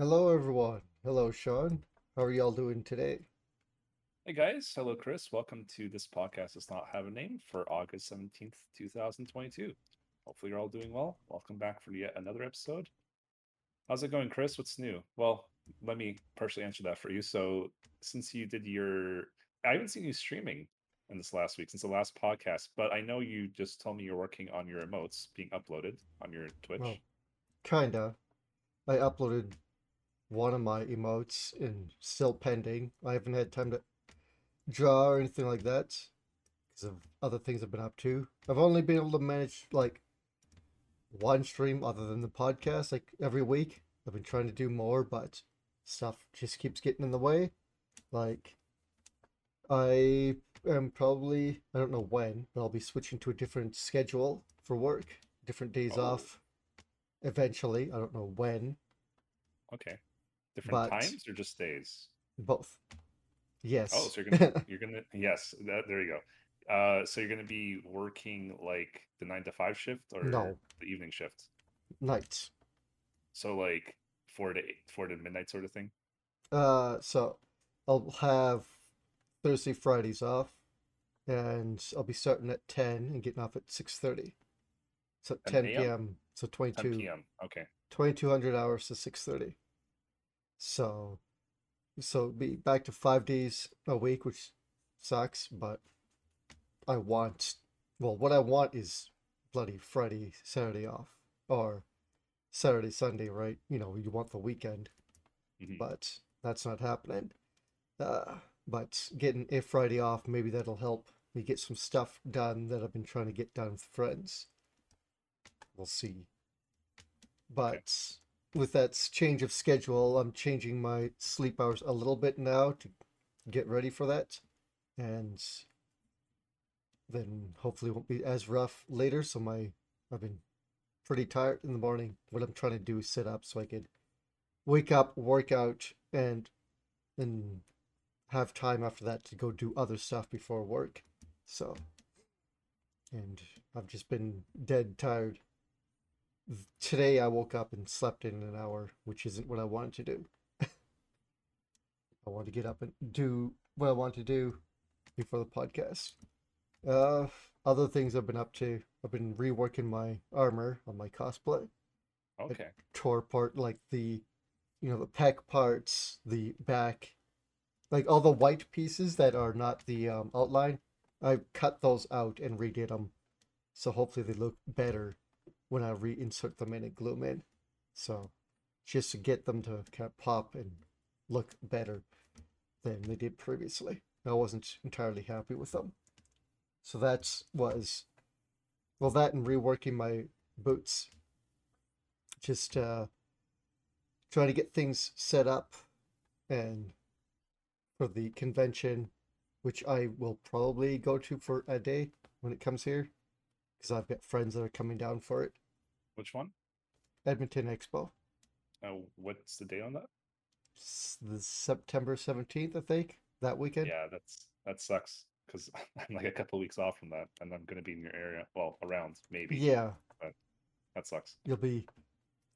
Hello, everyone. Hello, Sean. How are y'all doing today? Hey guys, hello Chris. Welcome to this podcast does not have a name for August 17th, 2022. Hopefully you're all doing well. Welcome back for yet another episode. How's it going, Chris? What's new? Well, let me partially answer that for you. So since you did your I haven't seen you streaming in this last week since the last podcast, but I know you just told me you're working on your emotes being uploaded on your Twitch. Well, kinda. I uploaded one of my emotes and still pending. I haven't had time to draw or anything like that because of other things I've been up to. I've only been able to manage like one stream other than the podcast like every week. I've been trying to do more, but stuff just keeps getting in the way. Like I am probably I don't know when, but I'll be switching to a different schedule for work, different days Oh, off eventually. I don't know when, okay. Different but times or just days? both. Yes. Oh, so you're gonna you're gonna yes, that, there you go. Uh, so you're gonna be working like the nine to five shift or No, the evening shift? nights. So like four to eight, four to midnight sort of thing. Uh, so I'll have Thursday, Fridays off, and I'll be starting at 10 and getting off at 6:30. So 10 10 p.m. So 22 10 22 p.m. Okay. 2200 hours to 6:30. So so be back to 5 days a week, which sucks, but I want well, what I want is bloody Friday, Saturday off or Saturday, Sunday, right? You know, you want the weekend. hmm but that's not happening. Uh, but getting a Friday off, maybe that'll help me get some stuff done that I've been trying to get done with friends. We'll see. But with that change of schedule, I'm changing my sleep hours a little bit now to get ready for that. And then hopefully it won't be as rough later. So my I've been pretty tired in the morning. What I'm trying to do is sit up so I could wake up, work out, and then have time after that to go do other stuff before work. So, and I've just been dead tired. Today I woke up and slept in an hour, which isn't what I wanted to do. I want to get up and do what I want to do before the podcast. Uh, other things I've been up to. I've been reworking my armor on my cosplay. I Okay. tore apart like the you know the pec parts the back like all the white pieces that are not the um, outline i cut those out and redid them so hopefully they look better when i reinsert them in and glue them in so just to get them to kind of pop and look better than they did previously. I wasn't entirely happy with them. So that's was well that and reworking my boots. Just uh trying to get things set up and for the convention, which I will probably go to for a day when it comes here, because I've got friends that are coming down for it. Which one? Edmonton Expo, Uh, what's the date on that? S- the September 17th, I think, that weekend. Yeah, that's that sucks because I'm like a couple weeks off from that, and I'm gonna be in your area. Well, around maybe, Yeah, but that sucks. you'll be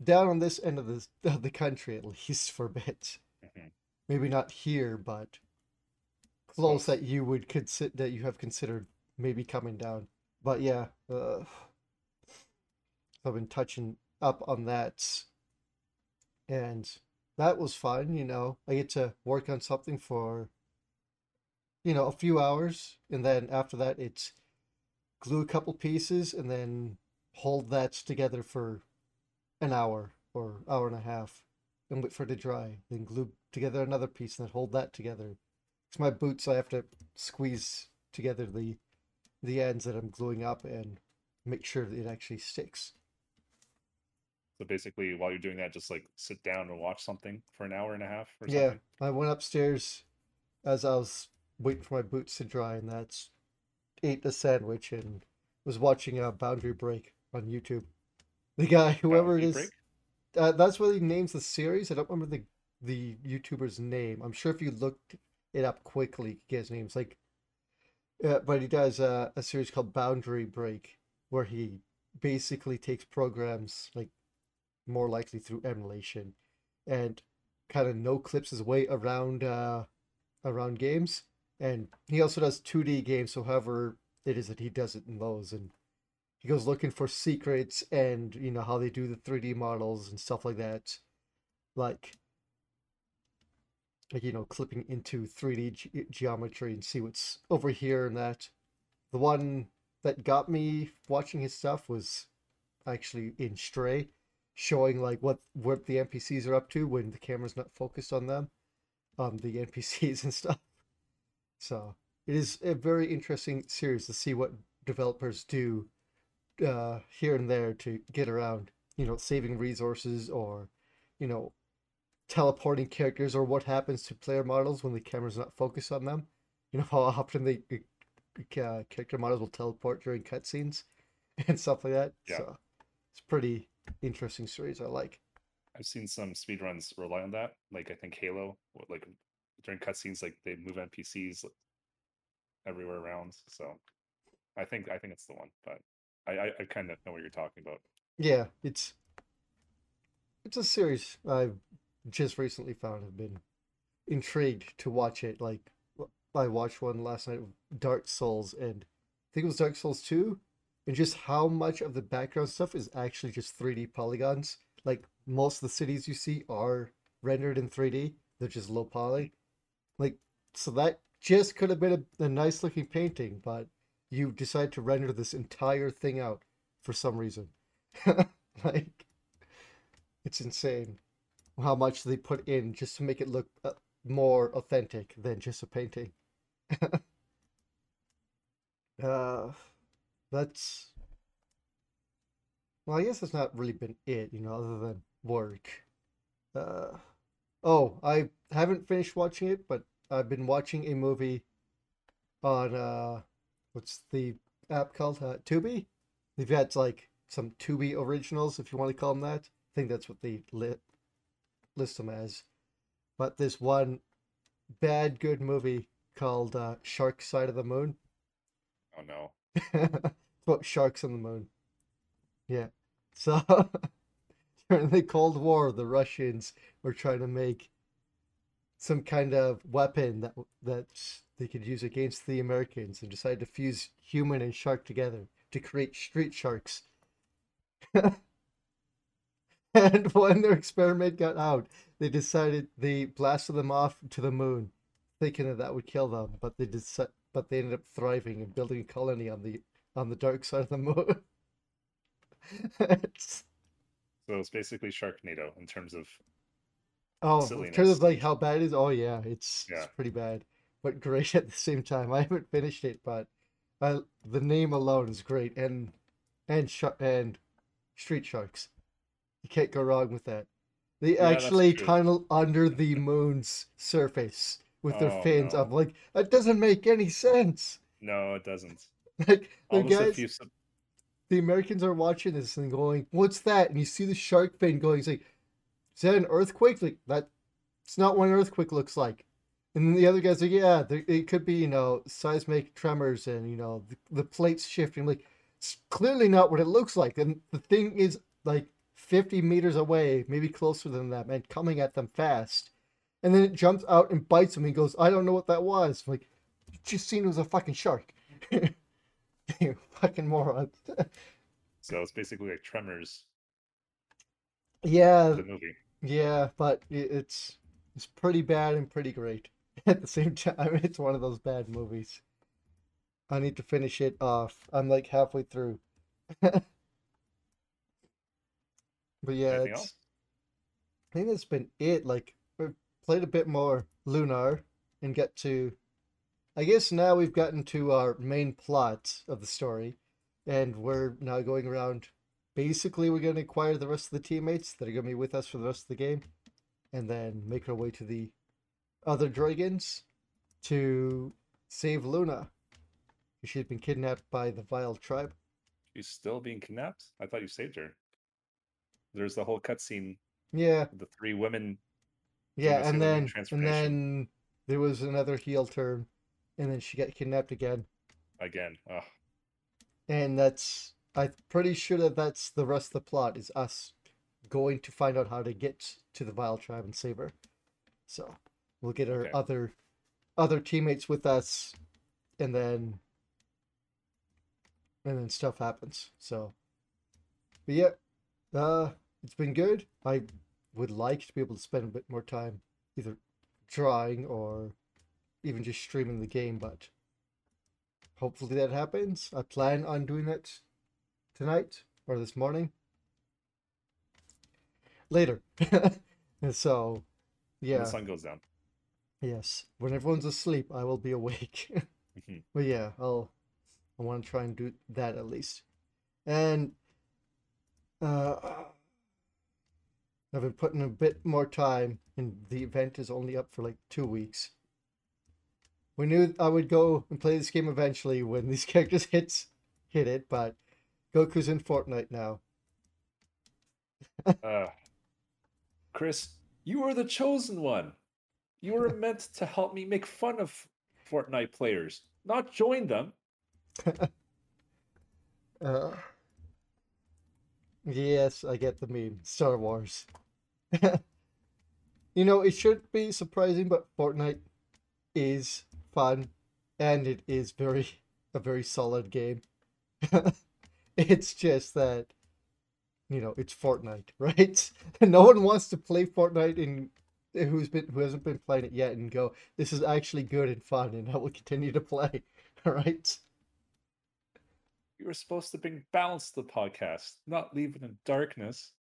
down on this end of the of the country at least for a bit. hmm Maybe not here, but close Close. that you would consider that you have considered maybe coming down. But yeah, uh, I've been touching up on that, and that was fun. You know, I get to work on something for you know a few hours, and then after that, it's glue a couple pieces, and then hold that together for an hour or hour and a half, and wait for it to dry. Then glue together another piece, and then hold that together. It's my boots. I have to squeeze together the the ends that I'm gluing up and make sure that it actually sticks. Basically, while you're doing that, just like sit down and watch something for an hour and a half or Yeah, something. I went upstairs as I was waiting for my boots to dry, and that's ate a sandwich and was watching a Boundary Break on YouTube. The guy, whoever it Boundary is, break. uh, that's what he names the series. I don't remember the the YouTuber's name. I'm sure if you looked it up quickly, you could get his name. It's like, uh, but he does uh, a series called Boundary Break, where he basically takes programs like more likely through emulation and kind of no clips his way around uh, around games, and he also does 2D games. So however it is that he does it in those, and he goes looking for secrets and you know how they do the 3D models and stuff like that, like like you know clipping into 3D ge- geometry and see what's over here and that. The one that got me watching his stuff was actually in Stray, showing like what what the NPCs are up to when the camera's not focused on them, on the NPCs and stuff. So it is a very interesting series to see what developers do uh, here and there to get around, you know, saving resources or, you know, teleporting characters or what happens to player models when the camera's not focused on them. You know how often the uh, character models will teleport during cutscenes and stuff like that. Yeah. So it's pretty interesting stories I like. I've seen some speedruns rely on that. Like I think Halo, like during cutscenes, like they move NPCs everywhere around. So I think I think it's the one, but I I, I kind of know what you're talking about. Yeah, it's it's a series I've just recently found. I've been intrigued to watch it. Like I watched one last night Dark Souls, and I think it was Dark Souls two, and just how much of the background stuff is actually just three D polygons. Like most of the cities you see are rendered in three D. They're just low poly. Like so that just could have been a, a nice looking painting, but you decide to render this entire thing out for some reason. like it's insane how much they put in just to make it look uh, more authentic than just a painting. uh, that's well, I guess that's not really been it, you know, other than work. Uh, oh, I haven't finished watching it, but I've been watching a movie on uh, what's the app called? Uh, Tubi. They've got like some Tubi originals, if you want to call them that. I think that's what they li- list them as. But this one bad good movie called uh, Shark Side of the Moon. Oh no. about sharks on the moon. Yeah. So during the Cold War, the Russians were trying to make some kind of weapon that that they could use against the Americans and decided to fuse human and shark together to create street sharks. and when their experiment got out, they decided they blasted them off to the moon, thinking that that would kill them. But they deci- but they ended up thriving and building a colony on the on the dark side of the moon. It's- So it's basically Sharknado in terms of oh, in terms of like how bad it is, oh yeah, it's Yeah. it's pretty bad, but great at the same time. I haven't finished it, but I, the name alone is great, and and sh- and Street Sharks, you can't go wrong with that. They Yeah, actually tunnel under the moon's surface with their Oh, fins. no. I'm like, that doesn't make any sense. no, it doesn't. Like the guys, the Americans are watching this and going, "What's that?" And you see the shark fin going. It's like, "Is that an earthquake?" Like that. It's not what an earthquake looks like. And then the other guys are, "Yeah, there, it could be, you know, seismic tremors and you know the, the plates shifting." Like, it's clearly not what it looks like. And the thing is like 50 meters away, maybe closer than that, and coming at them fast. And then it jumps out and bites him. And he goes, "I don't know what that was." I'm like, you just seen it was a fucking shark. you fucking moron. so it's basically like Tremors, Yeah, the movie. yeah, but it's it's pretty bad and pretty great at the same time. It's one of those bad movies. I need to finish it off. I'm like halfway through. But yeah, it's. I think that's been it. Like we've played a bit more Lunar and get to I guess now we've gotten to our main plot of the story, and we're now going around. Basically, we're going to acquire the rest of the teammates that are going to be with us for the rest of the game, and then make our way to the other dragons to save Luna. She's been kidnapped by the Vile tribe. She's still being kidnapped? I thought you saved her. There's the whole cutscene Yeah, the three women. yeah, and then and then there was another heel turn, and then she got kidnapped again. Again. Ugh. And that's I'm pretty sure that that's the rest of the plot is us going to find out how to get to the Vile tribe and save her. So we'll get our Okay. other other teammates with us, and then and then stuff happens. So, but yeah, uh, it's been good. I would like to be able to spend a bit more time either drawing or even just streaming the game, but hopefully that happens. I plan on doing that tonight or this morning. Later. so, When yeah. the sun goes down. Yes, when everyone's asleep, I will be awake. Mhm. but yeah, I'll I want to try and do that at least. And uh I've been putting a bit more time and the event is only up for like 2 weeks. We knew I would go and play this game eventually when these characters hits hit it, but Goku's in Fortnite now. Uh, Chris, you were the chosen one. You were meant to help me make fun of Fortnite players, not join them. Uh, yes, I get the meme. Star Wars. you know, it should be surprising, but Fortnite is fun, and it is very a very solid game. it's just that, you know, it's Fortnite, right? no one wants to play Fortnite and who's been who hasn't been playing it yet and go, this is actually good and fun, and I will continue to play. All right. You were supposed to bring balance to the podcast, not leave it in darkness.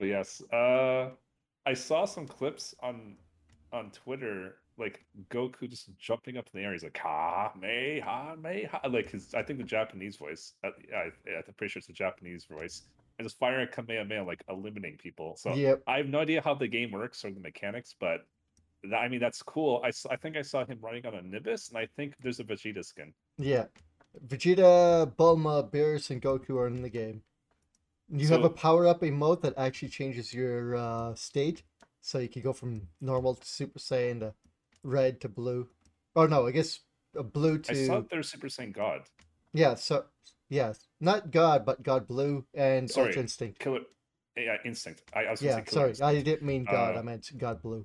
But yes, uh, I saw some clips on on Twitter, like Goku just jumping up in the air. He's like "Ha me ha me ha," like his. I think the Japanese voice. Uh, yeah, I, I'm pretty sure it's the Japanese voice, and just firing a Kamehameha, like eliminating people. So Yep. I have no idea how the game works or the mechanics, but that, I mean that's cool. I, I think I saw him running on a Nimbus, and I think there's a Vegeta skin. Yeah. Vegeta, Bulma, Beerus, and Goku are in the game. You have a power up emote that actually changes your uh, state. So you can go from normal to Super Saiyan to red to blue. Oh no, I guess uh, blue to. I to saw there's Super Saiyan God. yeah. So yes, not God, but God Blue and Sorry, Ultra Instinct. Killer, yeah, Instinct. I, I was Yeah, say sorry, Instinct. I didn't mean God. Uh, I meant God Blue.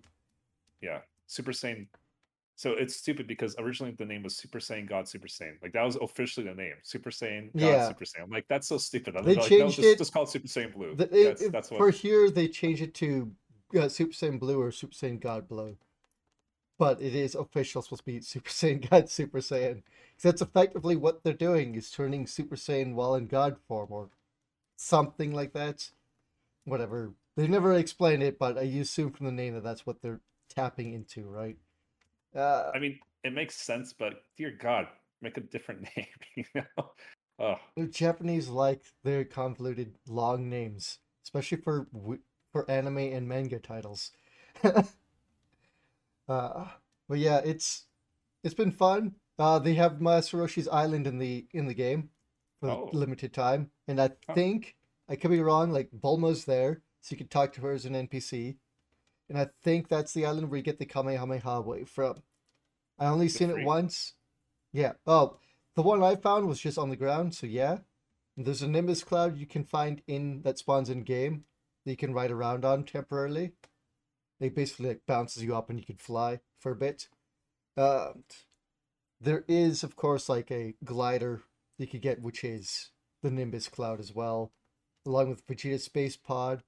Yeah, Super Saiyan. So it's stupid because originally the name was Super Saiyan God Super Saiyan. Like that was officially the name. Super Saiyan God Yeah. Super Saiyan. I'm like that's so stupid. I'm They like, no, changed just, it- just call it Super Saiyan Blue. The, it- that's, it- that's what. For here, they change it to uh, Super Saiyan Blue or Super Saiyan God Blue. But it is official supposed to be Super Saiyan God Super Saiyan. that's effectively what they're doing is turning Super Saiyan while in God form or something like that. Whatever. They've never explained it, but I assume from the name that that's what they're tapping into, right? Uh, I mean, it makes sense, but dear God, make a different name. You know? Oh, The Japanese like their convoluted long names, especially for for anime and manga titles. uh, but yeah, it's it's been fun. Uh, they have Master Roshi's Island in the in the game for Oh. limited time, and I think I could be wrong. Like Bulma's there, so you can talk to her as an NPC, and I think that's the island where you get the Kamehameha wave from. I only seen it once. Yeah. Oh, the one I found was just on the ground, so yeah. There's a Nimbus cloud you can find in that spawns in game that you can ride around on temporarily. It basically like bounces you up and you can fly for a bit. Uh, there is, of course, like a glider you could get, which is the Nimbus cloud as well, along with Vegeta Space Pod.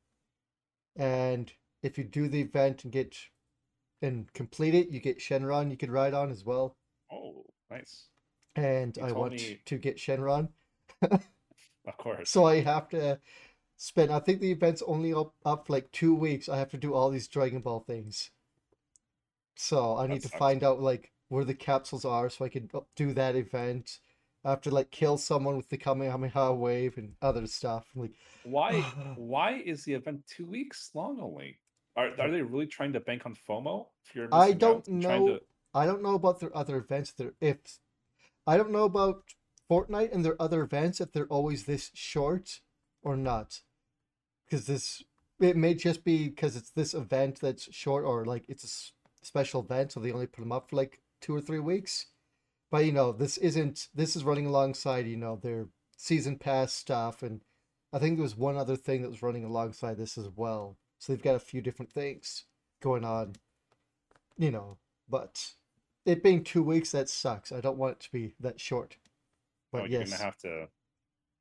And if you do the event and get and complete it, you get Shenron you could ride on as well. oh, nice. And You I want me- to get Shenron. Of course. So I have to spend. I think the event's only up up for like two weeks. I have to do all these Dragon Ball things. So I That need to find out like where the capsules are, so I can do that event. I have to like kill someone with the Kamehameha wave and other stuff. I'm like, Why? Why is the event two weeks long only? Are are they really trying to bank on FOMO? I don't know. to- I don't know about their other events. There, if I don't know about Fortnite and their other events, if they're always this short or not, because this it may just be because it's this event that's short or like it's a special event, so they only put them up for like two or three weeks. But you know, this isn't. This is running alongside you know their season pass stuff and I think there was one other thing that was running alongside this as well. So they've got a few different things going on, you know. But it being two weeks, that sucks. I don't want it to be that short. But Well, you're gonna have to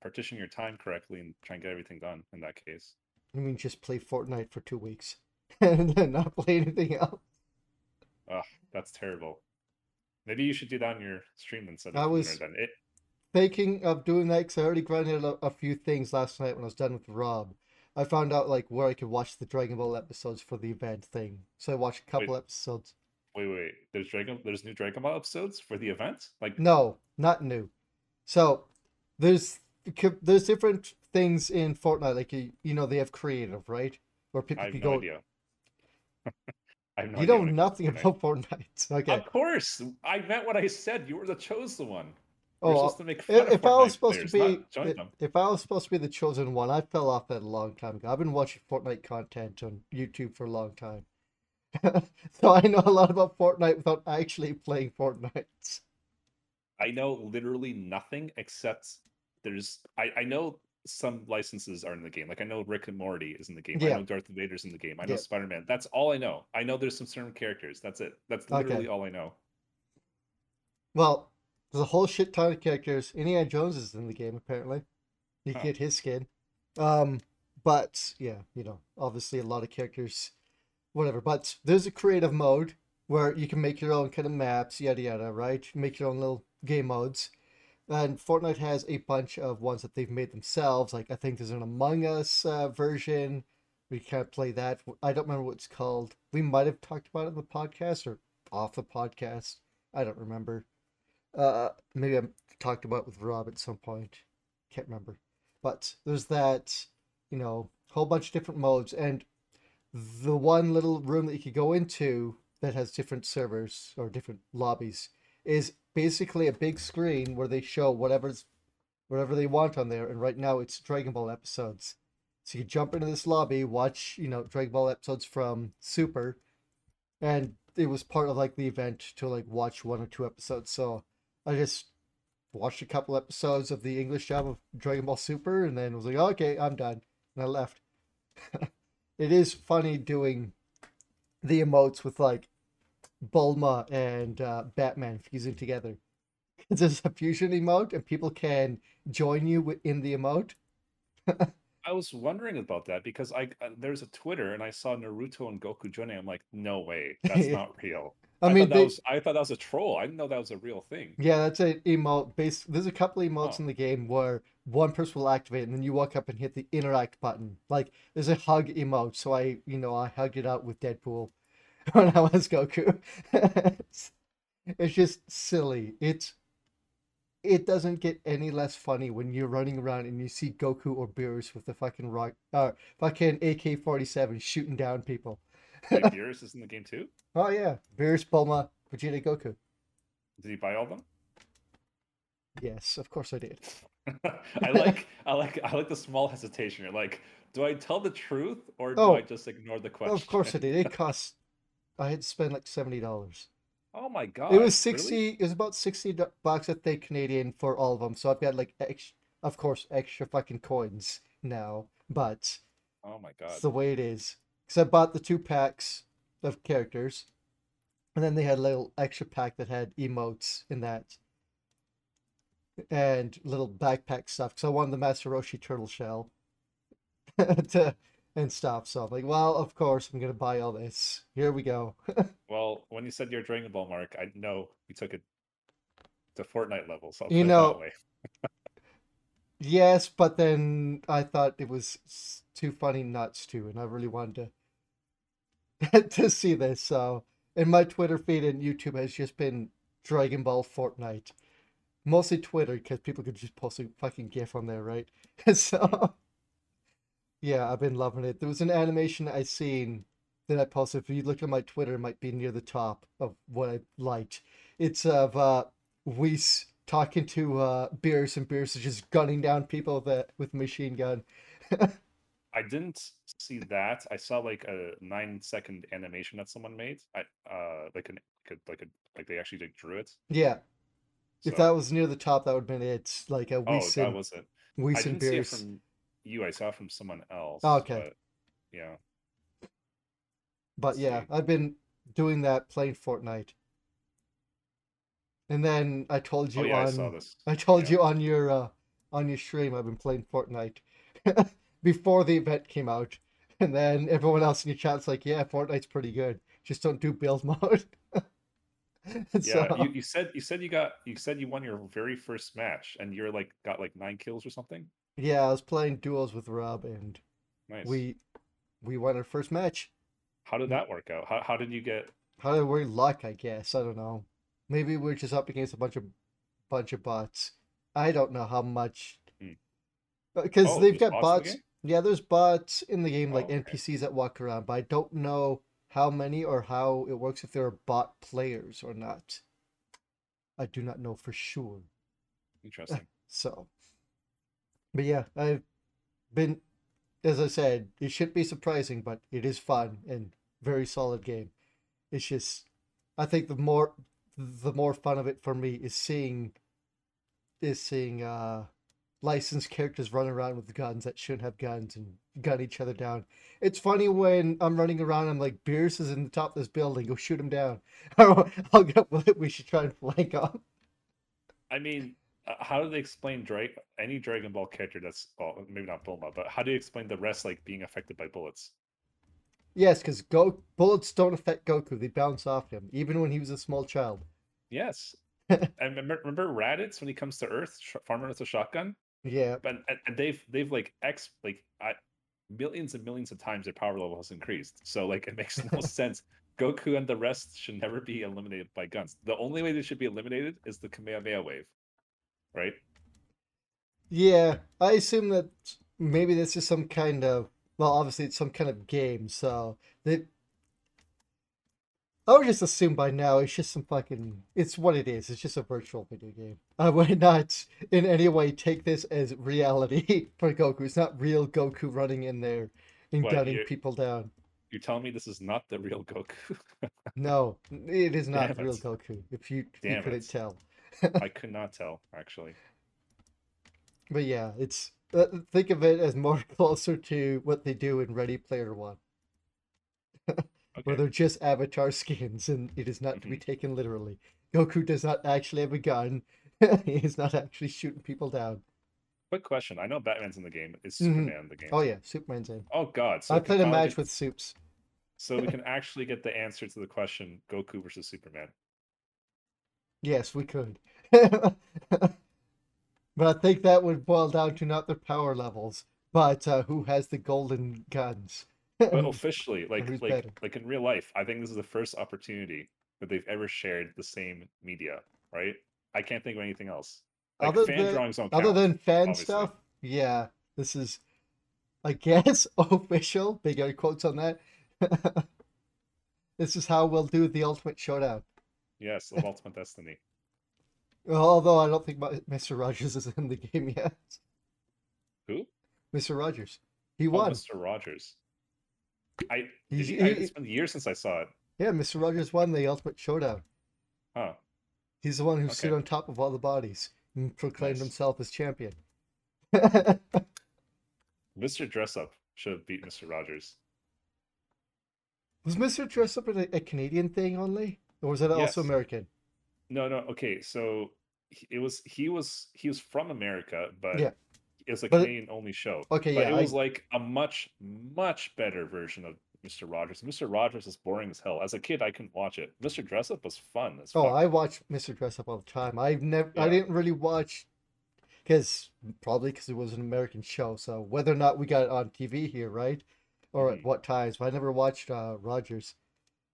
partition your time correctly and try and get everything done in that case. I mean, just play Fortnite for two weeks and then not play anything else. Ugh, that's terrible. Maybe you should do that on your stream instead I of was- then. It Thinking of doing that because I already grinded a, a few things last night when I was done with Rob. I found out like where I could watch the Dragon Ball episodes for the event thing. So I watched a couple episodes. wait, wait. There's Dragon. There's new Dragon Ball episodes for the event. Like No, not new. So there's there's different things in Fortnite. Like you, you know, they have creative, right? Where people I have can no go. idea. I have no You know when it comes nothing Fortnite. about Fortnite. Okay. Of course, I meant what I said. You were the chosen one. Oh, You're supposed to if, I was supposed to be, not join i- them. if I was supposed to be the chosen one, I fell off that a long time ago. I've been watching Fortnite content on YouTube for a long time, so I know a lot about Fortnite without actually playing Fortnite. I know literally nothing except there's. I, I know some licenses are in the game. Like I know Rick and Morty is in the game. I know Darth Vader's in the game. I know Yeah. Spider Man. That's all I know. I know there's some certain characters. That's it. That's Okay. literally all I know. Well, there's a whole shit ton of characters. Indiana Jones is in the game apparently. You Huh. get his skin. Um, but yeah, you know, obviously a lot of characters, whatever. But there's a creative mode where you can make your own kind of maps, yada yada, right? Make your own little game modes. And Fortnite has a bunch of ones that they've made themselves. Like I think there's an Among Us uh, version. We can't play that. I don't remember what it's called. We might have talked about it in the podcast or off the podcast. I don't remember. Uh, maybe I talked about it with Rob at some point. Can't remember. But there's that, you know, whole bunch of different modes, and the one little room that you could go into that has different servers or different lobbies is basically a big screen where they show whatever's whatever they want on there. And right now it's Dragon Ball episodes. So you jump into this lobby, watch, you know, Dragon Ball episodes from Super, and it was part of like the event to like watch one or two episodes. So I just watched a couple episodes of the English dub of Dragon Ball Super, and then was like, okay, I'm done, and I left. it is funny doing the emotes with like Bulma and uh, Batman fusing together. There's a fusion emote, and people can join you in the emote. I was wondering about that because I uh, there's a Twitter and I saw Naruto and Goku joining. I'm like, no way, that's not real. I mean, thought they, was I thought that was a troll. I didn't know that was a real thing. Yeah, that's an emote based. There's a couple emotes Oh. in the game where one person will activate and then you walk up and hit the interact button. Like there's a hug emote, so I, you know, I hugged it out with Deadpool when I was Goku. it's, it's just silly. It's it doesn't get any less funny when you're running around and you see Goku or Beerus with the fucking rock, uh, fucking AK-47 shooting down people. Wait, Beerus is in the game too. Oh yeah, Beerus, Bulma, Vegeta, Goku. Did he buy all of them? Yes, of course I did. I like I like I like the small hesitation. You're like, do I tell the truth or do Oh. I just ignore the question? Of course I did. It cost. I had to spend like seventy dollars. Oh my god. It was really? sixty. It was about sixty bucks, I think, Canadian for all of them. So I've got like, ex- of course, extra fucking coins now. But Oh my god. it's the way it is. Because I bought the two packs of characters, and then they had a little extra pack that had emotes in that, and little backpack stuff. Because I wanted the Master Roshi turtle shell, to and stuff. So I'm like, well, of course I'm gonna buy all this. Here we go. Well, when you said your Dragon Ball mark, I know you took it to Fortnite level. So I'll You know- that way. Yes, but then I thought it was too funny nuts too, and I really wanted to to see this. So, and my Twitter feed and YouTube has just been Dragon Ball Fortnite, mostly Twitter because people could just post a fucking GIF on there, right? so, yeah, I've been loving it. There was an animation I seen that I posted. If you look at my Twitter, it might be near the top of what I liked. It's of uh, Whis talking to uh, Beerus, and Beerus is just gunning down people that with machine gun. I didn't see that. I saw like a nine second animation that someone made. I uh like an like a, like a like they actually like drew it. Yeah, if that was near the top, that would have been it. Like a oh Whis that wasn't. I Whis didn't see it from you. I saw it from someone else. Oh, okay. But, yeah. But Let's yeah, see. I've been doing that playing Fortnite. And then I told you Oh yeah, on I. I told Yeah. you on your uh, on your stream I've been playing Fortnite before the event came out, and then everyone else in your chat's like, "Yeah, Fortnite's pretty good. Just don't do build mode." Yeah, so, you, you said you said you got you said you won your very first match and you're like got like nine kills or something. yeah, I was playing duels with Rob, and Nice. we we won our first match. How did that work out? How how did you get? How did we luck? I guess I don't know. Maybe we're just up against a bunch of bunch of bots. I don't know how much Hmm. because Oh, they've got bots the? Yeah, there's bots in the game, like Oh, okay. NPCs that walk around, but I don't know how many or how it works if there are bot players or not. I do not know for sure. Interesting. So, but yeah, I've been, as I said, it shouldn't be surprising, but it is fun and very solid game. It's just, I think the more, the more fun of it for me is seeing, is seeing uh, licensed characters run around with guns that shouldn't have guns and gun each other down. It's funny when I'm running around. I'm like, Beerus is in the top of this building. Go shoot him down. I'll get. up with it. We should try and flank him. I mean, uh, how do they explain Drake? Any Dragon Ball character that's well, maybe not Bulma, but how do you explain the rest like being affected by bullets? Yes, because Go bullets don't affect Goku; they bounce off him, even when he was a small child. Yes. and remember, remember Raditz when he comes to Earth, sh- farming with a shotgun? Yeah, But and, and they've they've like x like I, millions and millions of times their power level has increased. So like it makes no sense. Goku and the rest should never be eliminated by guns. The only way they should be eliminated is the Kamehameha wave, right? yeah. I assume that maybe this is some kind of well, obviously it's some kind of game, so they. I would just assume by now it's just some fucking. It's what it is. It's just a virtual video game. I would not in any way take this as reality for Goku. It's not real Goku running in there and What, gunning people down. You're telling me this is not the real Goku? No, it is not Damn real it. Goku. If you you couldn't it. tell. I could not tell actually. But yeah, it's uh, think of it as more closer to what they do in Ready Player One, where they're just avatar skins, and it is not to be Mhm. taken literally. Goku does not actually have a gun. he is not actually shooting people down. Quick question. I know Batman's in the game. Is Mhm. Superman in the game? Oh yeah, Superman's in. Oh God. So I played a match get- with Soups. So we can actually get the answer to the question: Goku versus Superman. Yes, we could. but I think that would boil down to not their power levels, but uh, who has the golden guns. But officially, like who's like better? like in real life, I think this is the first opportunity that they've ever shared the same media. Right? I can't think of anything else. Like Other fan than- drawings don't Other count. than fan obviously. stuff, yeah, this is, I guess, official. Big air quotes on that. this is how we'll do the Ultimate Showdown. yes, of Ultimate Destiny. Although I don't think Mr. Rogers is in the game yet. Who? Mr. Rogers, he Oh, won. Mr. Rogers. I did he, it's been years since I saw it. Yeah, Mr. Rogers won the Ultimate Showdown. Huh. He's the one who stood on top of all the bodies and proclaimed Nice. himself as champion. Mr. Dress Up should have beat Mr. Rogers. Was Mr. Dress Up a, a Canadian thing only, or was it also American? No, no. Okay, so it was he was he was from America, but Yeah. It was a But Canadian only show. Okay, but yeah, it I- was like a much much better version of Mr. Rogers. Mr. Rogers is boring as hell. As a kid, I couldn't watch it. Mr. Dress Up was fun. As Oh, fuck. I watched Mr. Dress Up all the time. I've never, I didn't really watch, because probably because it was an American show. So whether or not we got it on TV here, right, or at Mhm. what times, but I never watched uh, Rogers.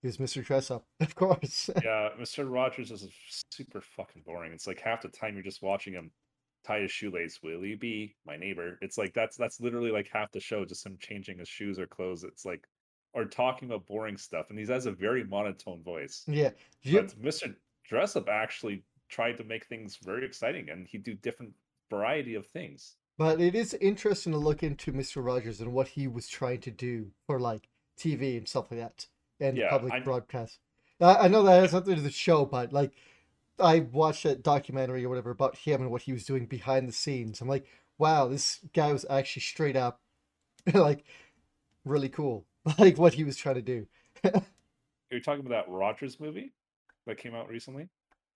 He was Mr. Dress Up, of course. yeah, Mr. Rogers is super fucking boring. It's like half the time you're just watching him tie his shoelace. Will you be my neighbor? It's like that's that's literally like half the show, just him changing his shoes or clothes. It's like or talking about boring stuff, and he has a very monotone voice. yeah, you, But Mr. Dressup actually tried to make things very exciting, and he'd do different variety of things. but it is interesting to look into Mr. Rogers and what he was trying to do for like TV and stuff like that and Yeah, public I'm- broadcast. I, I know that has nothing to do with the show, but like I watched a documentary or whatever about him and what he was doing behind the scenes. I'm like, wow, this guy was actually straight up, like, really cool. Like what he was trying to do. You're talking about that Rogers movie that came out recently?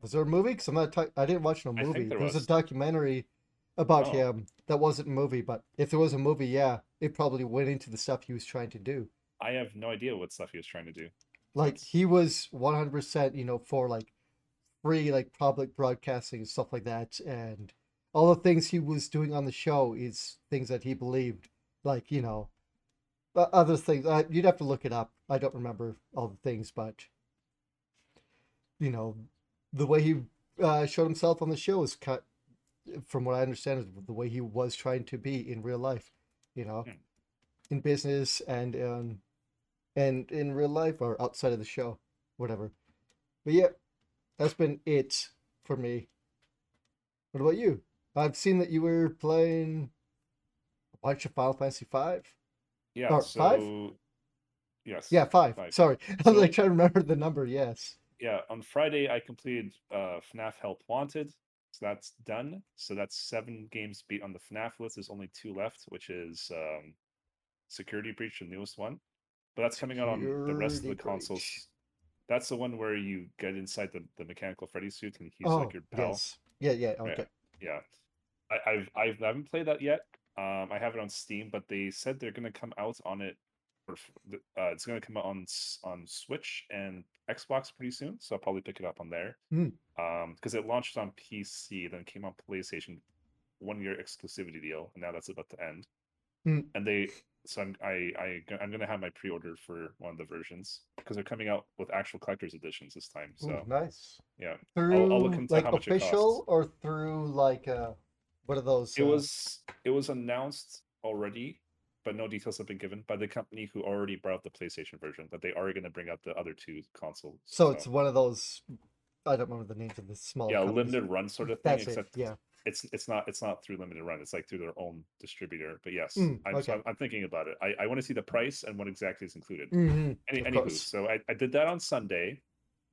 Was there a movie? Because I'm not. ta- I didn't watch no movie. there There was was. a documentary about Oh. him that wasn't a movie. But if there was a movie, yeah, it probably went into the stuff he was trying to do. I have no idea what stuff he was trying to do. Like That's- he was 100%, you know, for like free like public broadcasting and stuff like that, and all the things he was doing on the show is things that he believed. Like you know, other things. Uh, you'd have to look it up. I don't remember all the things, but you know, the way he uh, showed himself on the show is cut. From what I understand, is the way he was trying to be in real life. You know, Hmm. in business and in and in real life or outside of the show, whatever. But yeah, that's been it for me. What about you? I've seen that you were playing a bunch of Final Fantasy Five. Yeah, Or so five? yes. Yeah, five. Five. Sorry, I was like trying to remember the number. Yes. yeah, on Friday I completed uh FNAF Help Wanted. So that's done. So that's seven games beat on the FNAF list. There's only two left, which is um Security Breach, the newest one. But that's coming out on the rest of the Security consoles. That's the one where you get inside the, the mechanical Freddy suit and he's oh, like your pal. yes. Yeah, yeah. Yeah. Okay. Yeah. I, I've I've I haven't played that yet. Um I have it on Steam, but they said they're gonna come out on it or uh, it's gonna come out on on Switch and Xbox pretty soon, so I'll probably pick it up on there. Hmm. Um because it launched on PC, then came on PlayStation, one year exclusivity deal, and now that's about to end. Hmm. And they so I'm i i'm gonna have my pre-order for one of the versions because they're coming out with actual collector's editions this time. Ooh, So nice. yeah, Through I'll look into like how much it official costs. or through like uh, what are those? It uh, was it was announced already, but no details have been given by the company who already brought out the PlayStation version. That they are going to bring out the other two consoles. So it's one of those. I don't remember the names of the small. yeah, companies. limited run sort of thing. That's it. Yeah. It's it's not it's not through limited run. It's like through their own distributor. But yes, Mm, I'm, so. I'm I'm thinking about it. I, I want to see the price and what exactly is included. hmm Any, anywho, course. so I, I did that on Sunday.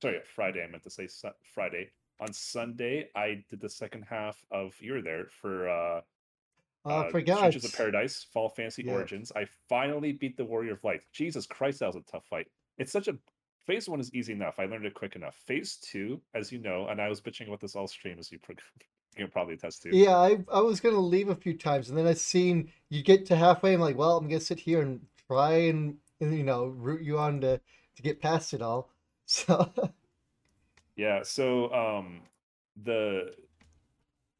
Sorry, Friday. I meant to say Su- Friday. On Sunday, I did the second half of You're There for uh, I uh, forgot. Churches of Paradise, Final Fantasy Yeah. Origins. I finally beat the Warrior of Light. Jesus Christ, that was a tough fight. It's such a phase one is easy enough. I learned it quick enough. Phase two, as you know, and I was bitching about this all stream, as you, you can probably attest to. Yeah, I I was gonna leave a few times, and then I seen you get to halfway. I'm like, well, I'm gonna sit here and try and, and you know root you on to to get past it all. So Yeah, so um the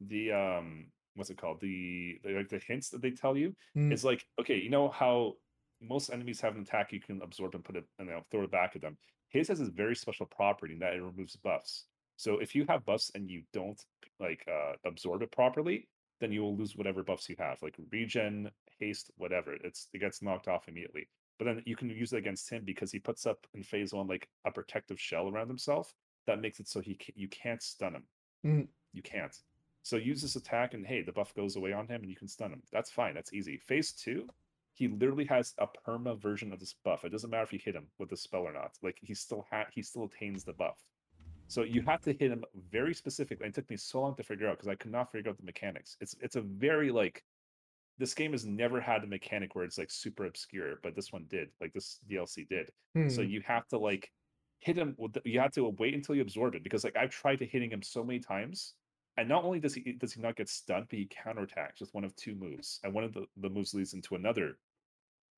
the um what's it called? The, the like the hints that they tell you Mm. is like okay, you know how most enemies have an attack you can absorb and put it and you know, throw it back at them. His has this very special property that it removes buffs. So if you have buffs and you don't like uh absorb it properly, then you will lose whatever buffs you have, like regen, haste, whatever. It's it gets knocked off immediately. But then you can use it against him because he puts up in phase one like a protective shell around himself that makes it so he ca- you can't stun him. Mm. You can't. So use this attack and hey, the buff goes away on him and you can stun him. That's fine. That's easy. Phase two, he literally has a perma version of this buff. It doesn't matter if you hit him with the spell or not. Like he still ha- he still attains the buff. So you have to hit him very specifically. It took me so long to figure out because I could not figure out the mechanics. It's it's a very like this game has never had a mechanic where it's like super obscure, but this one did. Like this DLC did. So hmm, you have to like hit him with the, you have to wait until you absorb it because like I've tried to hitting him so many times and not only does he does he not get stunned but he counterattacks with one of two moves and one of the, the moves leads into another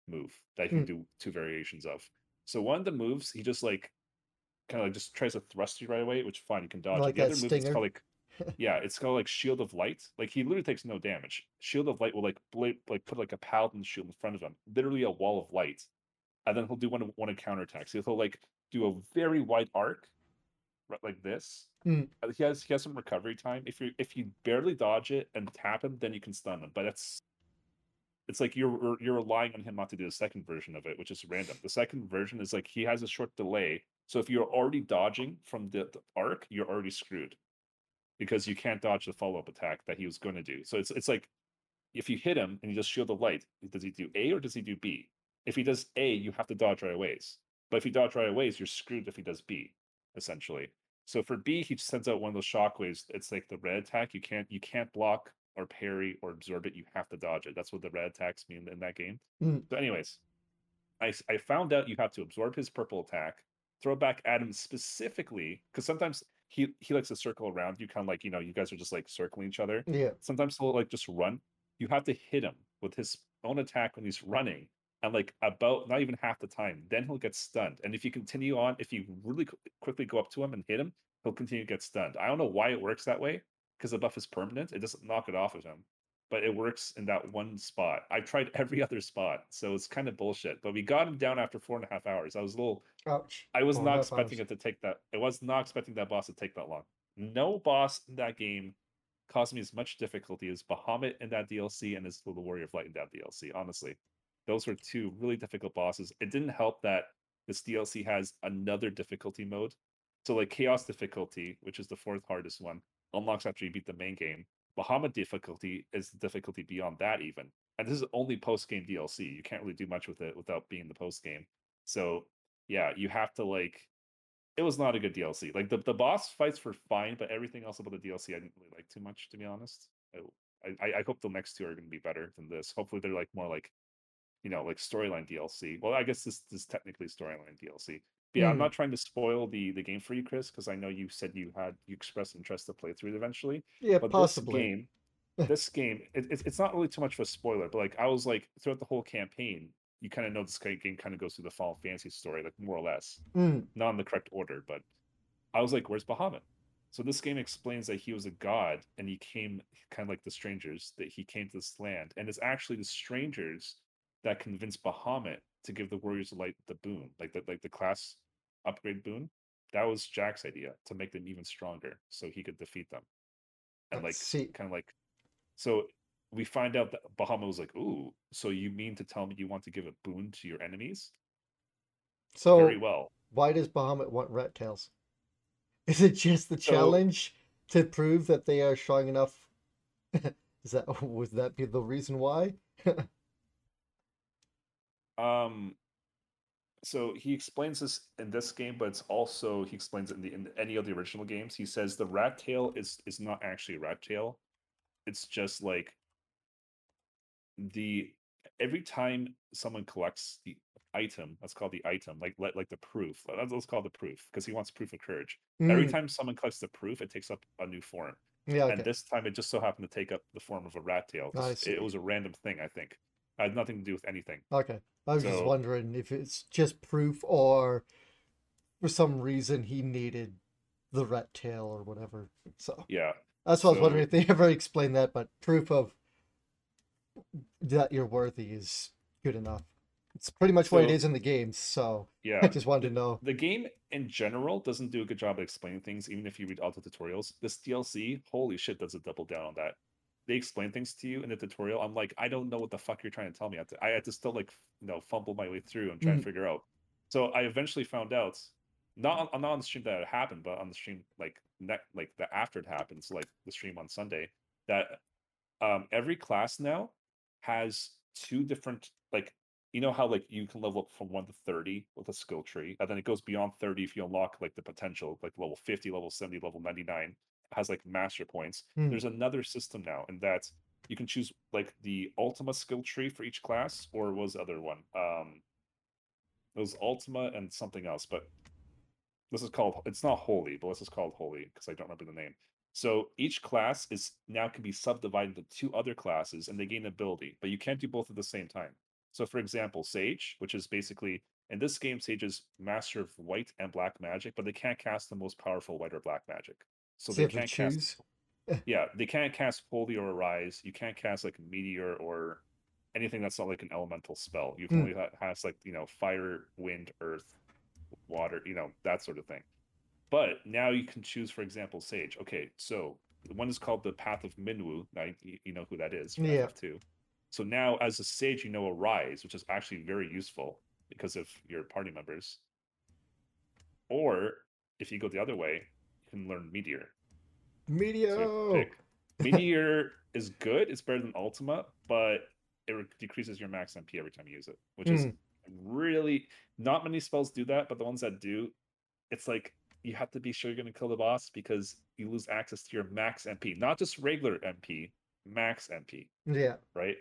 move that he can Mm. do two variations of so one of the moves he just like kind of like just tries to thrust you right away which fine you can dodge. Like the other move is called like yeah it's called like shield of light like he literally takes no damage shield of light will like bla- like put like a paladin shield in front of him literally a wall of light and then he'll do one of one of counterattacks. He'll, he'll like do a very wide arc, right, like this. Mm. He has he has some recovery time. If you if you barely dodge it and tap him, then you can stun him. But that's it's like you're you're relying on him not to do the second version of it, which is random. The second version is like he has a short delay. So if you're already dodging from the, the arc, you're already screwed because you can't dodge the follow up attack that he was going to do. So it's it's like if you hit him and you just shield the light, does he do A or does he do B? If he does A, you have to dodge right away. But if you dodge right away, you're screwed if he does B, essentially. So for B, he sends out one of those shockwaves. It's like the red attack. You can't you can't block or parry or absorb it, you have to dodge it. That's what the red attacks mean in that game. Mm. So, anyways, I I found out you have to absorb his purple attack, throw it back at him specifically because sometimes he he likes to circle around you, kind of like you know you guys are just like circling each other. Yeah. Sometimes he'll like just run. You have to hit him with his own attack when he's running, and like about not even half the time, then he'll get stunned. And if you continue on, if you really qu- quickly go up to him and hit him, he'll continue to get stunned. I don't know why it works that way because the buff is permanent. It doesn't knock it off of him, but it works in that one spot. I tried every other spot, so it's kind of bullshit. But we got him down after four and a half hours. I was a little Ouch. I was Four not expecting hours. it to take that. I was not expecting that boss to take that long. No boss in that game caused me as much difficulty as Bahamut in that DLC and as the Warrior of Light in that DLC. Honestly, those were two really difficult bosses. It didn't help that this DLC has another difficulty mode. So like Chaos difficulty, which is the fourth hardest one, unlocks after you beat the main game. Bahamut difficulty is the difficulty beyond that even. And this is only post game DLC. You can't really do much with it without being the post game. So yeah, you have to like. It was not a good DLC. Like the, the boss fights were fine, but everything else about the DLC I didn't really like too much, to be honest. I I, I hope the next two are going to be better than this. Hopefully, they're like more like, you know, like storyline DLC. Well, I guess this, this is technically storyline DLC. Yeah, I'm Hmm. not trying to spoil the the game for you, Chris, because I know you said you had you expressed interest to play through it eventually. Yeah, But possibly. this game, this game, it, it's it's not really too much of a spoiler. But like I was like throughout the whole campaign, you kind of know this game kind of goes through the Final Fantasy story, like more or less, Mm. not in the correct order. But I was like, where's Bahamut? So this game explains that he was a god and he came kind of like the strangers that he came to this land, and it's actually the strangers that convinced Bahamut to give the Warriors of Light the boon, like the like the class upgrade boon. That was Jack's idea to make them even stronger, so he could defeat them, and like Let's see. kind of like so we find out that Bahamut was like, "Ooh, so you mean to tell me you want to give a boon to your enemies? So Very well." why does Bahamut want rat tails? Is it just the So- challenge to prove that they are strong enough? Is that would that be the reason why? Um, so he explains this in this game, but it's also he explains it in, the, in any of the original games. He says the rat tail is is not actually a rat tail. It's just like the every time someone collects the item, that's called the item, like like, like the proof. Let's, let's call it the proof because he wants proof of courage. Every Mm, time someone collects the proof, it takes up a new form. yeah, And this time, it just so happened to take up the form of a rat tail. I It was a random thing, I think. Had nothing to do with anything. Okay. I was just wondering if it's just proof or for some reason he needed the rat tail or whatever. So Yeah. that's what I was wondering if they ever explained that, but proof of that you're worthy is good enough. It's pretty much what it is in the games, so Yeah. I just wanted to know. the game in general doesn't do a good job of explaining things, even if you read all the tutorials. This DLC, holy shit, does it double down on that. They explain things to you in the tutorial. I'm like, I don't know what the fuck you're trying to tell me. I had to, I had to still like, you know, fumble my way through and try Mm. and figure out. So I eventually found out, not on, not on the stream that it happened, but on the stream like ne- like the after it happens, like the stream on Sunday, that um every class now has two different like you know how like you can level up from 1 to 30 with a skill tree and then it goes beyond 30 if you unlock like the potential like level 50 level 70 level 99 has like master points Hmm. there's another system now in that you can choose like the ultima skill tree for each class or was the other one um it was ultima and something else but this is called it's not holy but this is called holy because i don't remember the name so each class is now can be subdivided into two other classes and they gain ability, but you can't do both at the same time. So for example, Sage, which is basically in this game, Sage is master of white and black magic, but they can't cast the most powerful white or black magic. So they to can't choose. cast yeah, they can't cast Holy or Arise. You can't cast like a Meteor or anything that's not like an elemental spell. You can Hmm. only has like you know fire, wind, earth, water, you know that sort of thing. But now you can choose, for example, Sage. Okay, so the one is called the Path of Minwu. Now you, you know who that is. Yeah. FF2. So now, as a Sage, you know Arise, which is actually very useful because of your party members. Or if you go the other way, can learn Meteor. So you Medio. pick. Meteor is good. It's better than Ultima, but it re- decreases your max MP every time you use it, which is Hmm. really not many spells do that. But the ones that do, it's like you have to be sure you're going to kill the boss because you lose access to your max MP, not just regular MP, max MP, Yeah. right?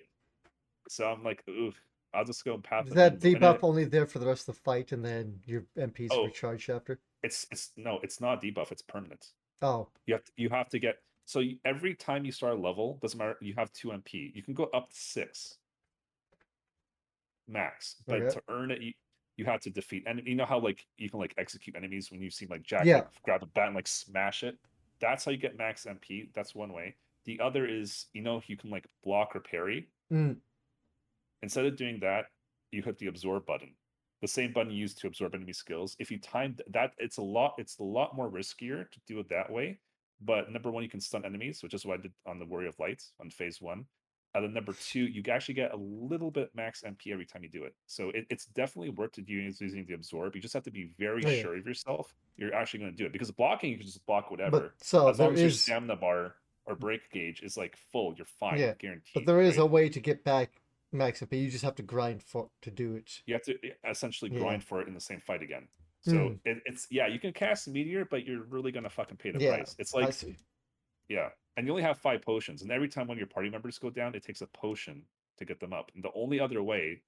So I'm like, oof, I'll just go and path. Is that debuff only there for the rest of the fight and then your MPs Oh. recharge after? It's it's no, it's not debuff. It's permanent. Oh, You have to, you have to get so you, every time you start a level, doesn't matter. You have two MP. You can go up to six max, but Okay. to earn it, you, you have to defeat. And you know how like you can like execute enemies when you see like Jack Yeah. like, grab a bat and like smash it. That's how you get max MP. That's one way. The other is you know you can like block or parry. mm, Instead of doing that, you hit the absorb button. The same button used to absorb enemy skills. If you timed that, it's a lot. It's a lot more riskier to do it that way. But number one, you can stun enemies, which is what I did on the Warrior of Light on phase one. And then number two, you actually get a little bit max MP every time you do it. So it, it's definitely worth to do using the absorb. You just have to be very Oh, yeah. sure of yourself. You're actually going to do it because blocking, you can just block whatever. but so as long as your stamina bar or break gauge is like full, you're fine, Yeah, guaranteed. but there is right? a way to get back max but You just have to grind for to do it. you have to essentially Yeah. grind for it in the same fight again. So Mm. it, it's yeah, you can cast meteor, but you're really gonna fucking pay the Yeah, price. It's like yeah, and you only have five potions, and every time one of your party members go down, it takes a potion to get them up. And the only other way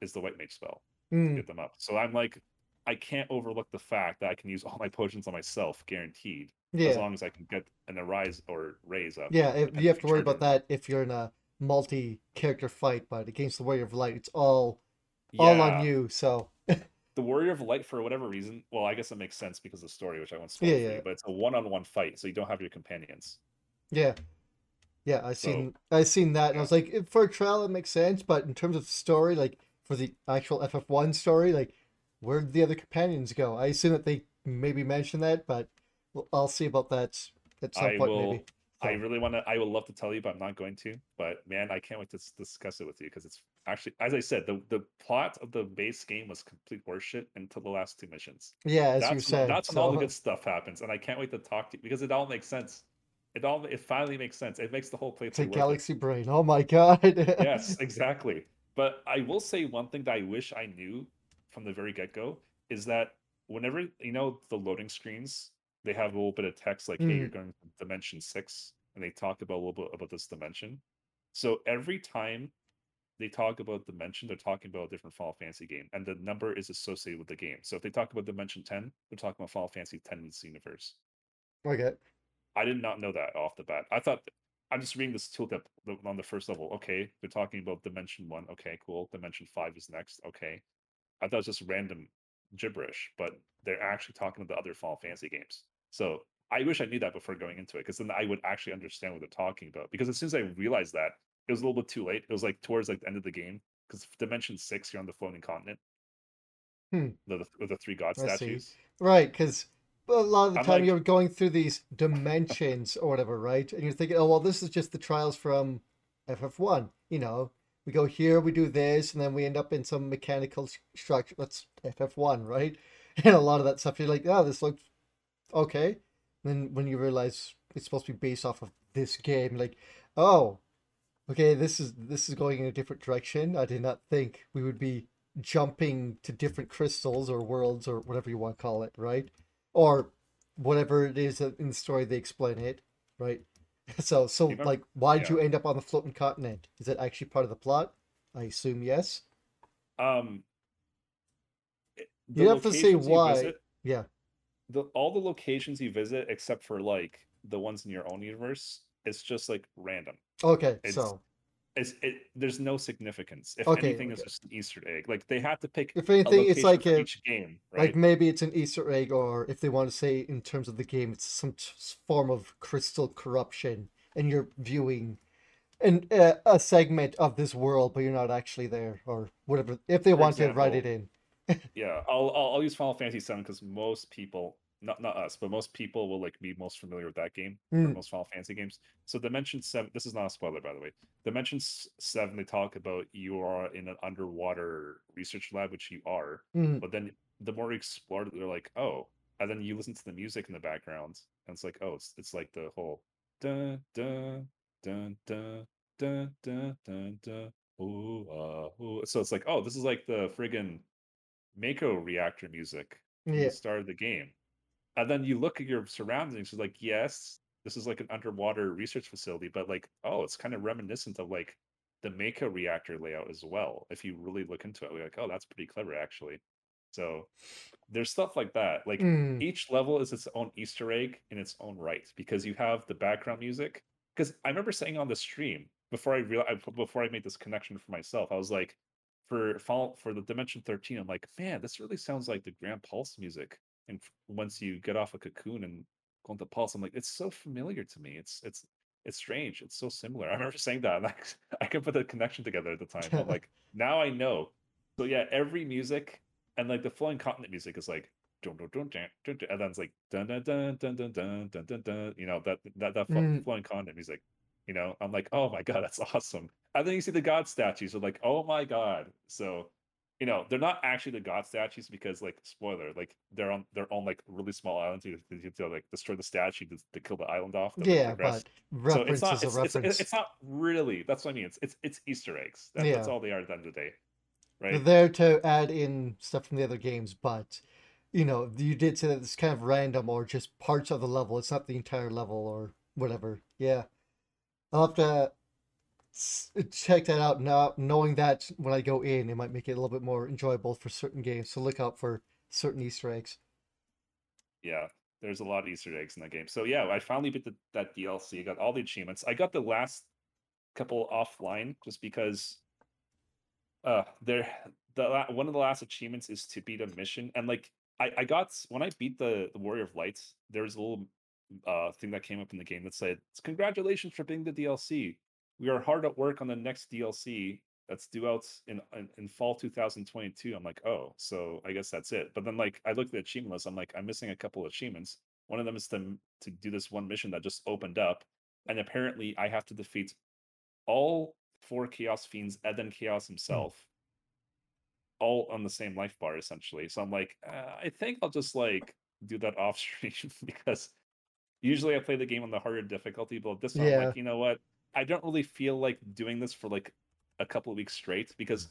is the white mage spell to Mm, get them up. So I'm like, I can't overlook the fact that I can use all my potions on myself, guaranteed, as long as I can get an arise or raise up. yeah. If, you have to worry about that if you're in a multi-character fight, but against the Warrior of Light, it's all all on you. So the Warrior of Light, for whatever reason, well, I guess it makes sense because of the story, which I won't spoil Yeah, for yeah. you, but it's a one-on-one fight, so you don't have your companions. yeah, yeah. I So- seen I seen that, and I was like, for a trial, it makes sense. But in terms of story, like for the actual FF1 story, like where'd the other companions go? I assume that they maybe mentioned that, but I'll see about that at some I point, will. maybe. I really want to. I would love to tell you, but I'm not going to. But man, I can't wait to s- discuss it with you because it's actually, as I said, the the plot of the base game was complete horseshit until the last two missions. Yeah, as you That's when, said. that's when all the good stuff happens, and I can't wait to talk to you because it all makes sense. It all it finally makes sense. It makes the whole It's playthrough a worth it. galaxy brain. Oh my god. yes, exactly. But I will say one thing that I wish I knew from the very get go is that whenever you know the loading screens, they have a little bit of text like, "Hey, you're going to dimension six, and they talk about a little bit about this dimension. So every time they talk about dimension, they're talking about a different Final Fantasy game, and the number is associated with the game. So if they talk about dimension ten, they're talking about Final Fantasy ten in this universe. okay. I did not know that off the bat. I thought I'm just reading this tooltip on the first level. Okay, they're talking about dimension one. Okay, cool. Dimension five is next. Okay, I thought it was just random gibberish, but they're actually talking about the other Final Fantasy games. So I wish I knew that before going into it, because then I would actually understand what they're talking about. Because as soon as I realized that, it was a little bit too late. It was like towards like the end of the game, because Dimension Six, you're on the floating continent. Hmm. The, the, the three god I see. statues. Right, because a lot of the I'm time like- you're going through these dimensions or whatever, right? And you're thinking, oh, well, this is just the trials from FF1. You know, we go here, we do this, and then we end up in some mechanical structure. That's FF1, right? And a lot of that stuff, you're like, oh, this looks okay. then when you realize it's supposed to be based off of this game, like, oh, okay, this is this is going in a different direction. I did not think we would be jumping to different crystals or worlds or whatever you want to call it, right? Or whatever it is that in the story they explain it, right? So, so Remember- like, why did yeah. you end up on the floating continent? Is that actually part of the plot? I assume yes. Um, You have to say why. visit- Yeah. The all the locations you visit, except for like the ones in your own universe, it's just like random. Okay, It's- so It's it. There's no significance. If Okay, anything, it's okay. just an Easter egg. Like they have to pick if a anything, it's like a each game, right? like maybe it's an Easter egg, or if they want to say in terms of the game, it's some t- form of crystal corruption, and you're viewing an uh, a segment of this world, but you're not actually there, or whatever. If they For want to write it in, yeah, I'll, I'll I'll use Final Fantasy VII because most people, not not us, but most people will like be most familiar with that game. Mm. most Final Fantasy games. So Dimension Seven. This is not a spoiler, by the way. Dimension Seven. They talk about you are in an underwater research lab, which you are. Mm, But then the more you explore, they're like, oh, and then you listen to the music in the background, and it's like, oh, it's it's like the whole dun dun dun dun dun dun dun dun. Ooh, uh, ooh. So it's like, oh, this is like the friggin' Mako reactor music yeah, the start of the game. And then you look at your surroundings, it's like, yes, this is like an underwater research facility, but like, oh, it's kind of reminiscent of like the Mako reactor layout as well. If you really look into it, we're like, oh, that's pretty clever actually. So there's stuff like that. Like Mm, each level is its own Easter egg in its own right because you have the background music. Because I remember saying on the stream before I realized before I made this connection for myself, I was like, for fall for the Dimension 13, I'm like, man, this really sounds like the Gran Pulse music. And once you get off a cocoon and go into Pulse, I'm like, it's so familiar to me. It's it's it's strange. It's so similar. I remember saying that, I, I could put the connection together at the time. But like now I know. So yeah, every music and like the flowing continent music is like dun, dun, dun, dun, dun, dun, and then it's like dun dun dun dun dun dun dun dun dun you know that that that Mm. flowing continent music you know i'm like oh my god that's awesome and then you see the god statues are like oh my god so you know they're not actually the god statues because like spoiler like they're on they're on like really small islands you have to like destroy the statue to, to kill the island off to, yeah, progress. but so it's not is a it's, it's, reference. it's not really that's what i mean it's it's, it's easter eggs that, that's all they are at the end of the day Right? They're there to add in stuff from the other games, but you know, you did say that it's kind of random or just parts of the level. It's not the entire level or whatever. Yeah. I'll have to check that out now, knowing that when I go in, it might make it a little bit more enjoyable for certain games. So look out for certain Easter eggs. Yeah, there's a lot of Easter eggs in that game. So yeah, I finally beat the, that DLC. I got all the achievements. I got the last couple offline just because uh there the one of the last achievements is to beat a mission and like I I got when I beat the the Warrior of Lights, there was a little uh thing that came up in the game that said, "Congratulations for being the DLC. We are hard at work on the next DLC that's due out in, in in fall 2022." I'm like, "Oh, so I guess that's it." But then like I looked at the achievement list, I'm like, I'm missing a couple of achievements. One of them is to to do this one mission that just opened up, and apparently I have to defeat all four Chaos Fiends and then Chaos himself, all on the same life bar essentially. So I'm like, uh, I think I'll just like do that off stream because usually I play the game on the harder difficulty, but this one I'm like, you know what? I don't really feel like doing this for like a couple of weeks straight because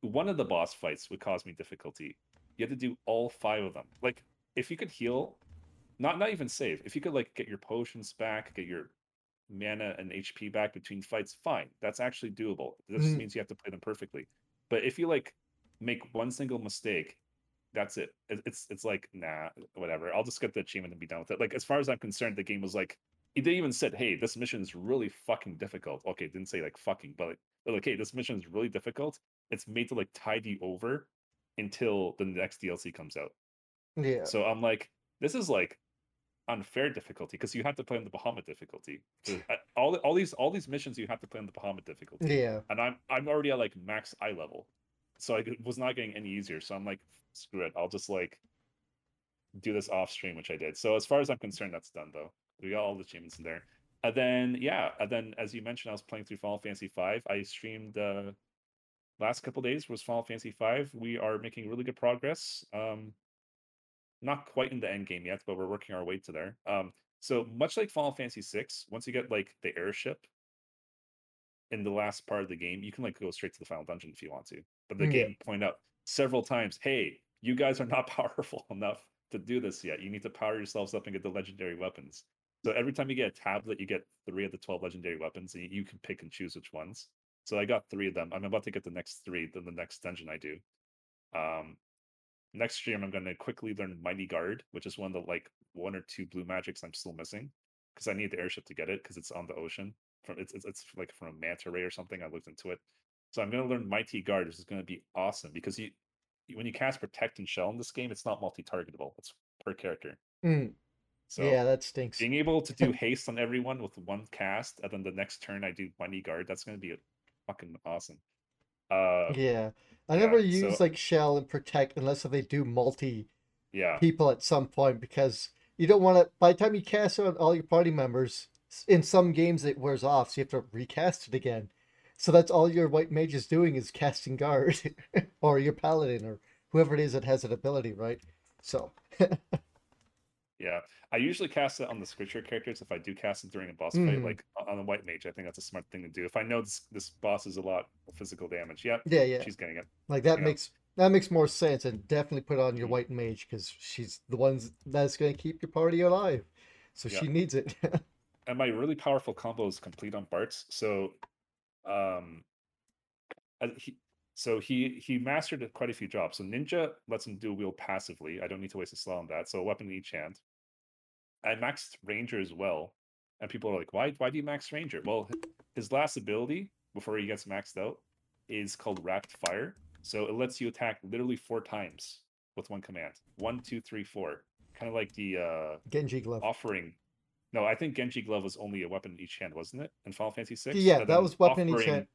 one of the boss fights would cause me difficulty. You have to do all five of them. Like if you could heal, not not even save. If you could like get your potions back, get your mana and HP back between fights, fine. That's actually doable. This just Mm. means you have to play them perfectly. But if you like make one single mistake, that's it. It- It's it's like nah, whatever. I'll just get the achievement and be done with it. Like as far as I'm concerned, the game was like they even said, "Hey, this mission is really fucking difficult." Okay, didn't say like fucking, but like, they're like, "Hey, this mission is really difficult. It's made to like tide you over until the next DLC comes out." Yeah. So I'm like, this is like unfair difficulty because you have to play on the Bahamut difficulty. All all these all these missions you have to play on the Bahamut difficulty, Yeah. and I'm I'm already at like max eye level, so I was not getting any easier. So I'm like, screw it, I'll just like do this off stream, which I did. So as far as I'm concerned, that's done though. We got all the achievements in there. And then yeah, and then as you mentioned, I was playing through Final Fantasy V. I streamed uh last couple days was Final Fantasy V. We are making really good progress. Um not quite in the end game yet, but we're working our way to there. Um so much like Final Fantasy VI, once you get like the airship in the last part of the game, you can like go straight to the final dungeon if you want to. But the Yeah. game pointed out several times, hey, you guys are not powerful enough to do this yet. You need to power yourselves up and get the legendary weapons. So every time you get a tablet, you get three of the 12 legendary weapons, and you- can pick and choose which ones. So I got three of them. I'm about to get the next three, then the next dungeon I do. Um, next stream, I'm going to quickly learn Mighty Guard, which is one of the like one or two blue magics I'm still missing because I need the airship to get it because it's on the ocean. From it's, it's it's like from a manta ray or something. I looked into it, so I'm going to learn Mighty Guard, which is going to be awesome because you when you cast Protect and Shell in this game, it's not multi-targetable. It's per character. Mm. So yeah, that stinks. being able to do haste on everyone with one cast, and then the next turn I do Mighty Guard, that's going to be fucking awesome. Uh, Yeah. I yeah, never so- use like shell and protect unless they do multi yeah, people at some point because you don't want to by the time you cast on all your party members in some games it wears off so you have to recast it again so that's all your white mage is doing is casting guard or your paladin or whoever it is that has that ability right so yeah. I usually cast it on the scripture characters if I do cast it during a boss fight, Mhm. like on a white mage. I think that's a smart thing to do. If I know this this boss is a lot of physical damage, yep, yeah yeah she's getting it. like that Yeah. makes that makes more sense and definitely put on your Mhm. white mage because she's the ones that's going to keep your party alive so Yeah. she needs it and my really powerful combo is complete on Bartz. So, um, he, so he he mastered quite a few jobs. So Ninja lets him dual wield passively. I don't need to waste a slot on that. So a weapon in each hand. I maxed Ranger as well, and people are like, "Why? Why do you max Ranger?" Well, his last ability before he gets maxed out is called Rapid Fire. So it lets you attack literally four times with one command. One, two, three, four. Kind of like the uh, Genji glove. offering. No, I think Genji Glove was only a weapon in each hand, wasn't it? In Final Fantasy Six. Yeah, And that was weapon in each hand.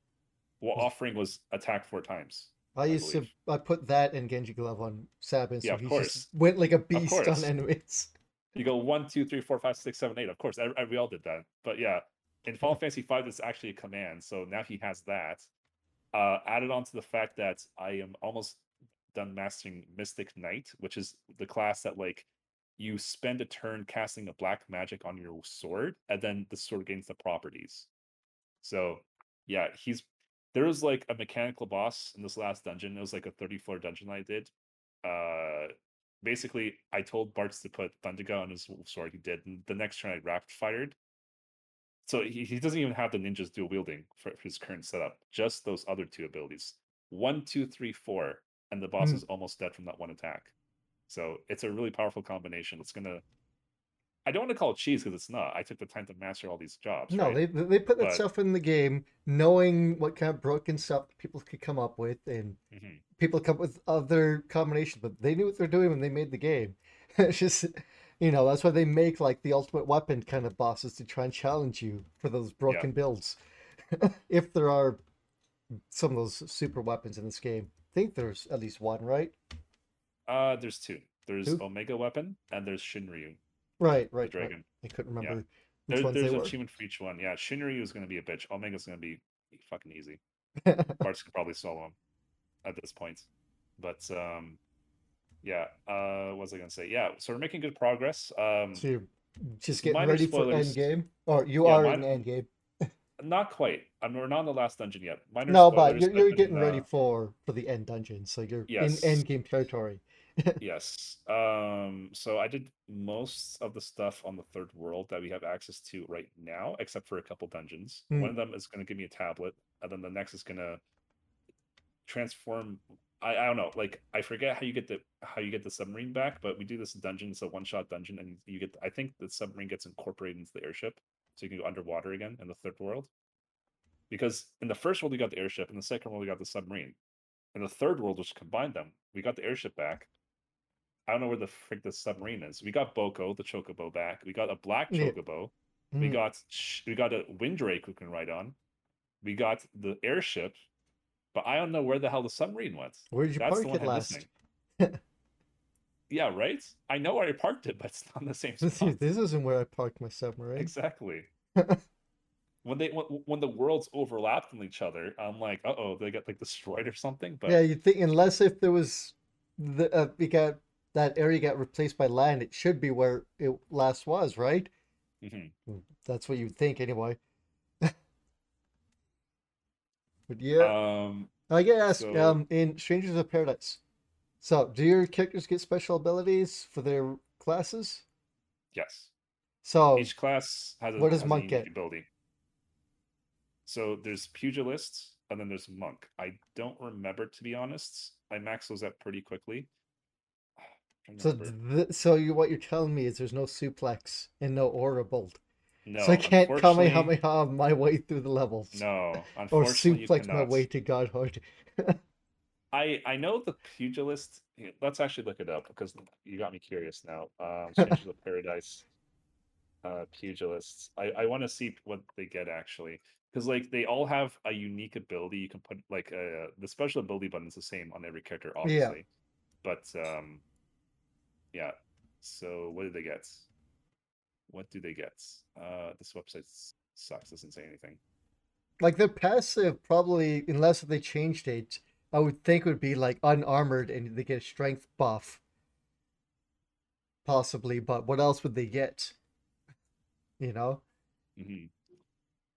Well, offering was attack four times. I used to. I put that and Genji glove on Sabin, so Yeah, he course. just went like a beast on enemies. You go one, two, three, four, five, six, seven, eight. Of course, I, I, we all did that. But yeah, in Final Fantasy Five, it's actually a command. So now he has that. Uh, added on to the fact that I am almost done mastering Mystic Knight, which is the class that like you spend a turn casting a black magic on your sword, and then the sword gains the properties. So yeah, he's there was like a mechanical boss in this last dungeon. It was like a 30 floor dungeon I did. Uh basically I told Bartz to put Thundaga on his sword. He did. And the next turn I rapid fired. So he, he doesn't even have the ninjas dual wielding for his current setup. Just those other two abilities. One, two, three, four, and the boss Hmm. is almost dead from that one attack. So it's a really powerful combination. It's gonna. I don't want to call it cheese because it's not. I took the time to master all these jobs. No, right? they they put that But- stuff in the game, knowing what kind of broken stuff people could come up with, and Mhm. people come up with other combinations, but they knew what they're doing when they made the game. it's just, you know, that's why they make like the ultimate weapon kind of bosses to try and challenge you for those broken builds. if there are some of those super weapons in this game, I think there's at least one, right? Uh, there's two. There's Two? Omega Weapon and there's Shinryu, Right, right, right. dragon. I couldn't Yeah. remember There, ones there's an achievement for each one. Yeah, Shinryu is going to be a bitch. Omega's going to be fucking easy. Bartz could probably solo him at this point. But um, yeah. Uh, what was I going to say? Yeah. So we're making good progress. Um, So you're just getting Minor ready for spoilers. endgame, or you Yeah, are min- in endgame. not quite. I'm we're not in the last dungeon yet. Minor No, but you're, you're been, getting ready uh, for for the end dungeon, so you're Yes. in endgame territory. yes. Um, so I did most of the stuff on the third world that we have access to right now, except for a couple dungeons. Hmm. One of them is going to give me a tablet, and then the next is going to transform. I, I don't know, like I forget how you get the how you get the submarine back, but we do this dungeon. It's a one shot dungeon, and you get. I think the submarine gets incorporated into the airship, so you can go underwater again in the third world. Because in the first world we got the airship, in the second world we got the submarine. In the third world, which combined them, we got the airship back. I don't know where the frick the submarine is. We got Boko, the chocobo, back. We got a black Yeah. chocobo. We Hmm. got we got a windrake who can ride on. We got the airship, but I don't know where the hell the submarine went. Where did you That's park it I'm last? yeah, right. I know where I parked it, but it's not in the same This, spot. this isn't where I parked my submarine. Exactly. when they when, when the worlds overlapped with each other, I'm like, uh oh, they got like destroyed or something. But Yeah, you think unless if there was the uh, we got that area got replaced by land, it should be where it last was, right? Mhm. That's what you'd think anyway. but yeah, um, I asked so- um in Strangers of Paradise. So, do your characters get special abilities for their classes? yes. So, Each class has a, what does monk get? ability. So there's pugilists, and then there's monk. I don't remember to be honest. I max those out pretty quickly. So th so you what you're telling me is there's no suplex and no aura bolt. no, so I can't Kamehameha my way through the levels. No, Or suplex my way to Godhood. I I know the pugilist. Let's actually look it up because you got me curious now. Um, Strangers of Paradise, uh, pugilists. I I want to see what they get actually because like they all have a unique ability. You can put like uh, the special ability button is the same on every character, obviously. But um, yeah. So what do they get? What do they get? Uh, this website sucks. Doesn't say anything. Like their passive, probably, unless they changed it, I would think would be like unarmored and they get a strength buff. Possibly, but what else would they get? You know? hmm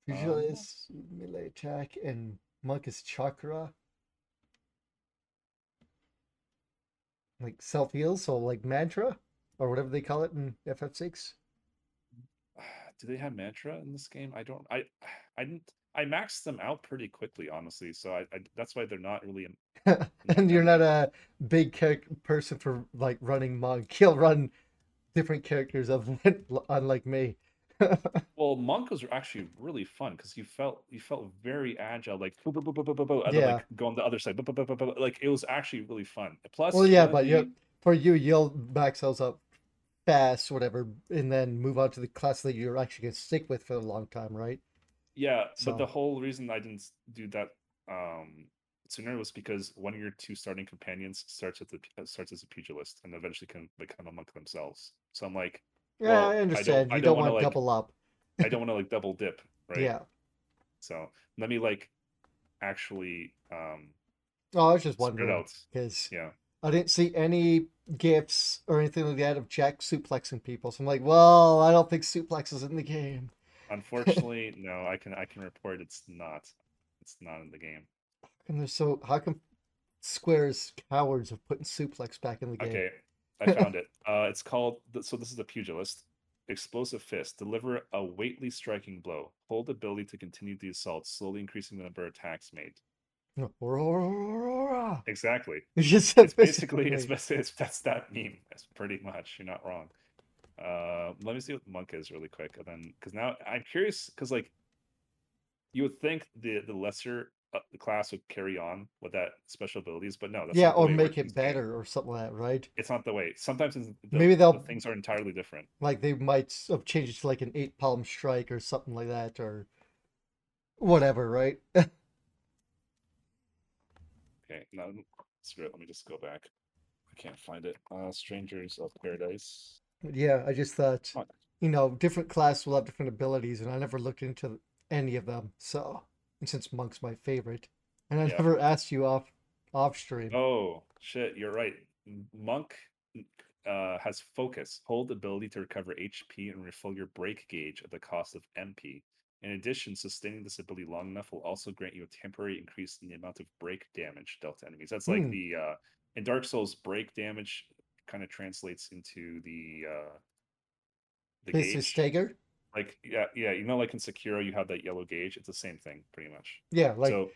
Usually it's melee attack and monk is chakra. Like self heal, so like mantra or whatever they call it in FF6. do they have mantra in this game? I don't. I I didn't. I maxed them out pretty quickly, honestly. So I, I that's why they're not really. In, and you're not a big character person for like running monk. You'll run different characters of unlike me. well, monk was actually really fun because you felt you felt very agile, like and then like go on the other side. Like it was actually really fun. Plus, Well, yeah, but the- you for you, you'll max those up fast, whatever, and then move on to the class that you're actually gonna stick with for a long time, right? Yeah, So- but the whole reason I didn't do that um sooner was because one of your two starting companions starts at the uh, starts as a pugilist and eventually can become a monk themselves. So I'm like, Yeah, Well, I understand. I you don't don't, wanna, like- double up. I don't want to like double dip, right? Yeah. So let me like actually um Oh, I was just wondering because Yeah. I didn't see any gifs or anything like that of Jack suplexing people. So I'm like, well, I don't think suplex is in the game. Unfortunately, no, I can I can report it's not. It's not in the game. And they're so how come Square's cowards of putting suplex back in the game? Okay, I found it. Uh, it's called. So this is a pugilist. Explosive fist. Deliver a weightly striking blow. Hold ability to continue the assault, slowly increasing the number of attacks made. Exactly. It's basically it's, it's that's that meme. That's pretty much. You're not wrong. Uh, let me see what monk is really quick, and then because now I'm curious because like you would think the the lesser uh, class would carry on with that special abilities, but no. That's yeah, or make it better or something like that, right? It's not the way. Sometimes the, Maybe they'll- things are entirely different. Like they might have changed it to like an eight palm strike or something like that, or whatever, right? Okay, now screw it. Let me just go back. I can't find it. Uh, Strangers of Paradise. yeah, I just thought, you know, different class will have different abilities, and I never looked into any of them. So, since Monk's my favorite, and I Yeah. never asked you off off stream. Oh shit, you're right. Monk uh, has focus. Hold ability to recover HP and refill your break gauge at the cost of MP. In addition, sustaining this ability long enough will also grant you a temporary increase in the amount of break damage dealt to enemies. That's like Hmm. the uh, in Dark Souls break damage kind of translates into the uh, the This is gauge. Like yeah, yeah, you know, like in Sekiro, you have that yellow gauge. It's the same thing, pretty much. Yeah, like so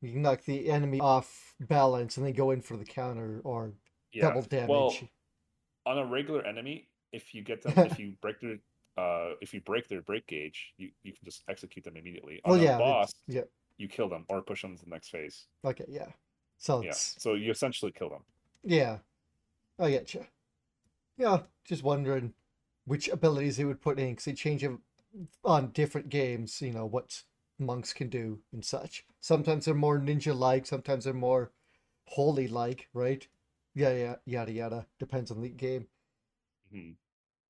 you can knock the enemy off balance and then go in for the counter or yeah, double damage. Well, on a regular enemy, if you get them, if you break their, uh, if you break their break gauge, you, you can just execute them immediately. On a yeah, boss, yeah. you kill them or push them to the next phase. Okay, yeah. So Yeah, it's so you essentially kill them. Yeah, I get you. Yeah, just wondering which abilities they would put in because they change them on different games. You know what monks can do and such. Sometimes they're more ninja-like. Sometimes they're more holy-like. Right? Yeah, yeah, yada yada. Depends on the game. Mhm.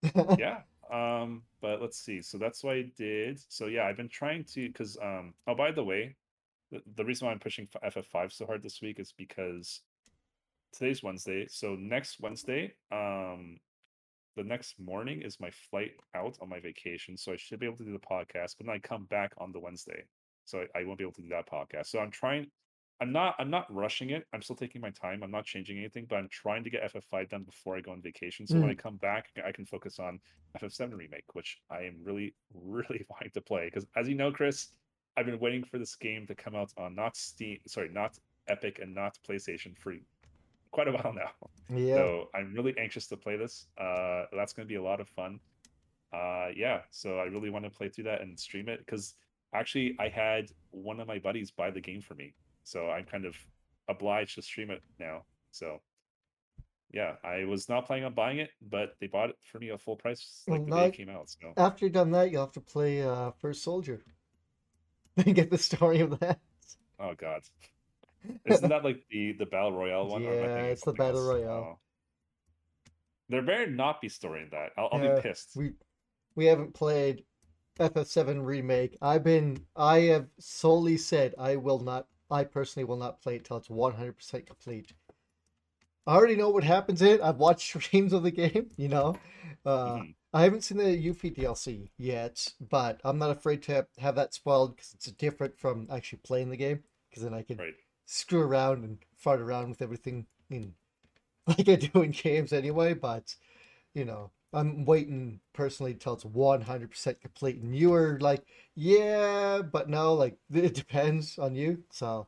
Yeah. Um, but let's see. So that's what I did. So yeah, I've been trying to because um. Oh, by the way, the, the reason why I'm pushing f- FF5 so hard this week is because today's Wednesday. So next Wednesday, um, the next morning is my flight out on my vacation. So I should be able to do the podcast, but then I come back on the Wednesday, so I, I won't be able to do that podcast. So I'm trying. I'm not. I'm not rushing it. I'm still taking my time. I'm not changing anything, but I'm trying to get FF5 done before I go on vacation. So when I mm. come back, I can focus on FF7 remake, which I am really, really wanting to play. Because as you know, Chris, I've been waiting for this game to come out on not Steam, sorry, not Epic and not PlayStation for quite a while now. Yeah. So I'm really anxious to play this. Uh, that's going to be a lot of fun. Uh, yeah, so I really want to play through that and stream it because actually I had one of my buddies buy the game for me, so I'm kind of obliged to stream it now. So yeah, I was not planning on buying it, but they bought it for me at full price like Well, the day it came out. So After you've done that, you'll have to play uh, First Soldier. and get the story of that. oh god, isn't that like the the battle royale one? or am I Yeah, it's the battle else? royale. Oh. There better not be story in that. I'll, I'll Yeah, be pissed. we we haven't played FF7 remake. I've been I have solely said I will not I personally will not play it till it's 100% complete. I already know what happens in it. I've watched streams of the game, you know. Uh, Mhm. I haven't seen the Yuffie DLC yet, but I'm not afraid to have that spoiled because it's different from actually playing the game. Because then I can Right. Screw around and fart around with everything in like I do in games anyway. But you know, I'm waiting personally till it's 100% complete. And you were like, yeah, but no, like it depends on you. So,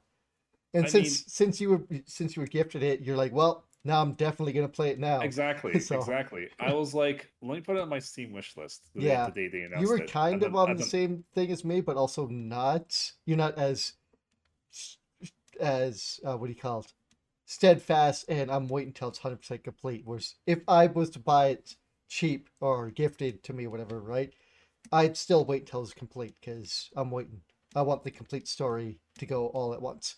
and I since mean- since you were since you were gifted it, you're like, well, now I'm definitely gonna play it now. Exactly, So- exactly. I was like, let me put it on my Steam wish list. The, Yeah. the day they announced You were kind And of then- on the same thing as me, but also not. You're not as as uh, what do you call it? Steadfast, and I'm waiting till it's 100% complete. Whereas if I was to buy it cheap or gifted to me, or whatever, right? I'd still wait till it's complete because I'm waiting. I want the complete story to go all at once.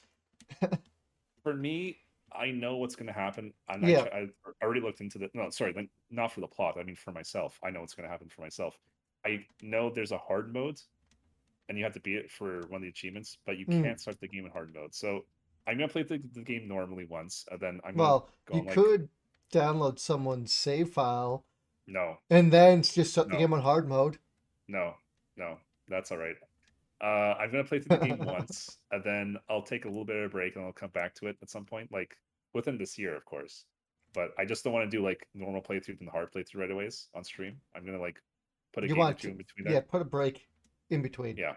for me, I know what's going to happen. I'm Yeah. actually, I already looked into the. No, sorry, not for the plot. I mean for myself. I know what's going to happen for myself. I know there's a hard mode, and you have to beat it for one of the achievements, but you Mm. can't start the game in hard mode. So I'm gonna play the, the game normally once, and then I'm gonna Well, go you like, could download someone's save file no, and then just start the game on hard mode. no, no, that's all right. Uh, I'm gonna play through the game once, and then I'll take a little bit of a break, and I'll come back to it at some point, like within this year, of course. But I just don't want to do like normal playthrough and hard playthrough right away on stream. I'm gonna like put a You game or want two to- in between Yeah, there. put a break in between. Yeah.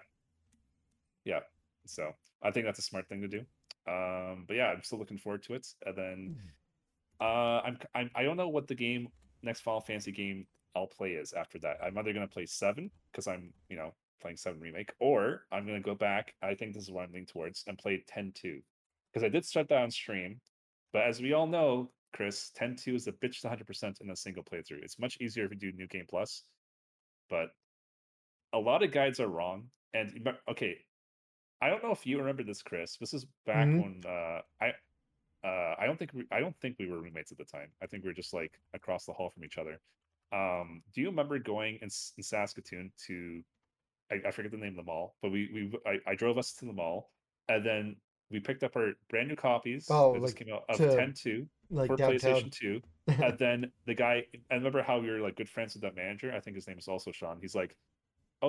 Yeah. So I think that's a smart thing to do. Um, but yeah, I'm still looking forward to it. And then uh, I'm, I'm I don't know what the game next Final Fantasy game I'll play is after that. I'm either gonna play seven because I'm you know playing seven remake, or I'm gonna go back. I think this is what I'm leaning towards and play 10-2 because I did start that on stream. But as we all know, Chris, 10-2 is a bitch to 100% in a single playthrough. It's much easier if you do New Game Plus, but a lot of guides are wrong. And okay, I don't know if you remember this, Chris. This is back Mhm. when uh, I uh, I don't think we, I don't think we were roommates at the time. I think we were just like across the hall from each other. Um, do you remember going in, in Saskatoon to I, I forget the name of the mall, but we we I, I drove us to the mall, and then we picked up our brand new copies Oh, that just like came out of to 10-2 Like for downtown. PlayStation 2 and then the guy I remember how we were like good friends with that manager. I think his name is also Sean. He's like,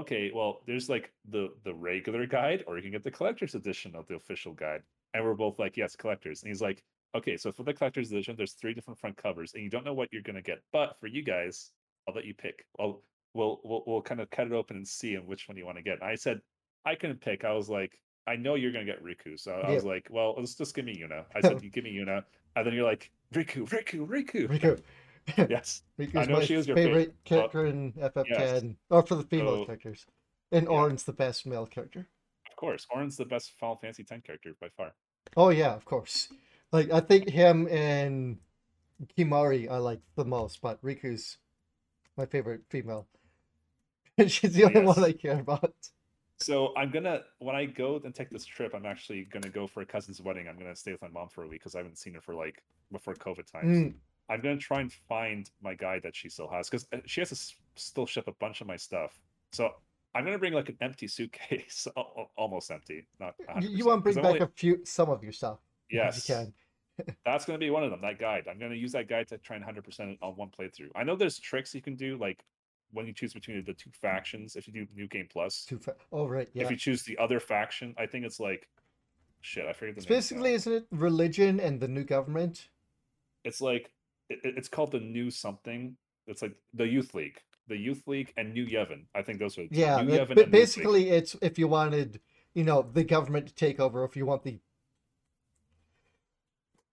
okay, well, there's like the the regular guide, or you can get the collector's edition of the official guide. And we're both like, yes, collectors. And he's like, okay, so for the collector's edition, there's three different front covers, and you don't know what you're gonna get. But for you guys, I'll let you pick. Well, we'll we'll we'll kind of cut it open and see which one you want to get. And I said I couldn't pick. I was like, I know you're gonna get Rikku, so I Yeah. was like, well, let's just give me Yuna. I said, you give me Yuna, and then you're like, Rikku, Rikku, Rikku. Rikku. Yes. Rikku's know my she was your favorite fav- character in FF10, yes. or for the female So- characters. And Yeah. Auron's the best male character. Of course, Auron's the best Final Fantasy X character by far. Oh yeah, of course. Like I think him and Kimahri I like the most, but Rikku's my favorite female. She's the Oh, only one yes. I care about. So I'm gonna when I go and take this trip, I'm actually gonna go for a cousin's wedding. I'm gonna stay with my mom for a week because I haven't seen her for like before COVID times. Mm, I'm gonna try and find my guide that she still has because uh, she has to still ship a bunch of my stuff. So I'm gonna bring like an empty suitcase, al- al- almost empty, not. 100%, you, want to bring back only- a few some of your stuff. Yes, you can. that's going to be one of them. That guide. I'm going to use that guide to try and 100% on one playthrough. I know there's tricks you can do, like when you choose between the two factions. If you do New Game Plus, Too fa- oh right, yeah. if you choose the other faction, I think it's like shit. I forget the It's name. basically, isn't it religion and the new government? It's like it, it- it's called the New something. It's like the Youth League, the Youth League, and New Yevon. I think those are. Yeah, New Yevon but basically, it's if you wanted, you know, the government to take over, if you want the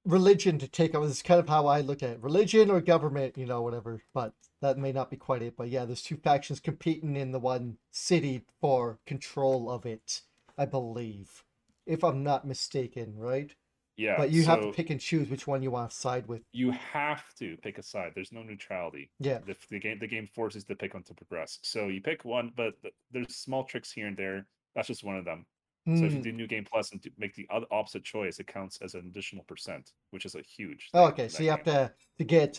religion to take over. This is kind of how I look at it. Religion or government, you know, whatever. But that may not be quite it. But yeah, there's two factions competing in the one city for control of it, I believe. If I'm not mistaken, right? Yeah. but you have to pick and choose which one you want to side with. You have to pick a side. There's no neutrality. Yeah. the, the game the game forces to pick one to progress. So you pick one, but th- there's small tricks here and there. That's just one of them. So if you Hmm. do New Game Plus and make the other opposite choice, it counts as an additional percent, which is a huge. Oh, okay, so you have to to get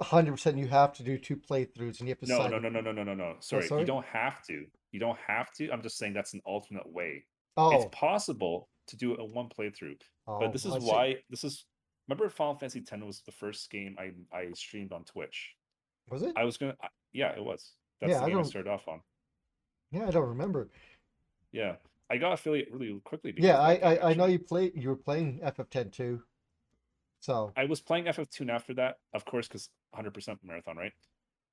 100%. You have to do two playthroughs, and you have to No, side no, no, no, no, no, no, no. Sorry, sorry? you don't have to. You don't have to. I'm just saying that's an alternate way. Oh, It's possible to do it in one playthrough, oh, but this is why. This is remember Final Fantasy X was the first game I I streamed on Twitch. Was it? I was gonna. I, yeah, it was. That's Yeah, the I game I started off on. Yeah, I don't remember. Yeah, I got affiliate really quickly. Yeah, I I, I know you play. You were playing FF10 too. So I was playing FF2 after that, of course, because 100% marathon, right?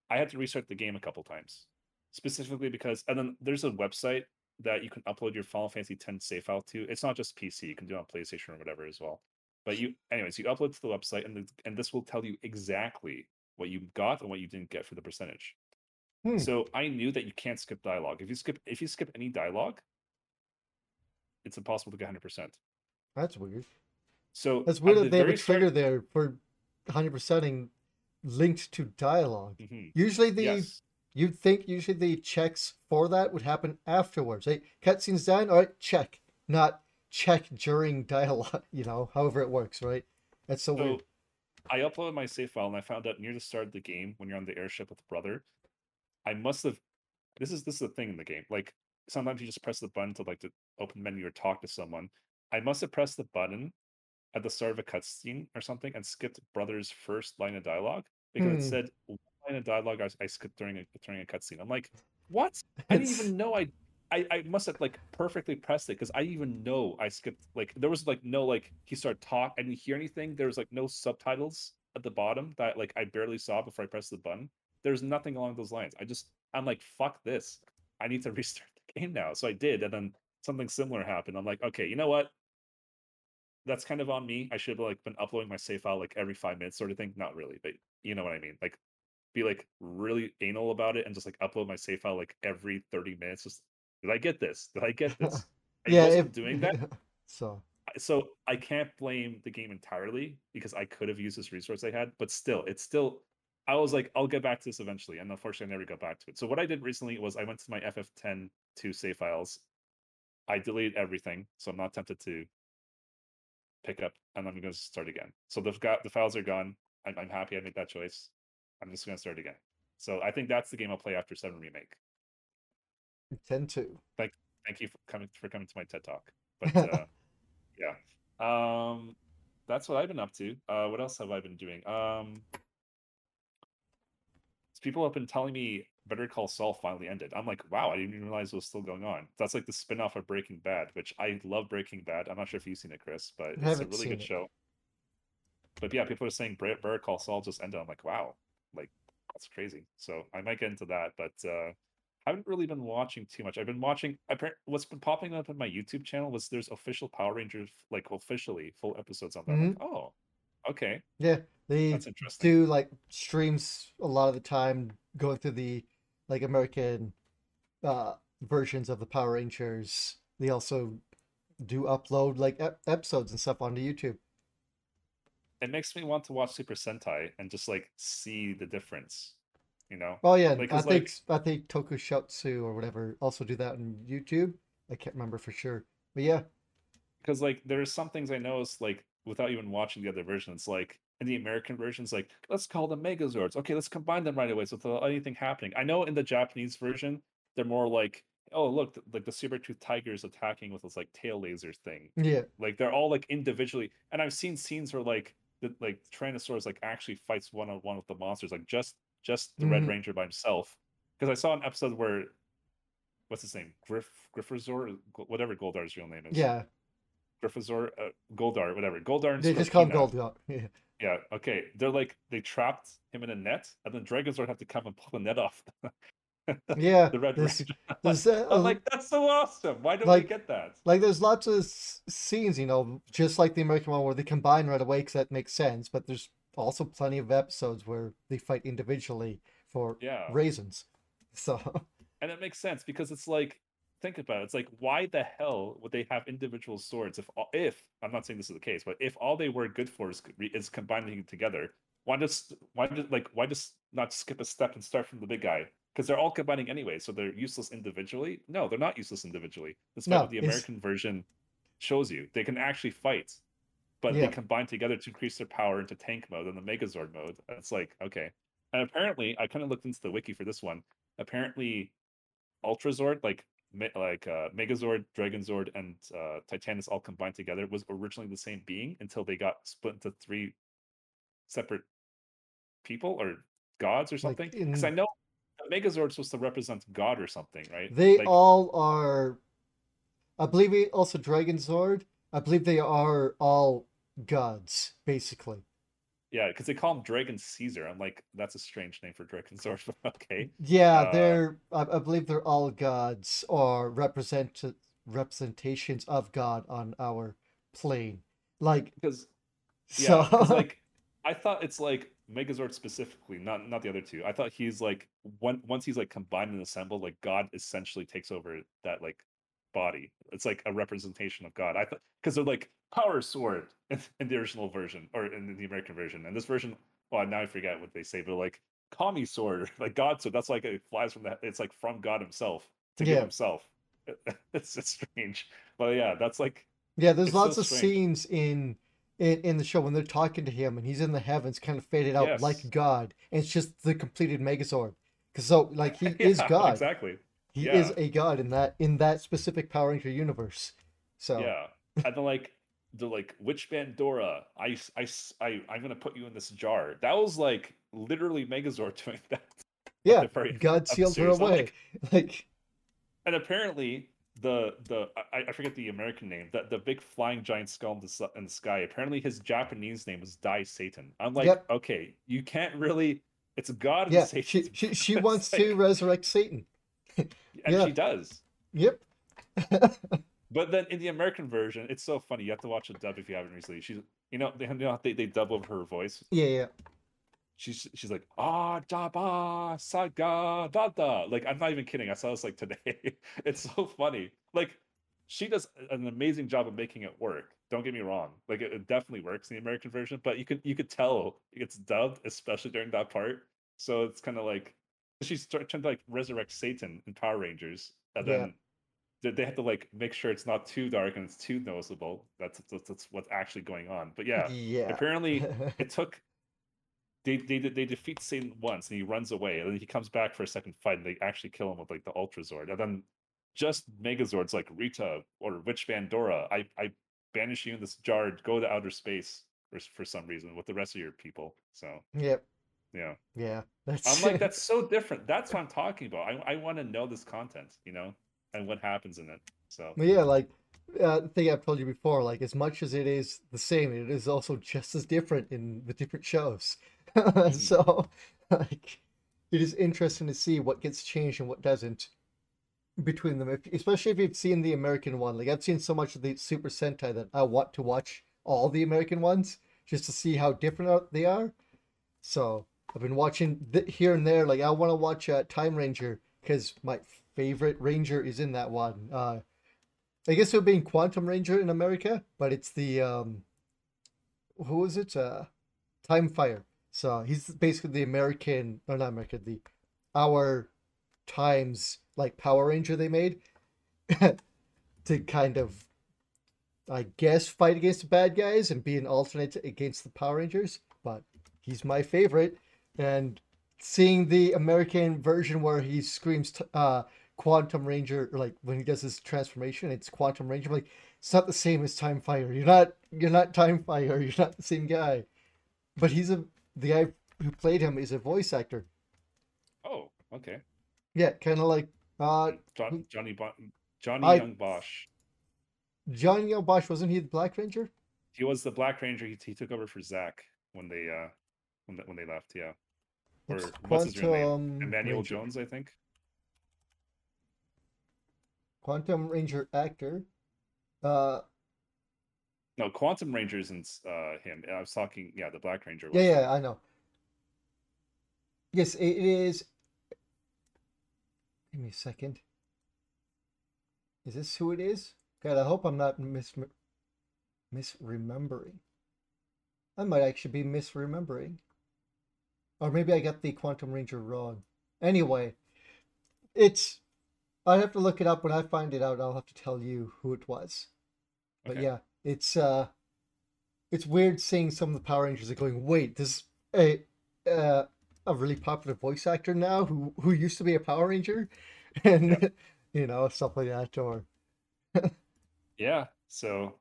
I had to restart the game a couple times, specifically because, and then there's a website that you can upload your Final Fantasy X save file to. It's not just PC; you can do it on PlayStation or whatever as well. But you, anyways, you upload to the website, and the, and this will tell you exactly what you got and what you didn't get for the percentage. Hmm. So I knew that you can't skip dialogue. If you skip, if you skip any dialogue, it's impossible to get hundred percent. That's weird. So That's weird that they have a very start- trigger there for 100%ing linked to dialogue. Mhm. Usually the Yes. You'd think usually the checks for that would happen afterwards. Right? Cutscene's done, all right, check. Not check during dialogue, you know, however it works, right? That's so, So weird. I uploaded my save file and I found out near the start of the game when you're on the airship with brother, I must have. This is this is a thing in the game. Like sometimes you just press the button to like to open menu or talk to someone. I must have pressed the button at the start of a cutscene or something and skipped brother's first line of dialogue because it Hmm. said line of dialogue I, I skipped during a during a cutscene. I'm like, what? I didn't even know I. I, I must have like perfectly pressed it because I even know I skipped like there was like no like he started talk I didn't hear anything. There was like no subtitles at the bottom that like I barely saw before I pressed the button. There's nothing along those lines. I just I'm like fuck this. I need to restart the game now. So I did and then something similar happened. I'm like okay you know what? That's kind of on me. I should have like been uploading my save file like every five minutes sort of thing. Not really but you know what I mean. Like be like really anal about it and just like upload my save file like every 30 minutes just did I get this did I get this I yeah, if, doing that so so I can't blame the game entirely because I could have used this resource I had, but still, it's still. I was like, I'll get back to this eventually, and unfortunately, I never got back to it. So what I did recently was I went to my FF10 2 save files. I deleted everything, so I'm not tempted to pick up, and I'm going to start again. So got the files are gone. I'm, I'm happy I made that choice. I'm just going to start again. So I think that's the game I'll play after Seven Remake. 10 2. Thank you for coming for coming to my TED talk. But uh, yeah, um, that's what I've been up to. Uh, what else have I been doing? Um, people have been telling me Better Call Saul finally ended. I'm like, wow, I didn't even realize it was still going on. That's like the spin-off of Breaking Bad, which I love Breaking Bad. I'm not sure if you've seen it, Chris, but it's a really good it. show. But yeah, people are saying Better Call Saul just ended. I'm like, wow, like that's crazy. So I might get into that, but uh haven't really been watching too much. I've been watching. Appar- What's been popping up in my YouTube channel was there's official Power Rangers, like officially full episodes on there. I'm like, oh, okay, Yeah, they that's interesting. do like streams a lot of the time going through the like American uh versions of the Power Rangers. They also do upload like ep- episodes and stuff onto YouTube. It makes me want to watch Super Sentai and just like see the difference. You know, Oh yeah, Like, I think I think Tokusatsu or whatever also do that on YouTube. I can't remember for sure, but yeah, because like there are some things I noticed like without even watching the other versions. Like in the American versions, like let's call them Megazords. Okay, let's combine them right away so without anything happening. I know in the Japanese version they're more like, oh look, like the saber tooth tiger is attacking with this like tail laser thing. yeah, Like they're all like individually, and I've seen scenes where like the like Tyrannosaurus like actually fights one on one with the monsters, like just just the Red Mhm. Ranger by himself. Because I saw an episode where what's his name, Griff Grifforzer, whatever Goldar's real name is. yeah. Grifforzer, uh, Goldar, whatever. Goldar and They just call him Scorpina. Gold. Yeah, Yeah, okay. They're like they trapped him in a net, and then Dragozord had to come and pull the net off yeah. the Red there's- Ranger. there's, uh, I'm like, that's so awesome. Why don't like- we get that? like there's lots of scenes, you know, just like the American one where they combine right away because that makes sense. But there's also plenty of episodes where they fight individually for Yeah. reasons. So and it makes sense because it's like think about it it's like why the hell would they have individual swords if all, if i'm not saying this is the case but if all they were good for is, is combining together why just why just like why just not skip a step and start from the big guy because they're all combining anyway so they're useless individually? No they're not useless individually. Despite No, what the it's- american version shows you they can actually fight but Yeah. they combine together to increase their power into tank mode and the megazord mode. It's like okay. And apparently i kind of looked into the wiki for this one. Apparently Ultrazord, like like uh, Megazord, Dragonzord, and uh, Titanus all combined together, was originally the same being until they got split into three separate people or gods or something. Because I in- know the Megazord supposed to represent God or something, right? they Like, all are. I believe it also Dragon Zord. I believe they are all gods, basically. yeah, because they call him Dragon Caesar. I'm like, that's a strange name for Dragon Zord, but okay. Yeah, Uh, they're I, I believe they're all gods or represent representations of God on our plane. Like Because so like I thought it's like Megazord specifically, not not the other two. I thought he's like one once he's like combined and assembled, like God essentially takes over that like body. It's like a representation of God. I thought because they're like power sword in, in the original version or in the American version, and this version. Well, now I forget what they say, but like Kami sword, like God sword. That's like it flies from that. It's like from God Himself to Yeah. Himself. It's just strange, but yeah, that's like yeah, there's it's so lots of strange. scenes in, in in the show when they're talking to him and he's in the heavens, kind of faded out Yes. like God, and it's just the completed Megazord. Because so like he is God. exactly. He yeah. is a god in that in that specific Power Ranger universe. So Yeah, and then like the like witch Bandora, I I I I'm gonna put you in this jar. That was like literally Megazord doing that. yeah, God sealed her away. like- Like And apparently the the I, I forget the American name. The the big flying giant skull in the in the sky. Apparently his Japanese name was Dai Satan. I'm like, Yep. okay, you can't really. It's God yeah, Satan. she she she wants like- to resurrect Satan. and yeah. she does. Yep. But then in the American version, it's so funny. You have to watch the dub if you haven't recently. She's, you know, they, you know they, they dub over her voice. yeah, yeah. She's she's like ah jaba saga da da. Like I'm not even kidding. I saw this like today. it's so funny. Like she does an amazing job of making it work. Don't get me wrong. Like it, it definitely works in the American version, but you could you could tell it's dubbed, especially during that part. So it's kind of like she's try- trying to like resurrect Satan in Power Rangers, and Yeah. then they- they have to like make sure it's not too dark and it's too noticeable. That's that's, that's what's actually going on. But yeah, Yeah. apparently it took they they they defeat Satan once and he runs away and then he comes back for a second fight and they actually kill him with like the Ultra Zord and then just Megazords like Rita or Witch Bandora I I banish you in this jar go to outer space for for some reason with the rest of your people so Yep. yeah Yeah. That's I'm like that's so different that's what I'm talking about I I want to know this content you know and what happens in it so yeah, like uh, the thing I've told you before, like as much as it is the same, it is also just as different in the different shows. so, like, it is interesting to see what gets changed and what doesn't between them. If, especially if you've seen the American one, like I've seen so much of the Super Sentai that I want to watch all the American ones just to see how different they are. So I've been watching th- here and there. Like I want to watch uh, Time Ranger because my favorite Ranger is in that one. Uh, I guess it would be Quantum Ranger in America, but it's the um, who is it? Uh, Time Fire. So he's basically the American, or not American, the our times like Power Ranger they made to kind of, I guess, fight against the bad guys and be an alternate against the Power Rangers. But he's my favorite, and seeing the American version where he screams uh, Quantum Ranger, like when he does his transformation, it's Quantum Ranger. I'm like, it's not the same as Time Fire. You're not, you're not Time Fire. You're not the same guy. But he's a the guy who played him is a voice actor. oh okay Yeah, kind of like uh, John, Johnny Bo- Johnny I- Yong Bosch Johnny Yong Bosch. Wasn't he the Black Ranger? he was the Black Ranger he, he took over for Zach when they uh when they, when they left yeah or It's what's his real name Quantum Emmanuel Ranger. Jones I think Quantum Ranger actor. Uh, No, Quantum Ranger isn't uh, him. I was talking, yeah, the Black Ranger. yeah, yeah, I know. Yes, it is. Give me a second. Is this who it is? God, I hope I'm not mis misremembering. I might actually be misremembering. Or maybe I got the Quantum Ranger wrong. Anyway, it's. I'd have to look it up. When I find it out, I'll have to tell you who it was. But Okay. yeah, it's uh, it's weird seeing some of the Power Rangers are going. Wait, there's a uh, a really popular voice actor now who who used to be a Power Ranger, and you know stuff like that. Or Yeah, so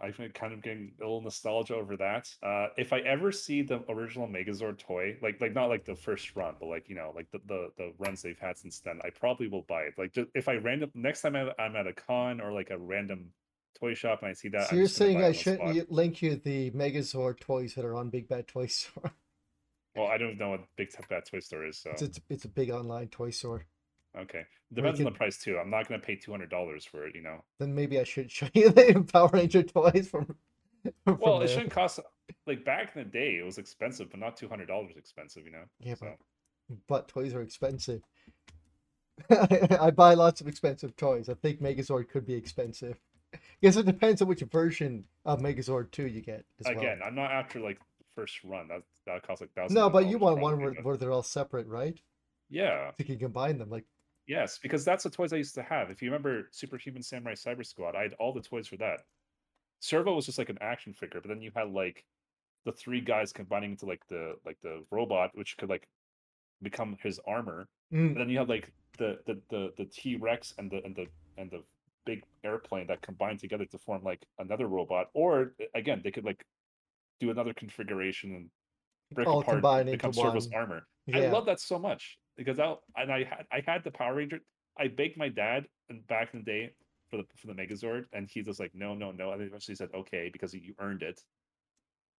I've been kind of getting a little nostalgia over that. Uh, if I ever see the original Megazord toy, like like not like the first run, but like you know, like the the, the runs they've had since then, I probably will buy it. Like just, if I random next time I'm, I'm at a con or like a random toy shop and I see that, So I'm you're saying I shouldn't spot. link you the Megazord toys that are on Big Bad Toy Store? Well, I don't know what Big Bad Toy Store is, so It's, it's it's a big online toy store. okay. Depends on the price too. I'm not gonna pay two hundred dollars for it, you know. Then maybe I should show you the Power Ranger toys from. from Well, it shouldn't cost like back in the day. It was expensive, but not two hundred dollars expensive, you know. Yeah, So, but but toys are expensive. I buy lots of expensive toys. I think Megazord could be expensive. Guess it depends on which version of Megazord 2 you get as well. again, I'm not after like first run. That that costs like thousands. No, but you want one where, where they're all separate, right? Yeah. You can combine them. Like, Yes, because that's the toys I used to have. If you remember Superhuman Samurai Cyber Squad, I had all the toys for that. Servo was just like an action figure, but then you had like the three guys combining into like the like the robot, which could like become his armor. mm, And then you had like the the the, the T Rex and the and the and the big airplane that combined together to form like another robot. Or again, they could like do another configuration and break All apart and become Servo's armor. yeah. I love that so much because I and I had I had the Power Ranger. I begged my dad and back in the day for the for the Megazord, and he was like, "No, no, no." And eventually said, "Okay," because you earned it.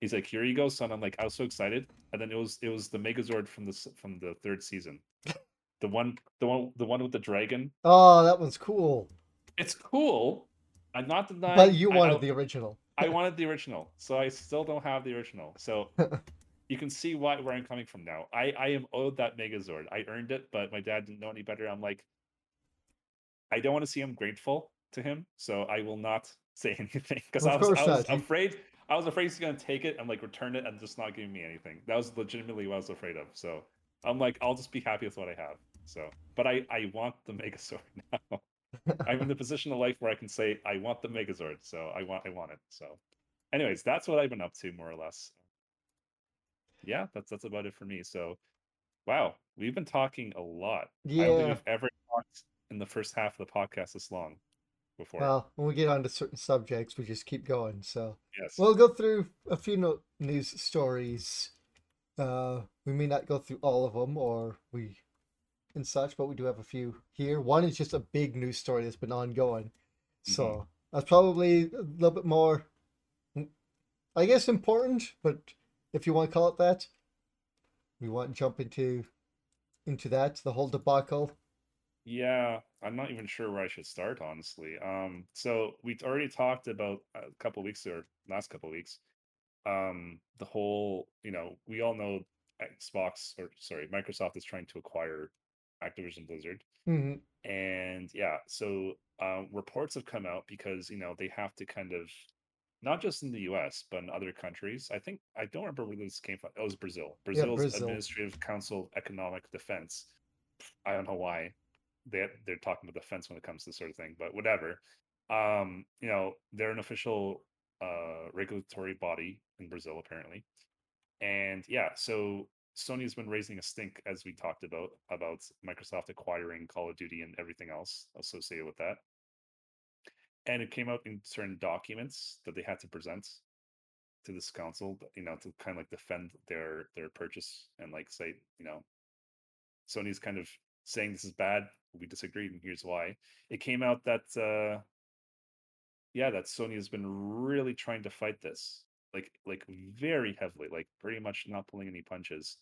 He's like, "Here you go, son." I'm like, I was so excited, and then it was it was the Megazord from the from the third season, the one the one the one with the dragon. Oh, that one's cool. It's cool. I'm not denying. But you wanted the original. I wanted the original, so I still don't have the original. So you can see why where I'm coming from now. I I am owed that Megazord. I earned it, but my dad didn't know any better. I'm like, I don't want to see him grateful to him, so I will not say anything because I was I was afraid. I was afraid he's gonna take it and like return it and just not give me anything. That was legitimately what I was afraid of. So I'm like, I'll just be happy with what I have. So, but I I want the Megazord now. I'm in the position of life where I can say I want the Megazord, so I want I want it. So, anyways, that's what I've been up to more or less. Yeah, that's that's about it for me. So, wow, we've been talking a lot. I don't think Yeah. we've ever talked in the first half of the podcast this long before. Well, when we get onto certain subjects, we just keep going. So yes. we'll go through a few no- news stories. Uh, we may not go through all of them, or we and such, but we do have a few here. One is just a big news story that's been ongoing. So that's probably a little bit more, mm, I guess, important. But if you want to call it that, we want to jump into into that the whole debacle. Yeah, I'm not even sure where I should start, honestly. Um, so we already talked about a couple weeks or last couple weeks. Um, the whole, you know, we all know Xbox or sorry, Microsoft is trying to acquire Activision Blizzard. hmm And yeah, so um, reports have come out because, you know, they have to kind of not just in the US, but in other countries. I think I don't remember where this came from. Oh, it was Brazil. Brazil's Brazil. Administrative Council of Economic Defense. I don't know why they they're talking about defense when it comes to this sort of thing, but whatever. Um, you know, they're an official uh regulatory body in Brazil apparently. And yeah, so Sony's been raising a stink as we talked about about Microsoft acquiring Call of Duty and everything else associated with that. And it came out in certain documents that they had to present to this council, you know, to kind of like defend their their purchase and like say, you know, Sony's kind of saying this is bad. We disagree, and here's why. It came out that uh yeah, that Sony has been really trying to fight this, like like very heavily, like pretty much not pulling any punches.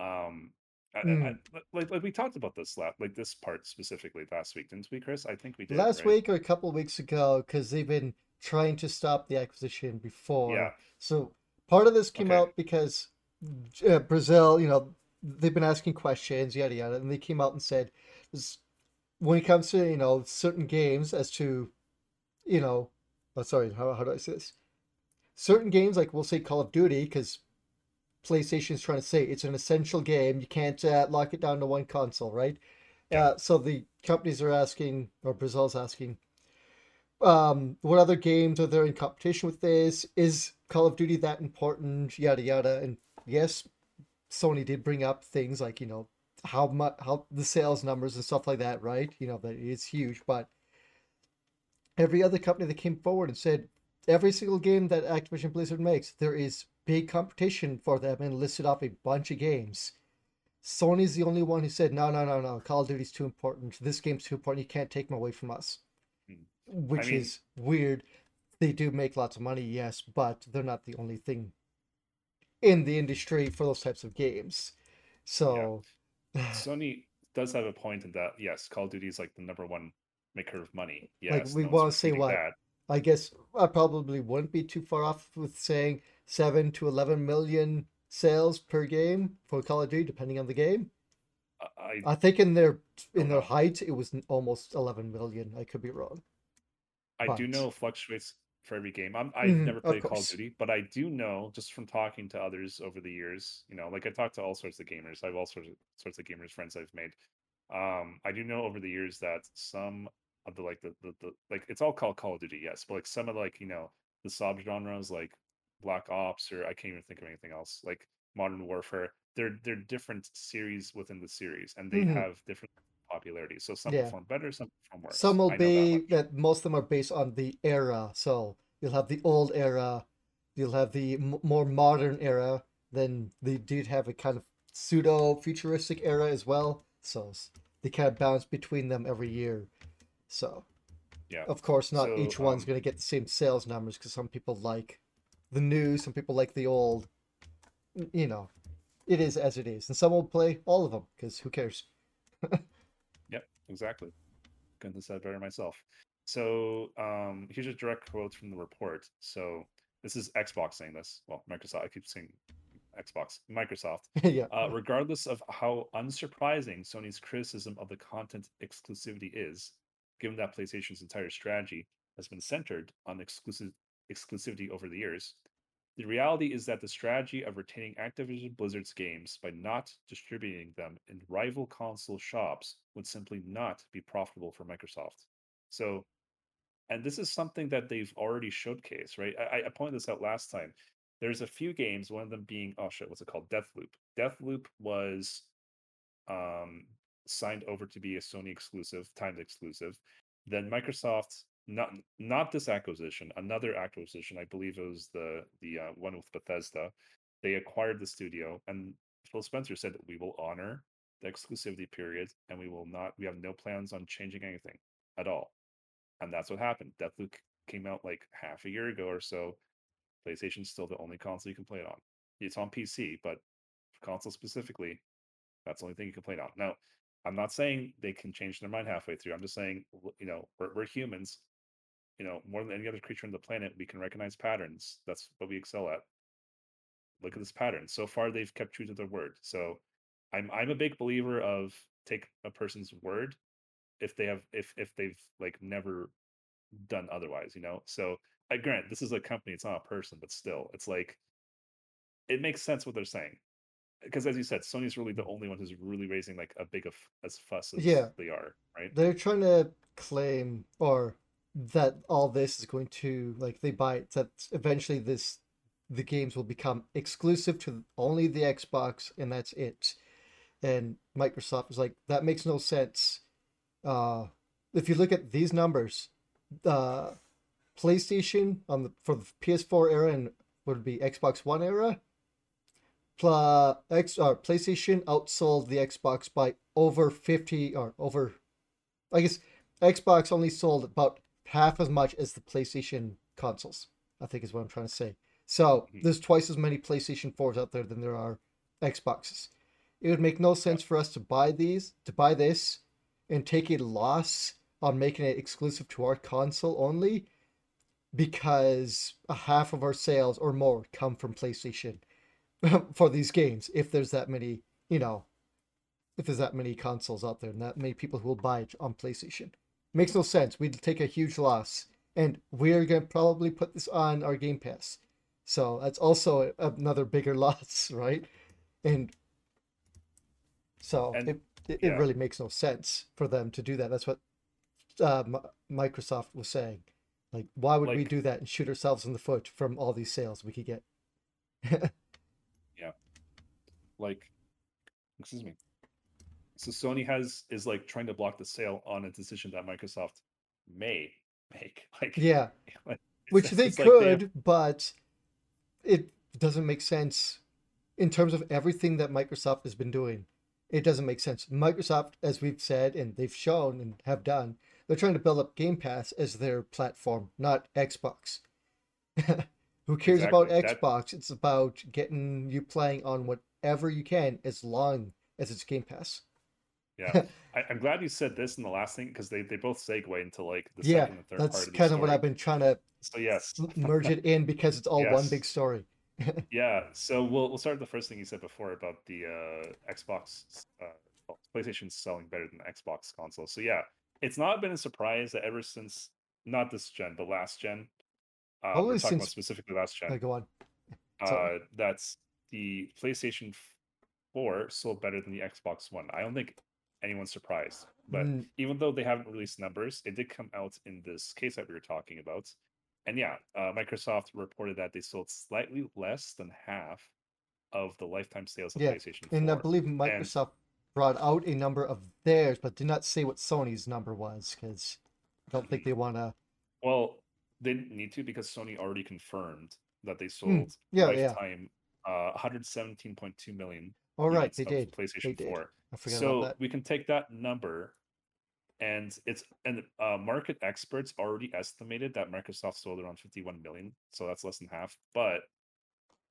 Um, I, I- Mm. I- like like we talked about this last, like this part specifically last week, didn't we, Chris? I think we did. Last right? week or a couple of weeks ago, because they've been trying to stop the acquisition before. Yeah. So part of this came Okay. out because uh, Brazil, you know, they've been asking questions, yada yada, and they came out and said, when it comes to you know certain games, as to, you know, oh sorry, how how do I say this? Certain games, like we'll say Call of Duty, because PlayStation's trying to say it's an essential game. You can't uh, lock it down to one console, right? Yeah. Uh, so the companies are asking, or Brazil's asking, um, what other games are there in competition with this? Is Call of Duty that important? Yada yada. And yes, Sony did bring up things like you know how much how the sales numbers and stuff like that, right? You know that it's huge, but every other company that came forward and said every single game that Activision Blizzard makes, there is big competition for them and listed off a bunch of games. Sony's the only one who said no, no, no, no. Call of Duty's too important. This game's too important. You can't take them away from us Hmm. which mean- is weird. they do make lots of money, yes, but they're not the only thing in the industry for those types of games. So Sony does have a point in that yes, Call of Duty is like the number one maker of money. Yes, like we no want to say what. I guess I probably wouldn't be too far off with saying seven to eleven million sales per game for Call of Duty, depending on the game. I, I think in their in their height it was almost eleven million. I could be wrong. I do know it fluctuates for every game. I'm, I've Mhm, never of played Call of. Duty, but I do know just from talking to others over the years. You know, like I talked to all sorts of gamers. I have all sorts of sorts of gamers friends I've made. Um, I do know over the years that some of the like the, the, the like it's all called Call of Duty, yes, but like some of like you know the sub genres like Black Ops or I can't even think of anything else like Modern Warfare. They're they're different series within the series, and they Mhm. have different popularity. So some Yeah. perform better, some perform worse. Some will that be much. that most of them are based on the era. So you'll have the old era, you'll have the m- more modern era. Then they did have a kind of pseudo futuristic era as well. So they kind of bounce between them every year. So Yeah. of course, not So, each one's um, going to get the same sales numbers because some people like the new, some people like the old. You know, it is as it is, and some will play all of them because who cares? Yep, exactly. Couldn't have said better myself. So um, here's a direct quote from the report. So this is Xbox saying this. Well, Microsoft. I keep saying Xbox. Microsoft. yeah. Uh, regardless of how unsurprising Sony's criticism of the content exclusivity is, given that PlayStation's entire strategy has been centered on exclusive exclusivity over the years, the reality is that the strategy of retaining Activision Blizzard's games by not distributing them in rival console shops would simply not be profitable for Microsoft. So, and this is something that they've already showcased, right? I, I pointed this out last time. There's a few games, one of them being, oh shit, what's it called? Deathloop. Deathloop was um, signed over to be a Sony exclusive, timed exclusive. Then Microsoft, not not this acquisition, another acquisition, I believe it was the the uh, one with Bethesda. They acquired the studio, and Phil Spencer said that we will honor the exclusivity period, and we will not. We have no plans on changing anything at all. And that's what happened. Deathloop came out like half a year ago or so. PlayStation's still the only console you can play it on. It's on PC, but console specifically, that's the only thing you can play it on. Now, I'm not saying they can change their mind halfway through. I'm just saying, you know, we're, we're humans. You know, more than any other creature on the planet, we can recognize patterns. That's what we excel at. Look at this pattern. So far, they've kept true to their word. So, I'm I'm a big believer of take a person's word if they have if if they've like never done otherwise. You know, so uh, I grant this is a company, it's not a person, but still, it's like it makes sense what they're saying because as you said sony's really the only one who's really raising like a big of as fuss as Yeah. they are right they're trying to claim or that all this is going to like they buy it that eventually this the games will become exclusive to only the Xbox and that's it. And Microsoft is like that makes no sense. Uh if you look at these numbers, uh PlayStation on the for the PS4 era and would be Xbox One era, Pla, X or PlayStation outsold the Xbox by over 50 or over I guess Xbox only sold about half as much as the PlayStation consoles. I think is what I'm trying to say. So Mhm. there's twice as many PlayStation 4s out there than there are Xboxes. It would make no sense for us to buy these, to buy this, and take a loss on making it exclusive to our console only, because a half of our sales or more come from PlayStation for these games. If there's that many, you know, if there's that many consoles out there and that many people who will buy it on PlayStation. Makes no sense. We'd take a huge loss. And we're going to probably put this on our Game Pass. So that's also another bigger loss, right? And so And- it, it, yeah. really makes no sense for them to do that. That's what uh, Mi- Microsoft was saying. Like, why would we do that and shoot ourselves in the foot from all these sales we could get? like excuse me so sony has is like trying to block the sale on a decision that microsoft may make like yeah. like, which they it's like they could, but it doesn't make sense in terms of everything that Microsoft has been doing. It doesn't make sense. Microsoft, as we've said and they've shown and have done, they're trying to build up Game Pass as their platform, not Xbox. Who cares about Exactly. That- Xbox? It's about getting you playing on whatever you can as long as it's Game Pass. Yeah, I, I'm glad you said this in the last thing because they, they both segue into like the yeah, second and third part that's of the kind of what. I've been trying to So yes, merge it in because it's all one big story. yeah. So we'll we'll start with the first thing you said before about the uh, Xbox, uh, well, selling better than the Xbox console. So yeah, it's not been a surprise that ever since not this gen, but last gen. Uh, Probably we're talking about specifically last gen. Go on. uh, that's the PlayStation 4 sold better than the Xbox One. I don't think anyone's surprised. But Mm, even though they haven't released numbers, it did come out in this case that we were talking about. And yeah, uh, Microsoft reported that they sold slightly less than half of the lifetime sales of Yeah, PlayStation 4. and I believe Microsoft brought out a number of theirs, but did not say what Sony's number was because I don't think they want to. well, they didn't need to because Sony already confirmed that they sold Hmm. Yeah, yeah. Uh, 117.2 million All right, they did. PlayStation did. 4. I forgot so about that. we can take that number and it's and uh, market experts already estimated that microsoft sold around 51 million so that's less than half but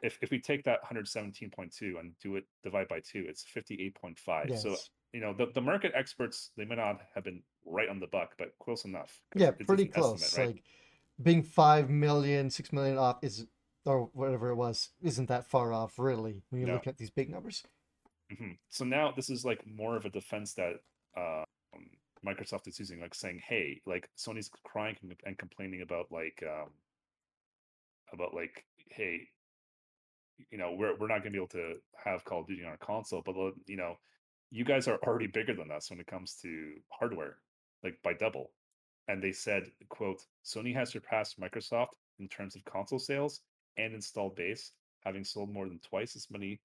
if, if we take that 117.2 and do it divide by two it's 58.5 so you know the, the market experts they may not have been right on the buck but close enough. Yeah, pretty close. estimate, right? Like being five million, six million off is, or whatever it was, isn't that far off, really, when you No. look at these big numbers. Mhm. So now this is like more of a defense that uh, um, Microsoft is using, like saying, "Hey, like Sony's crying and- and complaining about like um, about like, hey, you know, we're we're not going to be able to have Call of Duty on our console, but uh, you know, you guys are already bigger than us when it comes to hardware, like by double." And they said, "quote Sony has surpassed Microsoft in terms of console sales and installed base, having sold more than twice as many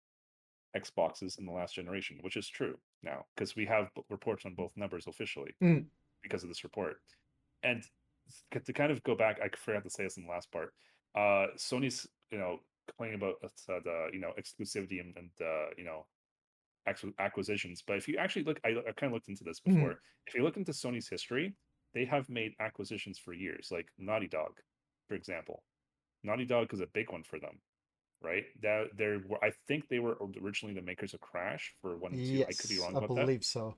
Xboxes in the last generation, which is true now because we have b- reports on both numbers officially Mm. because of this report. And to kind of go back, I forgot to say this in the last part. Uh, Sony's, you know, complaining about uh, the you know exclusivity and, and uh, you know acqu- acquisitions. But if you actually look, I, I kind of looked into this Mhm. before. If you look into Sony's history, they have made acquisitions for years, like Naughty Dog, for example. Naughty Dog is a big one for them, right? That there were, I think they were originally the makers of Crash for one and two. Yes, I could be wrong I about that. I believe so.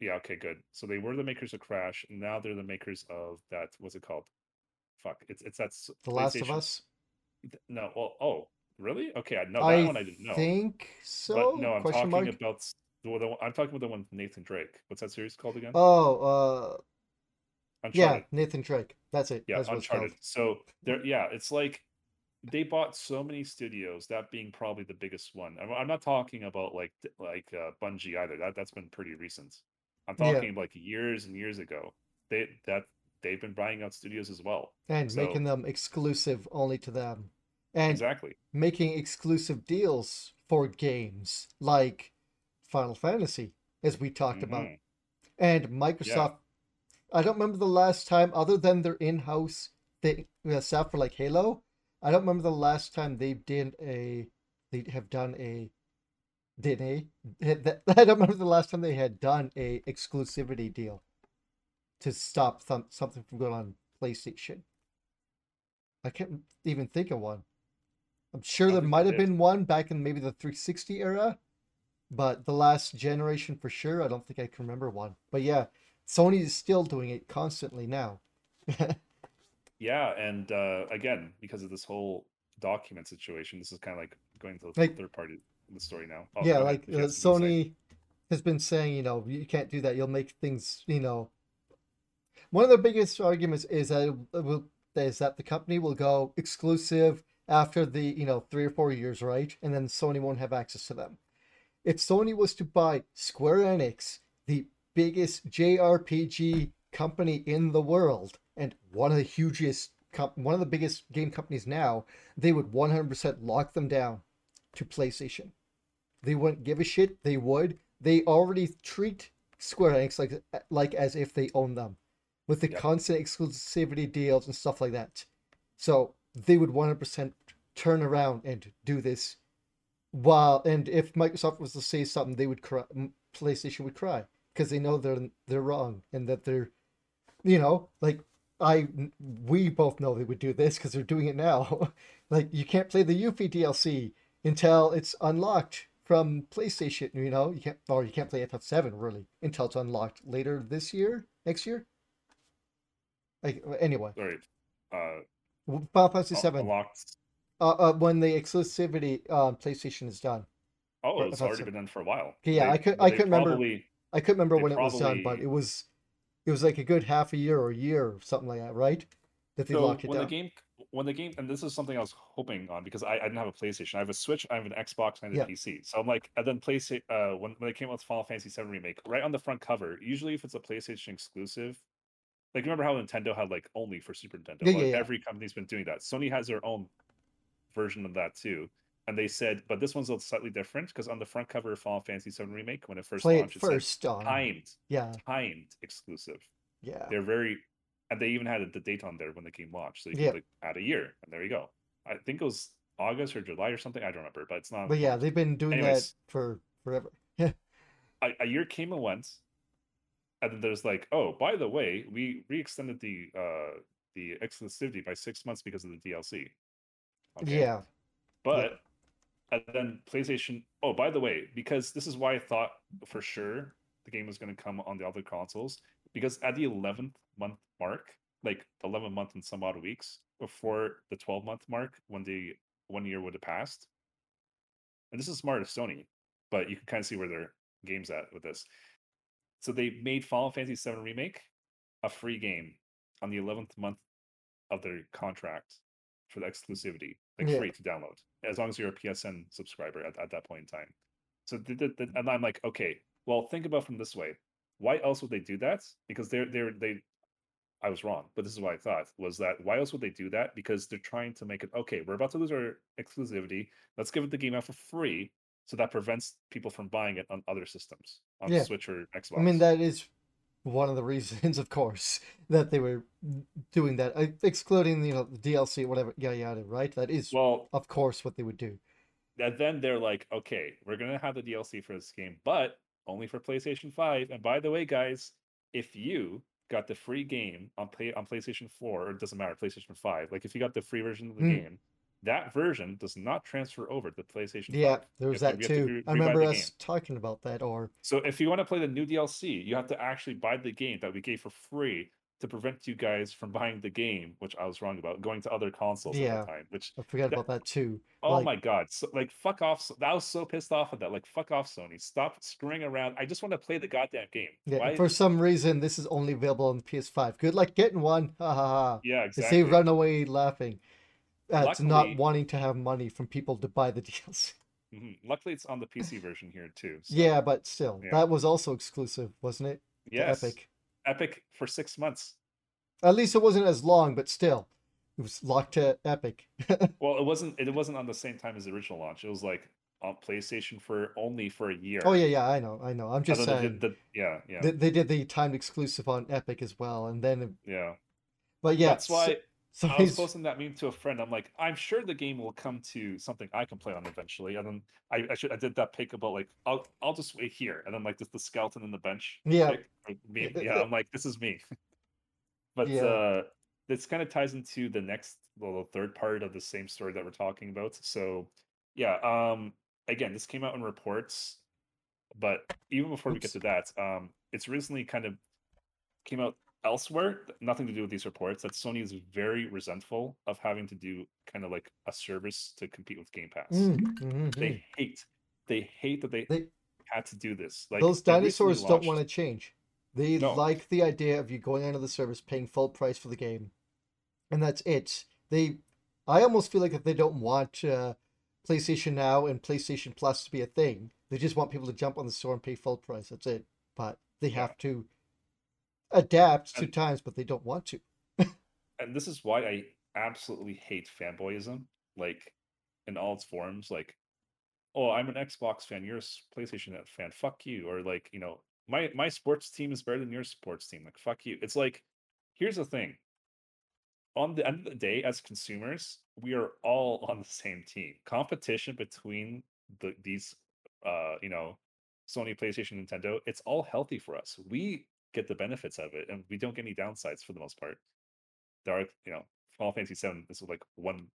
Yeah, okay, good. So they were the makers of Crash, and now they're the makers of that. What's it called? Fuck, it's it's that's The Last of Us. No, well, oh, really? Okay, I know that I one. I didn't know. I think so. but no, I'm Question talking mark. about the, the I'm talking about the one with Nathan Drake. What's that series called again? Oh, uh, Uncharted. yeah, Nathan Drake. That's it. yeah That's uncharted so there yeah it's like they bought so many studios that being probably the biggest one i'm, I'm not talking about like like uh, bungie either that that's been pretty recent i'm Yeah. talking like years and years ago they that they've been buying out studios as well And So- making them exclusive only to them. And exactly making exclusive deals for games like Final Fantasy, as we talked about. Mhm. And Microsoft, I don't remember the last time, other than their in house thing, uh, stuff for like Halo, I don't remember the last time they did a, they have done a, did a, I don't remember the last time they had done a exclusivity deal to stop some, something from going on PlayStation. I can't even think of one. I'm sure there might have been one back in maybe the 360 era, but the last generation for sure, I don't think I can remember one. But yeah, Sony is still doing it constantly now. yeah and uh again because of this whole document situation this is kind of like going to the Like- third party of the story now Oh, yeah, like uh, have something to say. Sony has been saying, you know, you can't do that. You'll make things, you know. One of the biggest arguments is that will, is that the company will go exclusive after the, you know, three or four years, right? And then Sony won't have access to them. If Sony was to buy Square Enix, the biggest JRPG company in the world and one of the hugest, one of the biggest game companies now, they would 100% lock them down to PlayStation. They wouldn't give a shit. They would. They already treat Square Enix like like as if they own them, with the Yep. constant exclusivity deals and stuff like that. So they would 100% turn around and do this. While and if Microsoft was to say something, they would cry. PlayStation would cry because they know they're they're wrong and that they're, you know, like I we both know they would do this because they're doing it now. like you can't play the Yuffie DLC until it's unlocked from PlayStation. You know, you can't or you can't play FF7 really until it's unlocked later this year, next year. Like anyway, Sorry. Uh, Final Fantasy Seven. unlocked. Uh, uh, when the exclusivity on PlayStation is done. Oh, it's already been done for a while. Yeah, They- I could- I couldn't remember- probably- I couldn't remember when it was done, but it was it was like a good half a year or a year or something like that, right? That they So locked it when down. the game, when the game, and this is something I was hoping on because I, I didn't have a PlayStation. I have a Switch, I have an Xbox, and Yeah. a PC. So I'm like, and then PlayStation, uh, when when they came out with Final Fantasy VII remake, right on the front cover, usually if it's a PlayStation exclusive, like remember how Nintendo had like only for Super Nintendo? Yeah, Like, yeah, yeah. Every company's been doing that. Sony has their own version of that too. And they said, but this one's a little slightly different because on the front cover of Final Fantasy VII remake, when it first Play it launched, it said first on. timed, Yeah, timed exclusive yeah. they're very and they even had the date on there when the game launched so you Yeah. could like, add a year and there you go i think it was august or july or something i don't remember but it's not But yeah, they've been doing Anyways. that for forever. a, a year came and went and then there's like oh by the way we re-extended the uh the exclusivity by six months because of the dlc Okay. Yeah, But and then PlayStation. Oh, by the way, because this is why I thought for sure the game was going to come on the other consoles. Because at the 11th month mark, like 11 month and some odd weeks before the 12 month mark, when the one year would have passed, and this is smart of Sony, but you can kind of see where their game's at with this. So they made Final Fantasy VII Remake a free game on the 11th month of their contract for the exclusivity, like Yeah. free to download, as long as you're a PSN subscriber at, at that point in time. So, the, the, the- and I'm like, okay, well, think about from this way. Why else would they do that? Because they're they're they. I was wrong, but this is what I thought was that why else would they do that? Because they're trying to make it okay. We're about to lose our exclusivity. Let's give it the game out for free, so that prevents people from buying it on other systems, on Yeah. Switch or Xbox. I mean that is one of the reasons, of course, that they were doing that, uh, excluding you know the DLC, whatever, yada yada. Right? That is, well, of course, what they would do. and then they're like, okay, we're gonna have the DLC for this game, but only for PlayStation 5. And by the way, guys, if you got the free game on play on PlayStation 4, or it doesn't matter, PlayStation 5, like if you got the free version of the Mm. game, that version does not transfer over to PlayStation Yeah, 5. there was that to- have to too. re- I remember us talking about that. Or So if you want to play the new DLC, you have to actually buy the game that we gave for free to prevent you guys from buying the game, which I was wrong about, going to other consoles Yeah. at the time. Which I forgot That- about that too. oh Like- my god, so, like fuck off! So- I was so pissed off at that. Like fuck off, Sony. Stop screwing around. I just want to play the goddamn game. Yeah, Why? for some reason, this is only available on the PS5. Good luck getting one. Ha ha ha. yeah, They exactly. say run away laughing. At not wanting to have money from people to buy the DLC. Mhm. Luckily, it's on the PC version here too. so- Yeah, but still, Yeah. that was also exclusive, wasn't it? to Yes. Epic. Epic for six months. At least it wasn't as long, but still, it was locked to Epic. Well, it wasn't. It wasn't on the same time as the original launch. It was like on PlayStation for only for a year. oh yeah, yeah, I know, I know. I'm just saying the- yeah, yeah, they, they did the timed exclusive on Epic as well, and then, yeah. but yeah, That's why. So, I was posting that meme to a friend. I'm like, I'm sure the game will come to something I can play on eventually. And then I, I should I did that pick about like I'll I'll just wait here. And then like just the skeleton in the bench. Yeah. pic, or meme. Yeah. I'm like, this is me. but Yeah. uh this kind of ties into the next well, the third part of the same story that we're talking about. So yeah, um again, this came out in reports, but even before we get to that, um it's recently kind of came out elsewhere, nothing to do with these reports, that Sony is very resentful of having to do kind of like a service to compete with Game Pass. Mm, mhm, They hate, they hate that they, They- had to do this. Like Those dinosaurs don't want to change. They No. like the idea of you going onto the service, paying full price for the game, and that's it. They, I almost feel like that they don't want uh, PlayStation Now and PlayStation Plus to be a thing. They just want people to jump on the store and pay full price. That's it. But they have to adapt to And- times, but they don't want to. and this is why I absolutely hate fanboyism, like in all its forms. Like, oh, I'm an Xbox fan, you're a PlayStation fan, fuck you. Or like, you know, my my sports team is better than your sports team. Like, fuck you. It's like, here's the thing. On the end of the day, as consumers, we are all on the same team. Competition between the these, uh, you know, Sony, PlayStation, Nintendo, it's all healthy for us. We get the benefits of it, and we don't get any downsides for the most part there are you know Final Fantasy VII. This is like one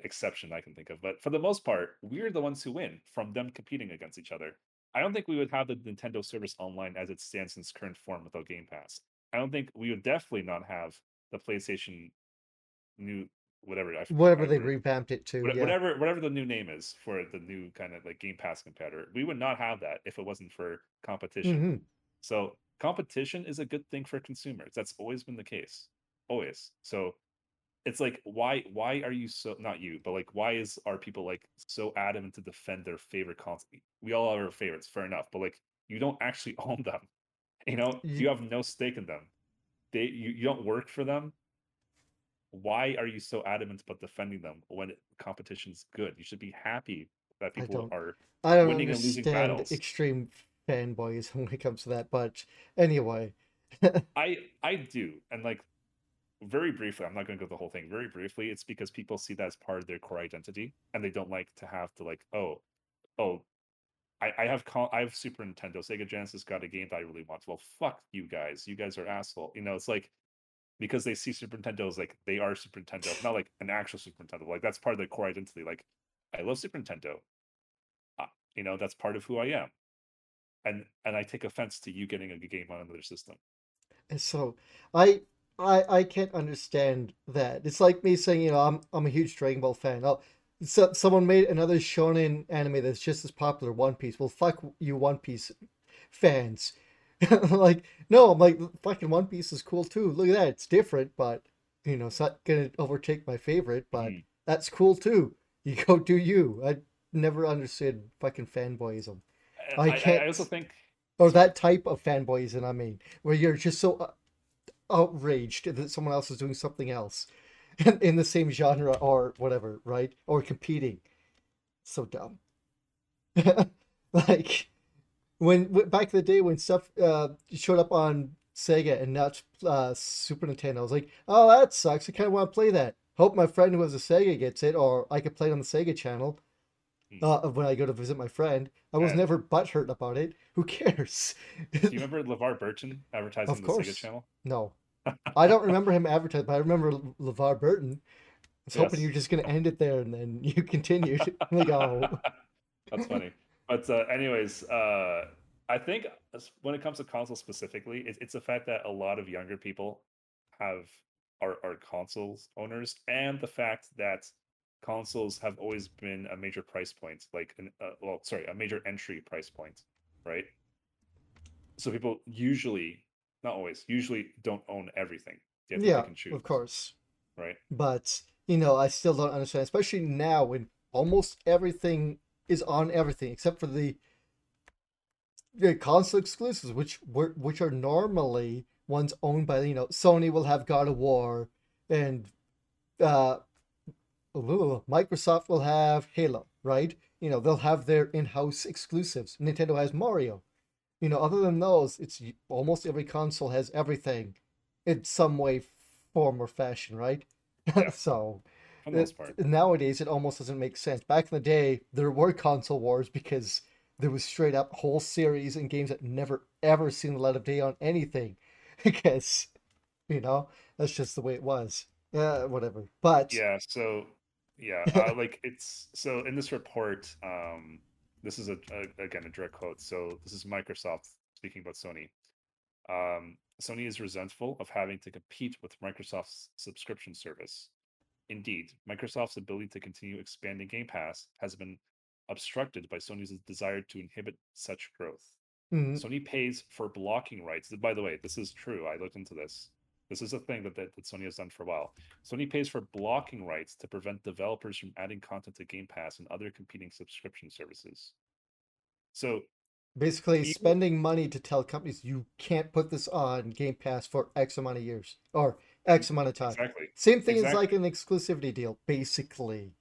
exception I can think of, but for the most part, we're the ones who win from them competing against each other. I don't think we would have the Nintendo service online as it stands in its current form without Game Pass. I don't think we would definitely not have the PlayStation new whatever I Whatever they whatever- revamped it to. what- yeah. whatever whatever the new name is for the new kind of like Game Pass competitor. We would not have that if it wasn't for competition. Mhm. So competition is a good thing for consumers. That's always been the case. Always. So it's like why why are you so not you, but like why is are people like so adamant to defend their favorite console? We all have our favorites, fair enough, but like you don't actually own them. You know, you have no stake in them. They you, you don't work for them. Why are you so adamant about defending them when it, competition's good? You should be happy that I people don't- are I don't winning and losing understand battles. extreme fanboys when it comes to that, but anyway. I I do, and like very briefly, I'm not going to go the whole thing. Very briefly, it's because people see that as part of their core identity, and they don't like to have to like, oh, oh, I, I have con- I have Super Nintendo, Sega Genesis got a game that I really want. Well, fuck you guys. You guys are asshole. You know, it's like because they see Super Nintendo as like they are Super Nintendo, not like an actual Super Nintendo. Like that's part of their core identity. Like I love Super Nintendo. Uh, you know, that's part of who I am. And and I take offense to you getting a game on another system. And so I I I can't understand that. It's like me saying, you know, I'm I'm a huge Dragon Ball fan. Oh, so someone made another shonen anime that's just as popular, One Piece. Well, fuck you, One Piece fans. like, no, I'm like, fucking One Piece is cool too. Look at that, it's different, but you know, it's not gonna overtake my favorite. But Mm. that's cool too. You go do you. I never understood fucking fanboyism. I I, I, can't- also think or that type of fanboyism i mean where you're just so uh, outraged that someone else is doing something else in the same genre or whatever right? Or competing. So dumb. Like when back in the day when stuff uh, showed up on sega and not uh, super nintendo i was like oh that sucks. I kind of want to play that. Hope my friend who has a sega gets it or i could play it on the sega channel. Uh, when i go to visit my friend i was never butthurt about it who cares Do you remember LeVar Burton advertising Of the Sega channel? No, I don't remember him advertising, but I remember Le- LeVar Burton. I was hoping you're just going to end it there and then you continued. Like, oh, That's funny. But uh, anyways, uh, I think when it comes to console specifically, it's, it's the fact that a lot of younger people have are, are consoles owners, and the fact that consoles have always been a major price point, like an uh, well, sorry, a major entry price point, right? So people usually, not always, usually don't own everything. They have to yeah, of course. right? But, you know, I still don't understand, especially now when almost everything is on everything except for the, the console exclusives, which were which are normally ones owned by, you know, Sony will have God of War and uh, Microsoft will have Halo, right? You know, they'll have their in-house exclusives. Nintendo has Mario. You know, other than those, it's almost every console has everything in some way, form, or fashion, right? Yeah. so it- nowadays, it almost doesn't make sense. Back in the day, there were console wars because there was straight up whole series and games that never ever seen the light of day on anything, because you know that's just the way it was. Yeah, whatever. But yeah so yeah uh, like it's so in this report um this is a, a again a direct quote so this is microsoft speaking about sony um sony is resentful of having to compete with microsoft's subscription service indeed microsoft's ability to continue expanding game pass has been obstructed by sony's desire to inhibit such growth Mhm. Sony pays for blocking rights. By the way, this is true. I looked into this. This is a thing that, that, that Sony has done for a while. Sony pays for blocking rights to prevent developers from adding content to Game Pass and other competing subscription services. So basically spending money to tell companies you can't put this on Game Pass for X amount of years or X amount of time. exactly, Same thing as like an exclusivity deal, basically.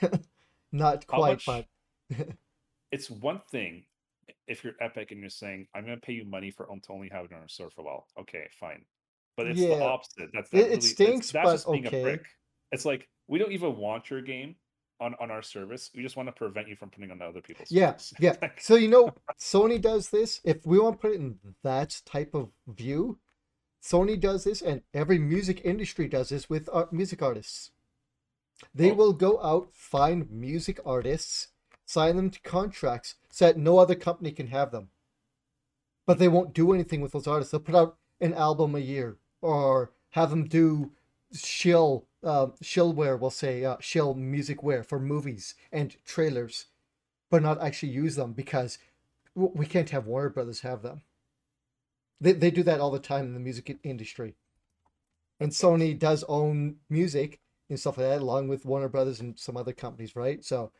Not quite, much- but it's one thing if you're Epic and you're saying, "I'm going to pay you money for to only have it on our store for a while." Okay, fine, but it's the Yeah. opposite. That's It- that it really, stinks, that's but just being okay. a prick. It's like we don't even want your game on on our service. We just want to prevent you from putting it on other people's. Yeah, service. yeah. So you know, Sony does this. If we want to put it in that type of view, Sony does this, and every music industry does this with uh, music artists. They Oh. will go out, find music artists, sign them to contracts so that no other company can have them. But they won't do anything with those artists. They'll put out an album a year or have them do shill, uh, shillware, we'll say, uh, shill music wear for movies and trailers, but not actually use them because we can't have Warner Brothers have them. They, they do that all the time in the music industry. And Sony does own music and stuff like that, along with Warner Brothers and some other companies, right? So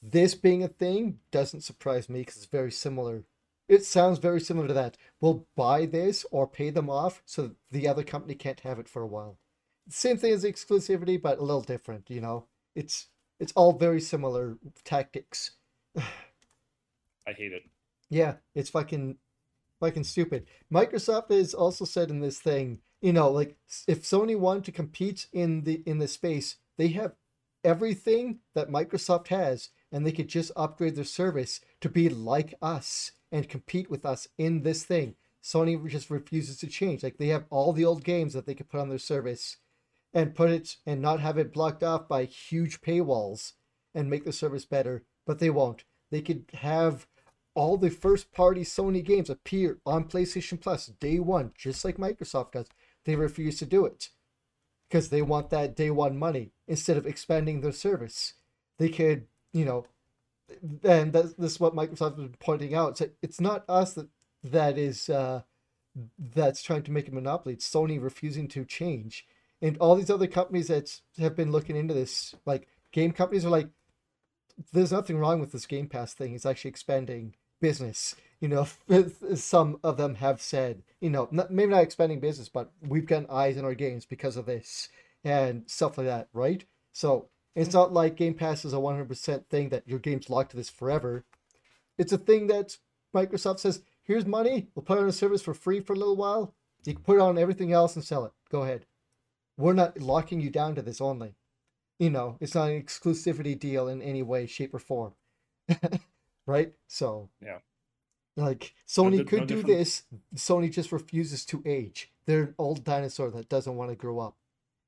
this being a thing doesn't surprise me because it's very similar. It sounds very similar to that. We'll buy this or pay them off so the other company can't have it for a while. Same thing as exclusivity, but a little different, you know? It's it's all very similar tactics. I hate it. Yeah, it's fucking fucking stupid. Microsoft has also said in this thing, you know, like if Sony wanted to compete in the in the space, they have everything that Microsoft has and they could just upgrade their service to be like us and compete with us in this thing. Sony just refuses to change. Like they have all the old games that they could put on their service and put it and not have it blocked off by huge paywalls and make the service better, but they won't. They could have all the first party Sony games appear on PlayStation Plus day one, just like Microsoft does. They refuse to do it because they want that day one money instead of expanding their service. They could, you know, and that's, this is what Microsoft been pointing out. It's, it's not us that that is uh, that's trying to make a monopoly. It's Sony refusing to change, and all these other companies that have been looking into this, like game companies, are like, there's nothing wrong with this Game Pass thing. It's actually expanding business. You know, some of them have said, you know, not, maybe not expanding business, but we've gotten eyes in our games because of this and stuff like that, right? So it's not like Game Pass is a 100% thing that your game's locked to this forever. It's a thing that Microsoft says, here's money, we'll put it on a service for free for a little while. You can put it on everything else and sell it. Go ahead. We're not locking you down to this only. You know, it's not an exclusivity deal in any way, shape, or form. right? So, Yeah. like, Sony could no do different- this. Sony just refuses to age. They're an old dinosaur that doesn't want to grow up.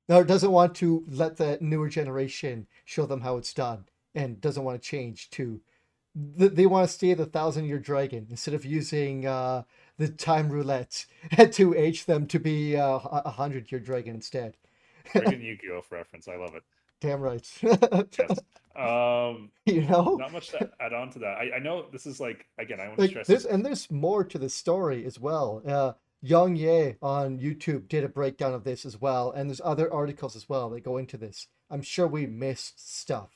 Or doesn't want to let the newer generation show them how it's done and doesn't want to change to. th- They want to stay the thousand year dragon instead of using uh, the time roulette to age them to be uh, a hundred year dragon instead. Friggin' Yu-Gi-Oh reference. I love it. Damn right. Yes. Um, you know? not much to add on to that. I, I know this is like again. I want to like stress there's this. and there's more to the story as well. Uh, YongYea on YouTube did a breakdown of this as well, and there's other articles as well that go into this. I'm sure we missed stuff.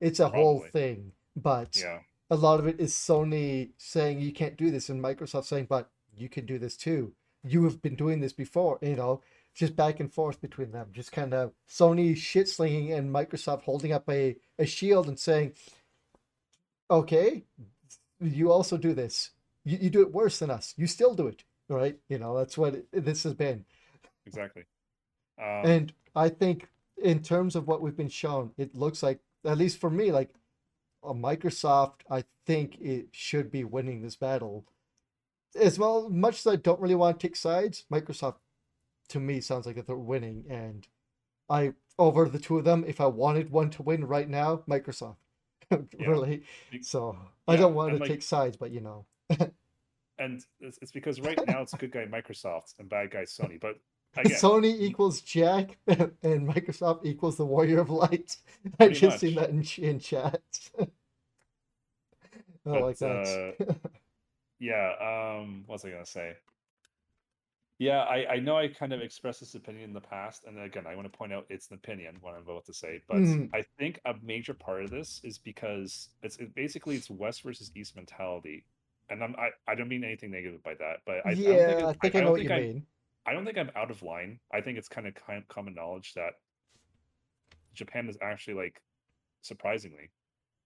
It's a whole thing, but Yeah. a lot of it is Sony saying you can't do this, and Microsoft saying, but you can do this too. You have been doing this before, you know, just back and forth between them, just kind of Sony shit slinging and Microsoft holding up a, a shield and saying, okay, you also do this. You, you do it worse than us. You still do it, right? You know, that's what it, this has been. Exactly. Um, And I think in terms of what we've been shown, it looks like, at least for me, like uh, Microsoft, I think it should be winning this battle. As well, much as I don't really want to take sides, Microsoft to me sounds like that they're winning. And I, over the two of them, if I wanted one to win right now, Microsoft. really. Be- So I don't want to like- take sides, but you know. and it's, it's because right now it's good guy Microsoft and bad guy Sony. But again, Sony equals Jack and Microsoft equals the Warrior of Light. I just seen that in, in chat. I But, like that. yeah. Um, what was I gonna say? Yeah, I, I know I kind of expressed this opinion in the past, and again, I want to point out it's an opinion what I'm about to say, but Mhm. I think a major part of this is because it's it, basically it's West versus East mentality, and I'm I, I don't mean anything negative by that, but I, I don't yeah, think I think I, I know don't what you think I'm- mean. I don't think I'm out of line. I think it's kind of common knowledge that Japan is actually like surprisingly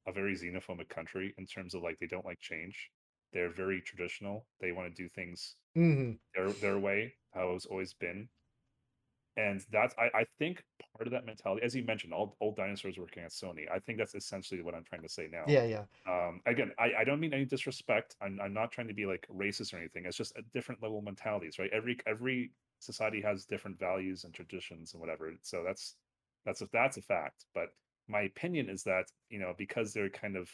a very xenophobic country in terms of like they don't like change. They're very traditional. They want to do things hmm their their way, how it's always been. And that's I, I think part of that mentality, as you mentioned, all old dinosaurs working at Sony. I think that's essentially what I'm trying to say now. Yeah, yeah. Um, again, I, I don't mean any disrespect. I'm, I'm not trying to be like racist or anything. It's just a different level of mentalities, right? Every every society has different values and traditions and whatever. So that's that's a that's a fact. But my opinion is that you know because they're kind of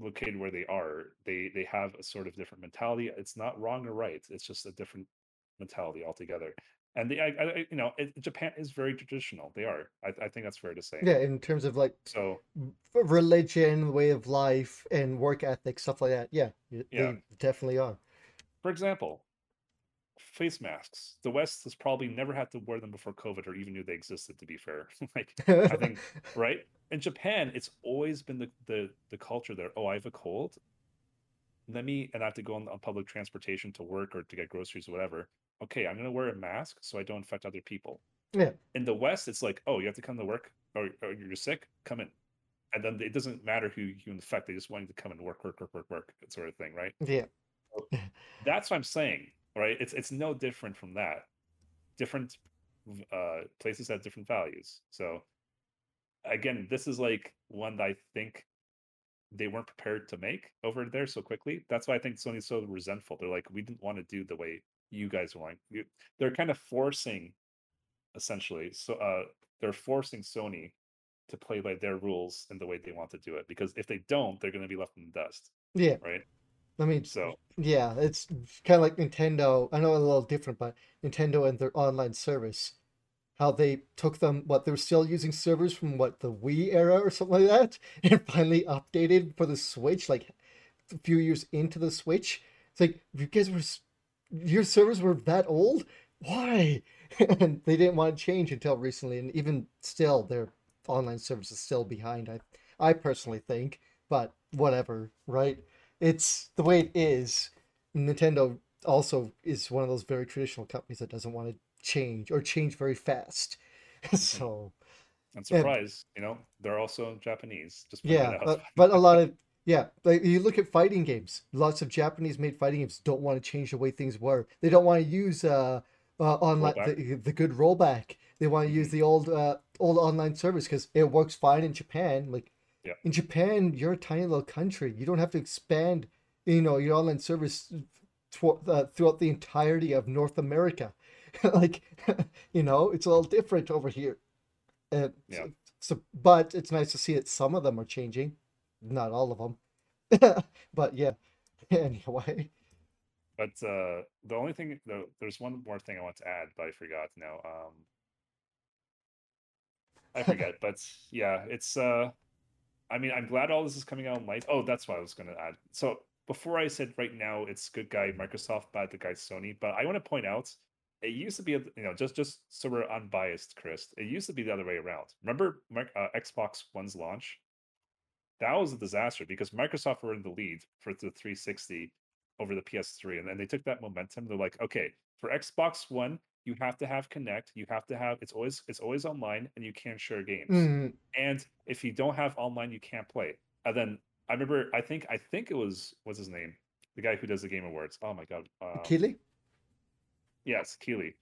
located where they are, they they have a sort of different mentality. It's not wrong or right. It's just a different mentality altogether. And the I, I you know it, Japan is very traditional. They are. I, I think that's fair to say. Yeah, in terms of like So religion, way of life, and work ethic, stuff like that. Yeah, Yeah. they definitely are. for example, face masks. The West has probably never had to wear them before COVID or even knew they existed. To be fair, like I think right in Japan, it's always been the the the culture there. Oh, I have a cold. Let me and I have to go on, on public transportation to work or to get groceries or whatever. Okay, I'm gonna wear a mask so I don't infect other people. Yeah. In the West, it's like, oh, you have to come to work or, or you're sick, come in. And then it doesn't matter who you infect, they just want you to come and work, work, work, work, work, that sort of thing, right? yeah, That's what I'm saying, right? It's it's no different from that. Different uh, places have different values. So again, this is like one that I think they weren't prepared to make over there so quickly. That's why I think Sony's so resentful. They're like, we didn't want to do the way you guys want. You, they're kind of forcing, essentially. So uh, they're forcing Sony to play by their rules and the way they want to do it. Because if they don't, they're going to be left in the dust, yeah. right? I mean, So yeah, it's kind of like Nintendo. I know a little different, but Nintendo and their online service, how they took them, what they were still using servers from what the Wii era or something like that, and finally updated for the Switch, like a few years into the Switch. It's like you guys were, your servers were that old. Why? and they didn't want to change until recently, and even still, their online service is still behind. I, I personally think, but whatever, right? It's the way it is. Nintendo also is one of those very traditional companies that doesn't want to change or change very fast. so I'm surprised, you know, they're also Japanese. Just yeah, but, but a lot of yeah, like you look at fighting games. Lots of Japanese made fighting games don't want to change the way things were. They don't want to use uh, uh online the, the good rollback. They want to use the old uh old online service because it works fine in Japan. Like Yeah. in Japan, you're a tiny little country. You don't have to expand, you know, your online service tw- uh, throughout the entirety of North America. like, you know, it's a little different over here. And Yeah. so, but it's nice to see that some of them are changing, not all of them. but yeah, anyway. But uh, the only thing, though, there's one more thing I want to add, but I forgot now. Um, I forget, but yeah, it's. Uh, I mean, I'm glad all this is coming out in light. Oh, that's what I was going to add. So before I said right now it's good guy Microsoft, bad the guy Sony, but I want to point out it used to be, you know, just just so we're unbiased, Chris. It used to be the other way around. Remember uh, Xbox One's launch? That was a disaster because Microsoft were in the lead for the 360 over the PS3, and then they took that momentum. They're like, okay, for Xbox One, you have to have Kinect. You have to have it's always it's always online, and you can't share games. Mm, And if you don't have online, you can't play. And then I remember, I think I think it was what's his name, the guy who does the Game Awards. Oh my god, um, Keighley? yes, Keighley,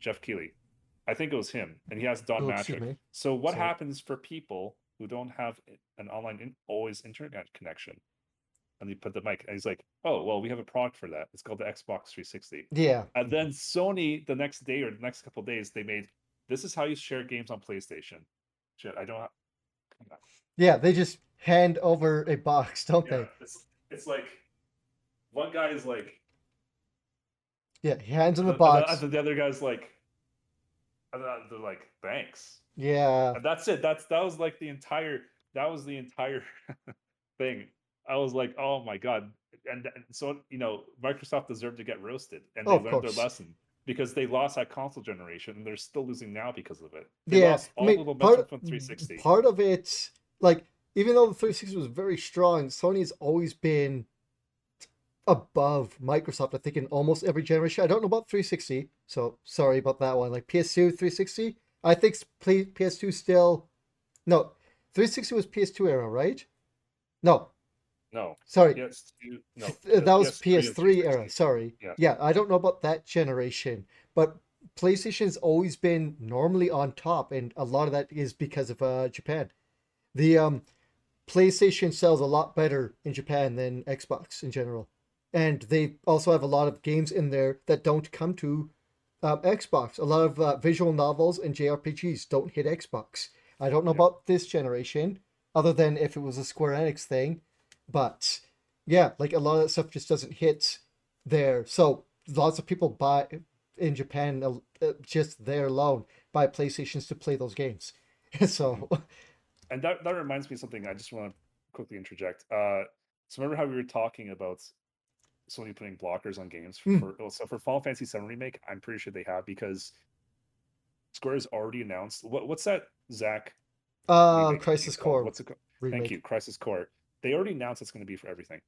Geoff Keighley. I think it was him, and he has Don Oh, Mattrick. So what Sorry. happens for people who don't have an online in, always internet connection? And you put the mic, and he's like, "Oh, well, we have a product for that. It's called the Xbox 360." Yeah. And then Sony, the next day or the next couple of days, they made this is how you share games on PlayStation. Shit, I don't. Have, Yeah, they just hand over a box, don't yeah, they? it's it's like one guy is like Yeah, he hands and the the- and the- box. and the other guy's like, Uh, they're like, thanks. Yeah. and that's it that's that was like the entire that was the entire thing i was like oh my god and, and so you know microsoft deserved to get roasted and oh, they Oh, learned course. their lesson because they lost that console generation and they're still losing now because of it they Yeah, lost I mean, the momentum part, from 360 part of it, like, even though the 360 was very strong, Sony's always been above Microsoft, I think, in almost every generation. I don't know about 360, so sorry about that one. Like, PS2, 360, I think play- PS2 still. No, 360 was PS2 era, right? No, no sorry. PS2, no that was PS3 PS3 era. Sorry. Yeah. Yeah, I don't know about that generation, but PlayStation's always been normally on top, and a lot of that is because of uh, Japan. The um, PlayStation sells a lot better in Japan than Xbox in general, and they also have a lot of games in there that don't come to um, Xbox. A lot of uh, visual novels and JRPGs don't hit Xbox. I don't know Yeah. about this generation, other than if it was a Square Enix thing, but yeah, like a lot of that stuff just doesn't hit there. So lots of people buy in Japan uh, uh, just there alone buy PlayStations to play those games. so And that that reminds me of something I just want to quickly interject. Uh, so remember how we were talking about Sony putting blockers on games Hmm. for oh, so for Final Fantasy VII remake? I'm pretty sure they have because Square has already announced what what's that Zack uh, remake Crisis? Core What's it called? remake. Thank you, Crisis Core. They already announced it's going to be for everything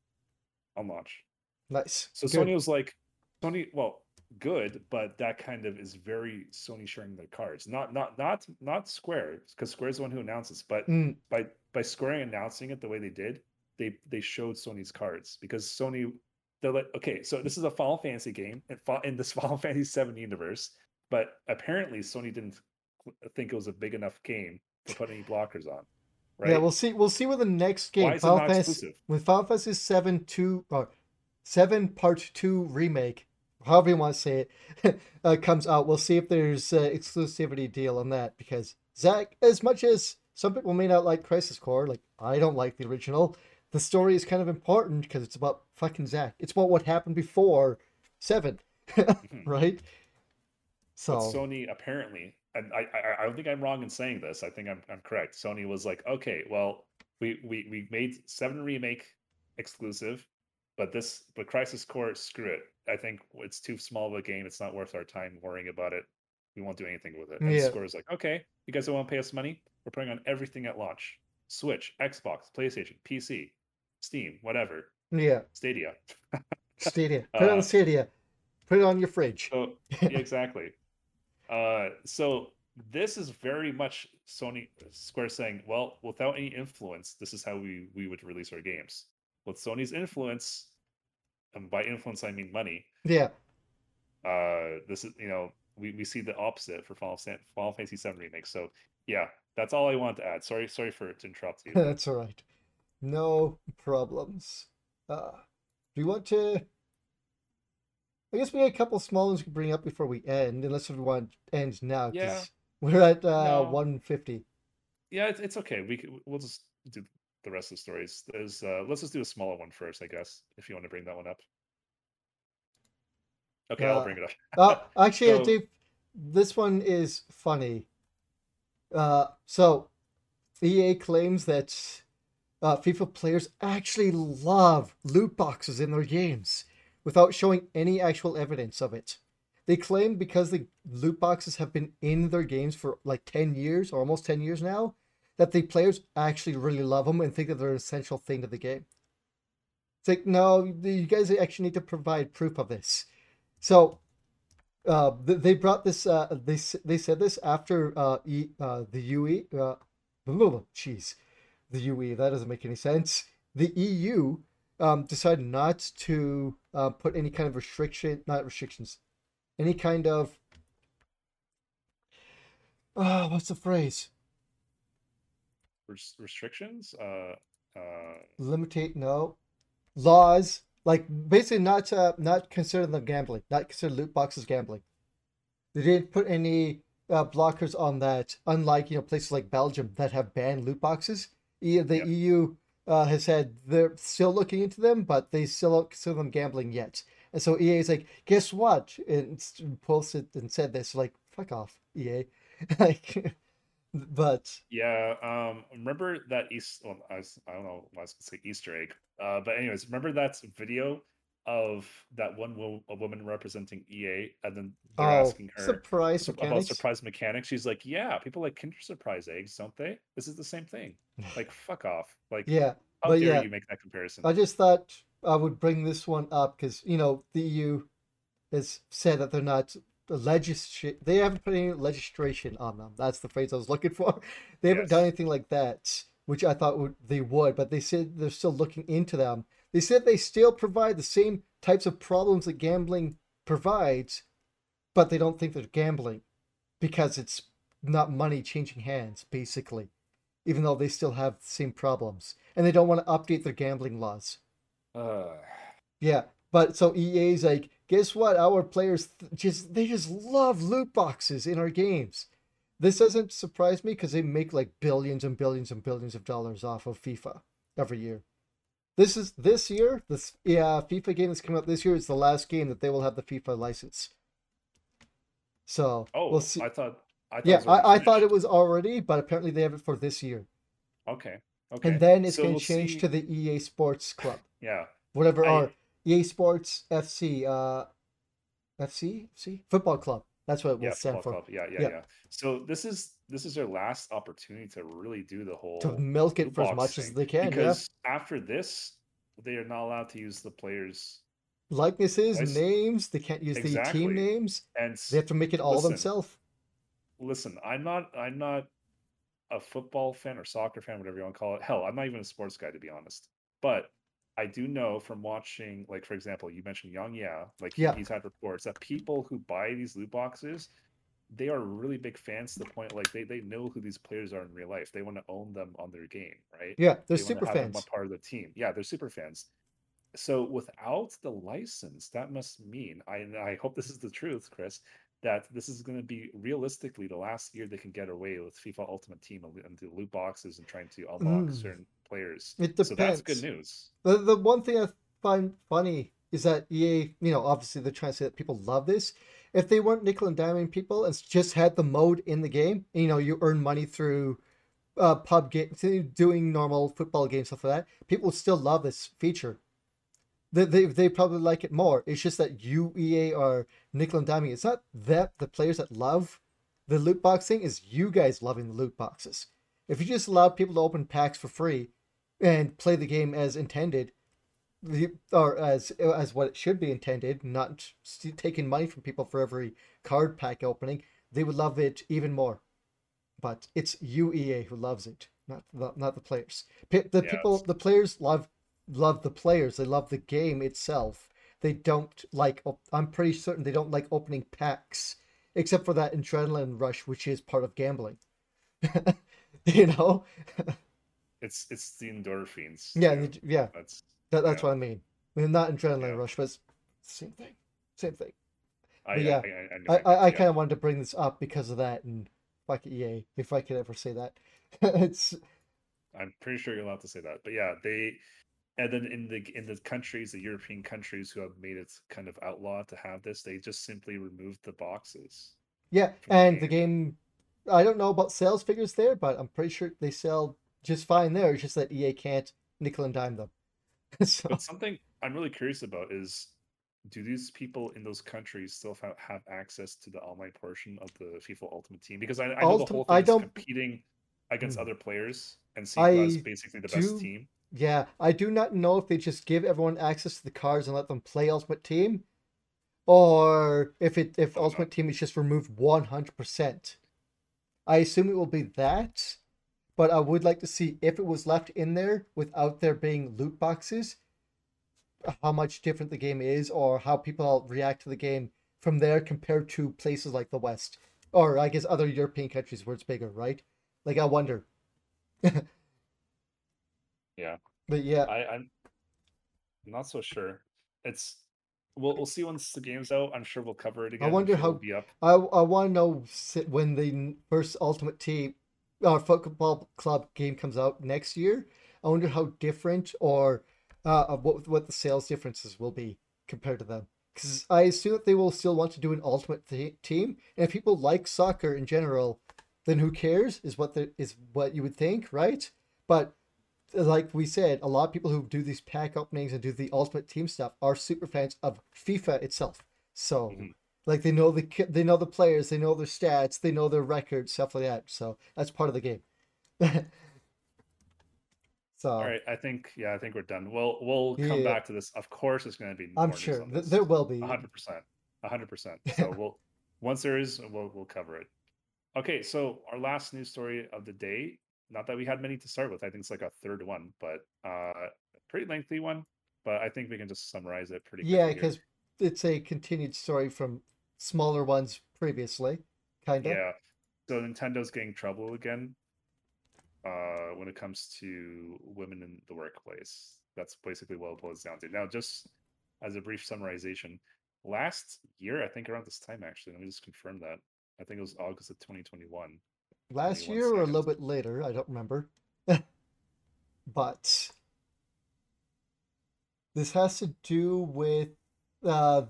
on launch. Nice. So Good. Sony was like, Sony, well, good, but that kind of is very Sony sharing their cards. Not not not not Square, because Square's the one who announces, but Mm, by by Square announcing it the way they did, they they showed Sony's cards because Sony they're like, okay, so this is a Final Fantasy game in, in this Final Fantasy VII universe, but apparently Sony didn't think it was a big enough game to put any blockers on. Right? Yeah, we'll see. We'll see with the next game. Why is it Final not Fantasy, exclusive? with Final Fantasy Seven Two or Seven Part Two remake, however you want to say it, uh, comes out. We'll see if there's uh, exclusivity deal on that because Zack, as much as some people may not like Crisis Core, like I don't like the original, the story is kind of important because it's about fucking Zack. It's about what happened before Seven, Mhm. right? But So Sony apparently, and I, I I don't think I'm wrong in saying this. I think I'm I'm correct. Sony was like, okay, well, we we we made Seven remake exclusive, but this but Crisis Core, screw it. I think it's too small of a game. It's not worth our time worrying about it. We won't do anything with it. And Yeah. Square is like, okay, you guys don't want to pay us money? We're putting on everything at launch: Switch, Xbox, PlayStation, PC, Steam, whatever, yeah, Stadia. Stadia. Put it on Uh, Stadia. Put it on your fridge. So exactly. Uh, so this is very much Sony Square saying, well, without any influence, this is how we we would release our games. With Sony's influence, and by influence I mean money. Yeah. Uh, this is you know we, we see the opposite for Final, Final Fantasy VII remake. So yeah, that's all I want to add. Sorry, sorry for to interrupt you. That's all right. No problems. Uh, do you want to? I guess we had a couple small ones we can bring up before we end, unless we want to end now. Yeah. We're at uh, No. 150. yeah, it's, it's okay. We c- we'll just do the rest of the stories. There's uh, let's just do a smaller one first, I guess, if you want to bring that one up. Okay, I'll Uh, bring it up. Uh, actually, I do. This one is funny. Uh, so, EA claims that uh, FIFA players actually love loot boxes in their games without showing any actual evidence of it. They claim because the loot boxes have been in their games for like 10 years or almost 10 years now, that the players actually really love them and think that they're an essential thing to the game. It's like, no, you guys actually need to provide proof of this. So, uh, they brought this. Uh, they they said this after uh, e, uh the UE. Uh, the UE. That doesn't make any sense. The EU um decided not to uh, put any kind of restriction, not restrictions, any kind of. Oh, what's the phrase? Restrictions. Uh, uh, Limitate no laws like basically not uh, not consider them gambling, not consider loot boxes gambling. They didn't put any uh, blockers on that, unlike you know places like Belgium that have banned loot boxes. E- the Yep. EU uh, has said they're still looking into them, but they still don't consider them gambling yet. And so EA is like, guess what? And posted and said this like, fuck off, EA. like, but yeah. Um, remember that East? Well, I, was, I don't know. why I was gonna say Easter egg. Uh, but anyways, remember that video of that one wo- a woman representing EA, and then they're oh, asking her. surprise about mechanics. surprise mechanics. She's like, "Yeah, people like Kinder Surprise eggs, don't they? This is the same thing. Like, fuck off. Like, Yeah, how but dare yeah. you make that comparison?" I just thought I would bring this one up because you know the EU has said that they're not legisl they haven't put any legislation on them. That's the phrase I was looking for. They haven't done anything like that, which I thought would, they would, but they said they're still looking into them. They said they still provide the same types of problems that gambling provides, but they don't think they're gambling because it's not money changing hands, basically, even though they still have the same problems. And they don't want to update their gambling laws. Uh, Yeah, but so EA's like, guess what? Our players th- just they just love loot boxes in our games. This doesn't surprise me because they make like billions and billions and billions of dollars off of FIFA every year. This is this year. This yeah, FIFA game that's coming out this year is the last game that they will have the FIFA license. So Oh, we'll see. I thought. I thought yeah, it was already I, I thought it was already, but apparently they have it for this year, Okay. Okay. and then it's So going we'll to change see- to the EA Sports Club, Yeah. whatever I- EA Sports FC, uh, FC, FC Football Club. That's what it will Yeah. stand for. Yeah, yeah. Yeah. Yeah. So this is this is their last opportunity to really do the whole To milk it for as much as they can. Because after this, they are not allowed to use the players likenesses, Nice. names. They can't use the team names. and They have to make it all Listen, themselves. listen, I'm not I'm not a football fan or soccer fan, whatever you want to call it. Hell, I'm not even a sports guy to be honest. But I do know from watching, like for example, you mentioned Young Yeah, like Yeah. he's had reports that people who buy these loot boxes, they are really big fans to the point like they, they know who these players are in real life. They want to own them on their game, right? Yeah, they're they super have them fans. a part of the team. Yeah, they're super fans. So without the license, that must mean I and I hope this is the truth, Chris, that this is going to be realistically the last year they can get away with FIFA Ultimate Team and do loot boxes and trying to unlock Mm. certain players. It So that's good news. The the one thing I find funny is that EA, you know, obviously they're trying to say that people love this. If they weren't nickel and diming people and just had the mode in the game, you know, you earn money through uh, pub game, doing normal football games, stuff like that, people would still love this feature. They, they, they probably like it more. It's just that you, EA, are nickel and diming. It's not that the players that love the loot box thing, is you guys loving the loot boxes. If you just allowed people to open packs for free and play the game as intended, the, or as as what it should be intended, not st- taking money from people for every card pack opening, they would love it even more. But it's UEA who loves it, not the, not the players. The Yeah, people, the players love love the players. They love the game itself. They don't like. I'm pretty certain they don't like opening packs, except for that adrenaline rush, which is part of gambling. you know? It's it's the endorphins. Yeah, too. the- yeah. That's That, that's Yeah. what I mean. I mean, not adrenaline Yeah. rush, but it's same thing. Same thing. I, But yeah, I, I, I, I, I kind of wanted to bring this up because of that, and fuck EA, if I could ever say that. it's I'm pretty sure you're allowed to say that. But yeah, they and then in the in the countries, the European countries who have made it kind of outlaw to have this, they just simply removed the boxes. yeah, From the and the game. I don't know about sales figures there, but I'm pretty sure they sell just fine there. It's just that EA can't nickel and dime them. so But something I'm really curious about is do these people in those countries still have, have access to the online portion of the FIFA Ultimate Team? Because I, I know the Ultim- whole I thing is don't- competing against Hmm. other players and see who has I basically the do- best team. Yeah, I do not know if they just give everyone access to the cards and let them play Ultimate Team, or if it if Oh, no. Ultimate Team is just removed one hundred percent. I assume it will be that, but I would like to see if it was left in there without there being loot boxes, how much different the game is, or how people react to the game from there compared to places like the West, or I guess other European countries where it's bigger, right? Like I wonder. Yeah. But yeah, I, I'm not so sure. It's we'll we'll see once the game's out. I'm sure we'll cover it again. I'm wonder how- be up. I I want to know when the first Ultimate Team or Football Club game comes out next year. I wonder how different or uh, uh, what what the sales differences will be compared to them. Because I assume that they will still want to do an Ultimate th- Team, and if people like soccer in general, then who cares? Is what the is what you would think, right? But like we said, a lot of people who do these pack openings and do the Ultimate Team stuff are super fans of FIFA itself. So. Mhm. Like they know the they know the players, they know their stats, they know their records, stuff like that. So that's part of the game. so All right, I think yeah, I think we're done. We'll we'll come Yeah. back to this. Of course, it's going to be. I'm sure on th- this. there will be. Hundred percent, hundred percent. So we'll once there is, we'll we'll cover it. Okay, so our last news story of the day. Not that we had many to start with. I think it's like a third one, but uh, a pretty lengthy one. But I think we can just summarize it pretty. Yeah, because it's a continued story from smaller ones previously, kind of. Yeah. So Nintendo's getting trouble again uh, when it comes to women in the workplace. That's basically what it boils down to. Now, just as a brief summarization, last year, I think around this time actually. Let me just confirm that. I think it was August of 2021. Last Give me one year or a little bit later, I don't remember. but this has to do with uh,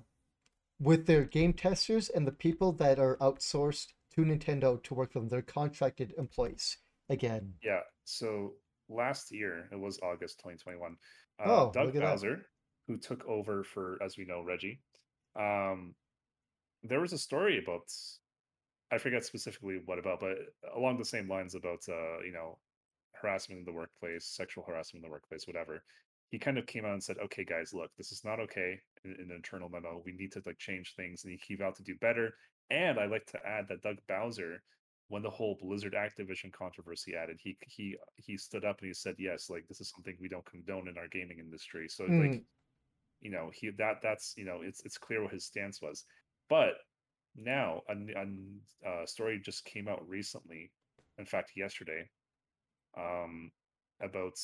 with their game testers and the people that are outsourced to Nintendo to work for them. They're contracted employees again. Yeah. So last year, it was August 2021. Uh, Oh, Doug look at that. Bowser, who took over for, as we know, Reggie. Um, there was a story about, I forget specifically what about, but along the same lines about, uh, you know, harassment in the workplace, sexual harassment in the workplace, whatever. He kind of came out and said, "Okay, guys, look, this is not okay in, in an internal memo. We need to like change things, and he vowed to do better." And I like to add that Doug Bowser when the whole Blizzard Activision controversy added, he he he stood up and he said, "Yes, like this is something we don't condone in our gaming industry." So Mm. like, you know, he that that's you know, it's it's clear what his stance was. But now a, a a story just came out recently, in fact, yesterday, um, about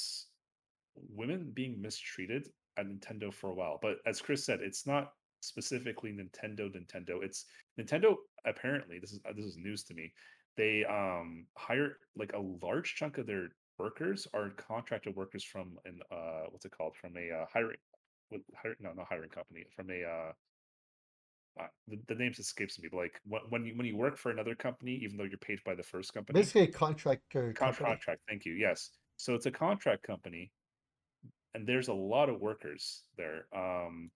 women being mistreated at Nintendo for a while. But as Chris said, it's not specifically Nintendo. Nintendo. It's Nintendo. Apparently, this is uh, this is news to me. They um hire like a large chunk of their workers are contracted workers from an uh what's it called from a uh, hiring hire, no not hiring company from a uh uh, the, the names escapes me but like when, when you when you work for another company even though you're paid by the first company Basically, a contractor Con- contract thank you yes so it's a contract company and there's a lot of workers there um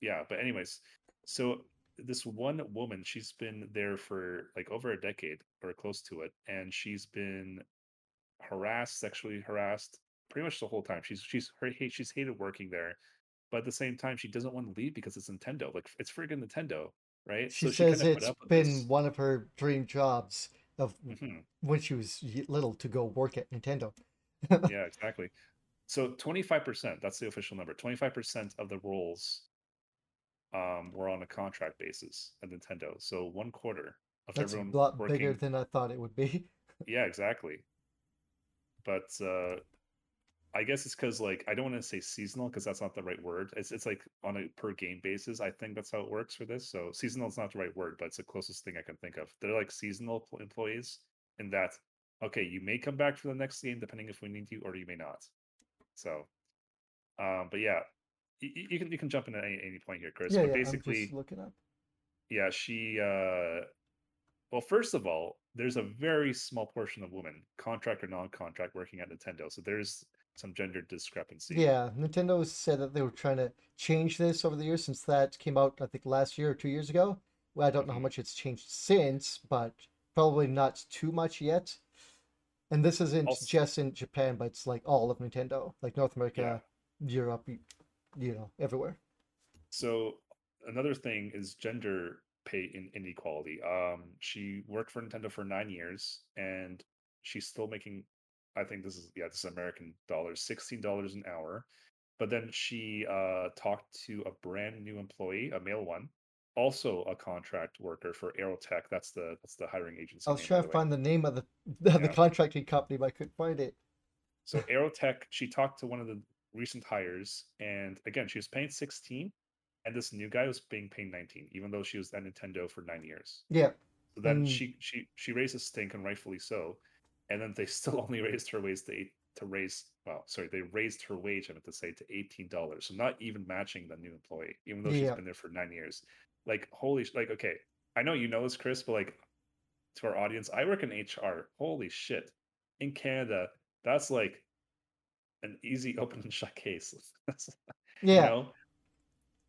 yeah but anyways so this one woman she's been there for like over a decade or close to it and she's been harassed sexually harassed pretty much the whole time she's she's her hate she's hated working there but at the same time she doesn't want to leave because it's nintendo like it's friggin nintendo right She So says put it's been this. one of her dream jobs of Mhm. when she was little to go work at Nintendo. yeah, exactly. So 25%, that's the official number. 25% of the roles um were on a contract basis at Nintendo. So one quarter of That's a lot working. bigger than I thought it would be. Yeah, exactly. But uh I guess it's because like I don't want to say seasonal because that's not the right word. It's it's like on a per game basis. I think that's how it works for this. So seasonal is not the right word, but it's the closest thing I can think of. They're like seasonal employees in that okay, you may come back for the next game depending if we need you, or you may not. So, um, but yeah, you, you can you can jump in at any, any point here, Chris. yeah, but yeah. basically, looking up. yeah, she. uh Well, first of all, there's a very small portion of women, contract or non-contract, working at Nintendo. So there's some gender discrepancy. Yeah, Nintendo said that they were trying to change this over the years since that came out, I think, last year or two years ago. Well, I don't know how Mhm. much it's changed since, but probably not too much yet. And this isn't Also- just in Japan, but it's like all of Nintendo, like North America, Europe, you know, everywhere. So another thing is gender pay in inequality. Um, she worked for Nintendo for nine years, and she's still making. I think this is yeah, this is American dollars, sixteen dollars an hour. But then she uh, talked to a brand new employee, a male one, also a contract worker for Aerotek. That's the that's the hiring agency. I was trying the to find the name of the the Yeah. contracting company, but I couldn't find it. So Aerotek, she talked to one of the recent hires, and again, she was paying 16, and this new guy was being paid 19, even though she was at Nintendo for nine years. Yeah, So then Mm. she she she raised a stink, and rightfully so. And then they still only raised her wage to eight to raise well, sorry, they raised her wage, I meant to say, to eighteen dollars. So not even matching the new employee, even though she's Yeah. been there for nine years. Like holy, sh- like okay, I know you know this, Chris, but like to our audience, I work in HR. Holy shit, in Canada, that's like an easy open and shut case. Yeah. You know?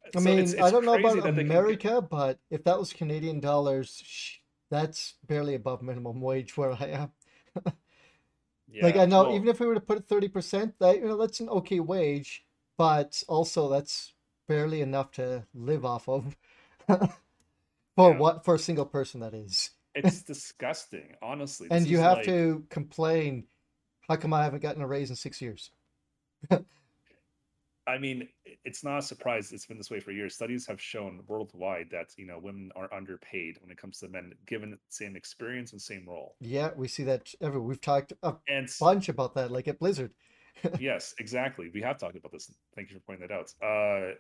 I So mean, it's- I don't know about that they can get- America, but if that was Canadian dollars, sh- that's barely above minimum wage where I am. like I know, well, even if we were to put it thirty percent, that you know that's an okay wage, but also that's barely enough to live off of. for Yeah. what for a single person that is, it's disgusting, honestly. and you have like- to complain. How come I haven't gotten a raise in six years? I mean, it's not a surprise. It's been this way for years. Studies have shown worldwide that you know women are underpaid when it comes to men, given the same experience and same role. Yeah, we see that everywhere. We've talked a And bunch about that, like at Blizzard. yes, exactly. We have talked about this. Thank you for pointing that out. Uh,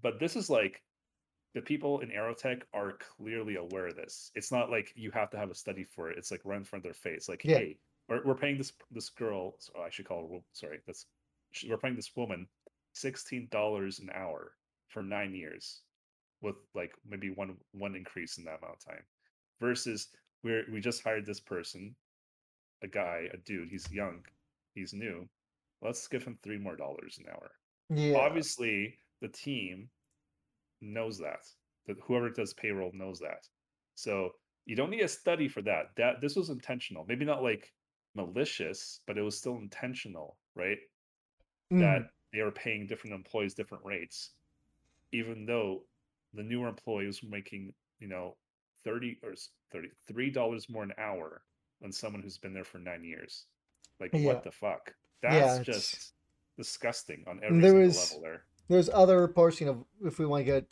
but this is like the people in Aerotek are clearly aware of this. It's not like you have to have a study for it. It's like right in front of their face. Like, Yeah. hey, we're, we're paying this this girl. So I should call her. Sorry, that's sh- we're paying this woman sixteen dollars an hour for nine years, with like maybe one one increase in that amount of time. Versus we're we just hired this person, a guy, a dude. He's young, he's new. Let's give him three more dollars an hour Yeah. obviously the team knows that that whoever does payroll knows that. So you don't need a study for that. That this was intentional. Maybe not like malicious but it was still intentional right? Mm, that they were paying different employees different rates even though the newer employee was making you know 30 or 33 dollars more an hour than someone who's been there for nine years. Like Yeah. what the fuck? That's it's- just disgusting on every there single was- level there there's other reports, you know, if we want to get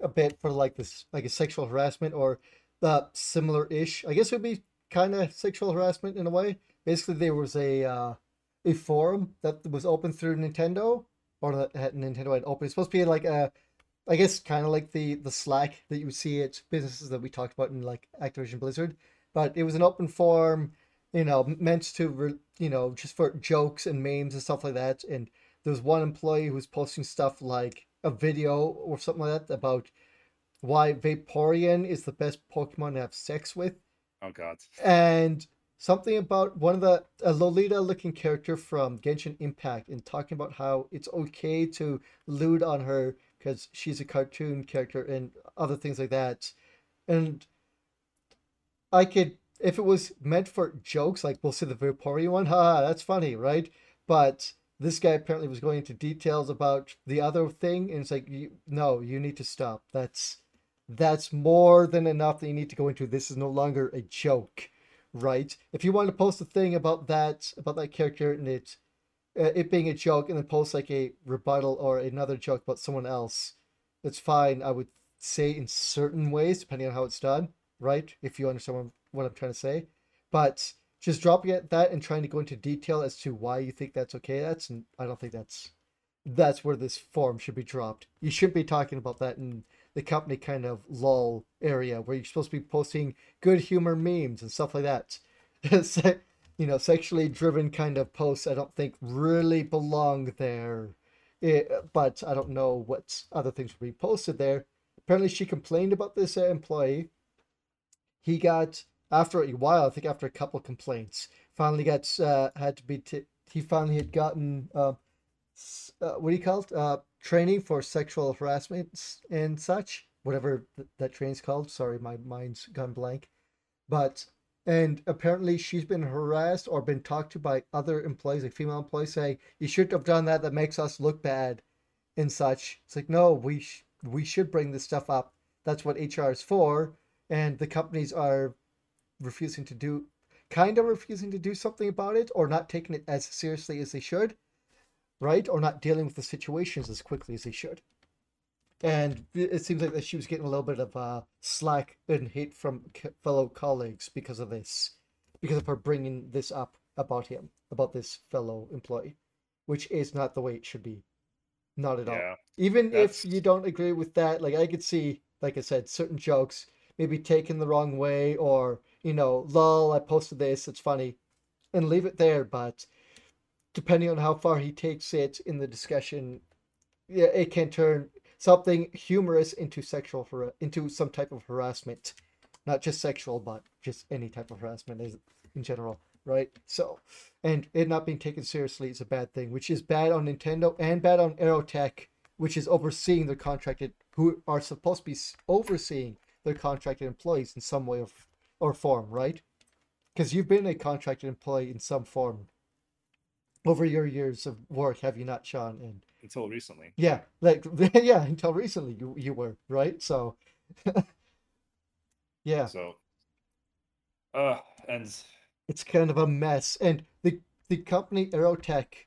a bit for like this, like a sexual harassment or the similar-ish. I guess it would be kind of sexual harassment in a way. Basically, there was a uh, a forum that was open through Nintendo, or that had Nintendo had open. It's supposed to be like a, I guess, kind of like the the Slack that you would see at businesses that we talked about in like Activision Blizzard, but it was an open forum, you know, meant to, re- you know, just for jokes and memes and stuff like that, and there was one employee who was posting stuff like a video or something like that about why Vaporeon is the best Pokemon to have sex with, oh god and something about one of the a Lolita looking character from Genshin Impact and talking about how it's okay to lewd on her because she's a cartoon character and other things like that. And I could if it was meant for jokes, like we'll see the Vaporeon one, ha, that's funny, right? But this guy apparently was going into details about the other thing, and it's like, you, no, you need to stop. That's that's more than enough that you need to go into. This is no longer a joke, right? If you want to post a thing about that about that character and it uh, it being a joke, and then post like a rebuttal or another joke about someone else, it's fine. I would say in certain ways, depending on how it's done, right? If you understand what I'm trying to say, but just dropping at that and trying to go into detail as to why you think that's okay, that's I don't think that's that's where this form should be dropped. You shouldn't be talking about that in the company kind of lull area where you're supposed to be posting good humor memes and stuff like that. You know, sexually driven kind of posts I don't think really belong there. It, but I don't know what other things will be posted there. Apparently, she complained about this employee. He got after a while, I think after a couple of complaints, finally got uh, had to be. T- he finally had gotten uh, uh, what do you call it? Uh, training for sexual harassment and such. Whatever th- that training's called. Sorry, my mind's gone blank. But and apparently she's been harassed or been talked to by other employees, like female employees, saying you shouldn't have done that. That makes us look bad, and such. It's like no, we sh- we should bring this stuff up. That's what HR is for, and the companies are refusing to do, kind of refusing to do something about it, or not taking it as seriously as they should, right? Or not dealing with the situations as quickly as they should. And it seems like that she was getting a little bit of uh, slack and hate from c- fellow colleagues because of this, because of her bringing this up about him, about this fellow employee, which is not the way it should be. Not at all. Even That's- if you don't agree with that, like I could see, like I said, certain jokes maybe taken the wrong way, or you know, lol, I posted this, it's funny, and leave it there. But depending on how far he takes it in the discussion, yeah, it can turn something humorous into sexual har- into some type of harassment, not just sexual, but just any type of harassment in general, right? So, and it not being taken seriously is a bad thing, which is bad on Nintendo and bad on Aerotek, which is overseeing the contracted, who are supposed to be overseeing their contracted employees in some way or, or form, right? Because you've been a contracted employee in some form over your years of work, have you not, Sean? And until recently yeah, like yeah, until recently you you were right. So yeah, so uh and it's kind of a mess. And the the company Aerotek,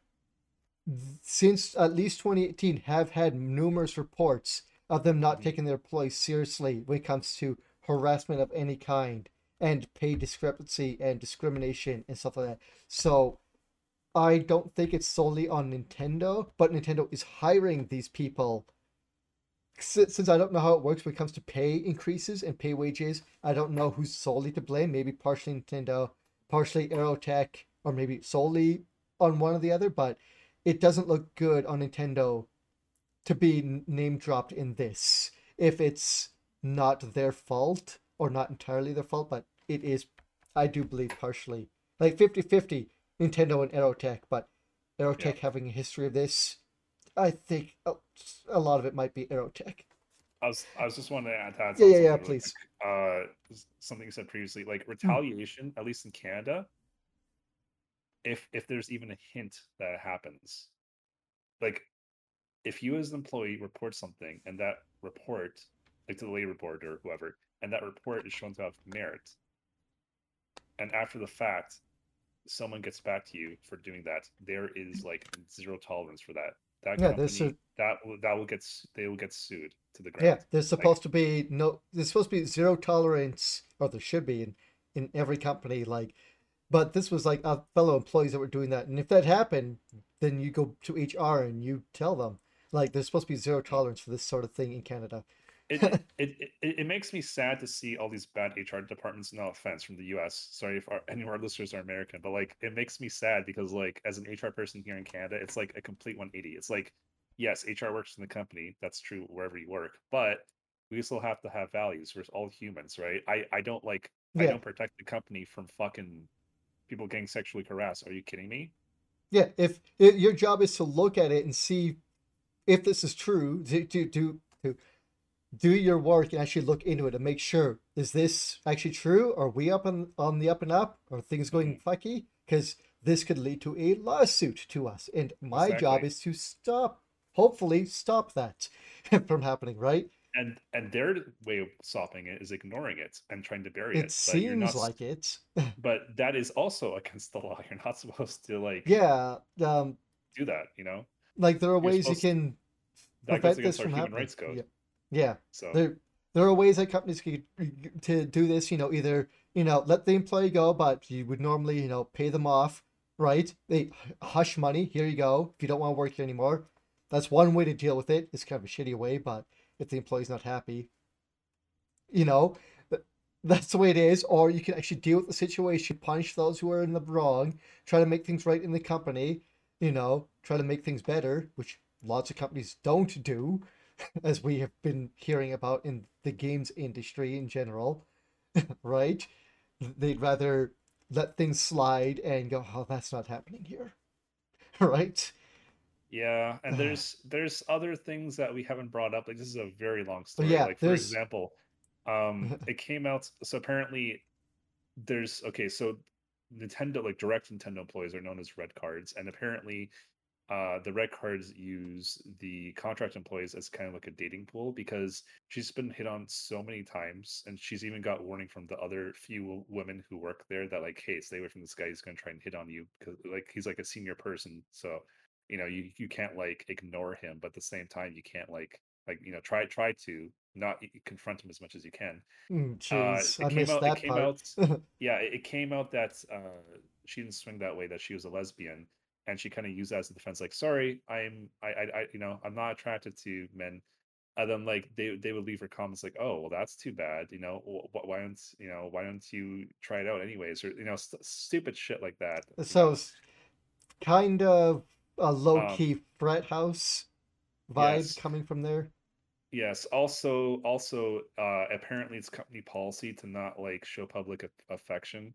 since at least 2018, have had numerous reports of them not Mhm. taking their employees seriously when it comes to harassment of any kind and pay discrepancy and discrimination and stuff like that. So I don't think it's solely on Nintendo, but Nintendo is hiring these people si- since I don't know how it works when it comes to pay increases and pay wages, I don't know who's solely to blame. Maybe partially Nintendo, partially Aerotek, or maybe solely on one or the other. But it doesn't look good on Nintendo to be name dropped in this. If it's not their fault or not entirely their fault, but it is, I do believe, partially. Like 50 50 Nintendo and Aerotek, but Aerotek having a history of this, I think a, a lot of it might be Aerotek. I was I was just wanting to add to that. Yeah, yeah, yeah, please. Uh, something you said previously, like retaliation, at least in Canada, if if there's even a hint that it happens, like if you as an employee report something and that report, like to the labor board or whoever, and that report is shown to have merit, and after the fact, someone gets back to you for doing that, there is like zero tolerance for that. That Yeah, company that will that will get they will get sued to the ground. Yeah, there's supposed to be no. There's supposed to be zero tolerance, or there should be in in every company. Like, but this was like uh, fellow employees that were doing that, and if that happened, then you go to HR and you tell them. Like, there's supposed to be zero tolerance for this sort of thing in Canada. it, it, it it makes me sad to see all these bad HR departments. No offense from the U.S. Sorry if our, any of our listeners are American, but like it makes me sad because like as an HR person here in Canada, it's like a complete 180. It's like yes, HR works in the company. That's true wherever you work, but we still have to have values. We're all humans, right? I I don't like I don't protect the company from fucking people getting sexually harassed. Are you kidding me? Yeah, if, if your job is to look at it and see if this is true, to to to, to do your work and actually look into it and make sure is this actually true? Are we up on on the up and up? Are things going fucky? Because this could lead to a lawsuit to us, and my job is to stop, hopefully stop that from happening. Right? And and their way of stopping it is ignoring it and trying to bury It it. You're not seems like it. but that is also against the law. You're not supposed to like Yeah. Um. do that, you know? Like there are ways you can That prevent this from human happening. rights code. Yeah. Yeah. So there there are ways that companies could to do this you know either you know let the employee go but you would normally you know pay them off right they hush money here you go if you don't want to work here anymore that's one way to deal with it it's kind of a shitty way but if the employee's not happy you know that's the way it is or you can actually deal with the situation punish those who are in the wrong try to make things right in the company you know try to make things better which lots of companies don't do as we have been hearing about in the games industry in general, right? They'd rather let things slide and go, oh, that's not happening here, right? yeah, and there's there's other things that we haven't brought up. Like this is a very long story. yeah, like for there's- example, um it came out so apparently there's okay, so Nintendo like direct Nintendo employees are known as red cards, and apparently uh, the red cards use the contract employees as kind of like a dating pool because she's been hit on so many times and she's even got warning from the other few women who work there that like hey stay away from this guy he's going to try and hit on you because like he's like a senior person so you know you you can't like ignore him but at the same time you can't like like you know try try to not confront him as much as you can Mm, uh, it I came out- it came part. out- yeah, it, it came out that uh, she didn't swing that way. That she was a lesbian, and she kind of used that as a defense. Like, sorry, I'm, I, I, I, you know, I'm not attracted to men. And then like they they would leave her comments like, oh, well, that's too bad. You know, wh- wh- why don't you know why don't you try it out anyways, or you know, st- stupid shit like that. so kind of a Um, low key frat house vibe yes. coming from there. Yes. Also, also, uh, apparently it's company policy to not like show public aff- affection,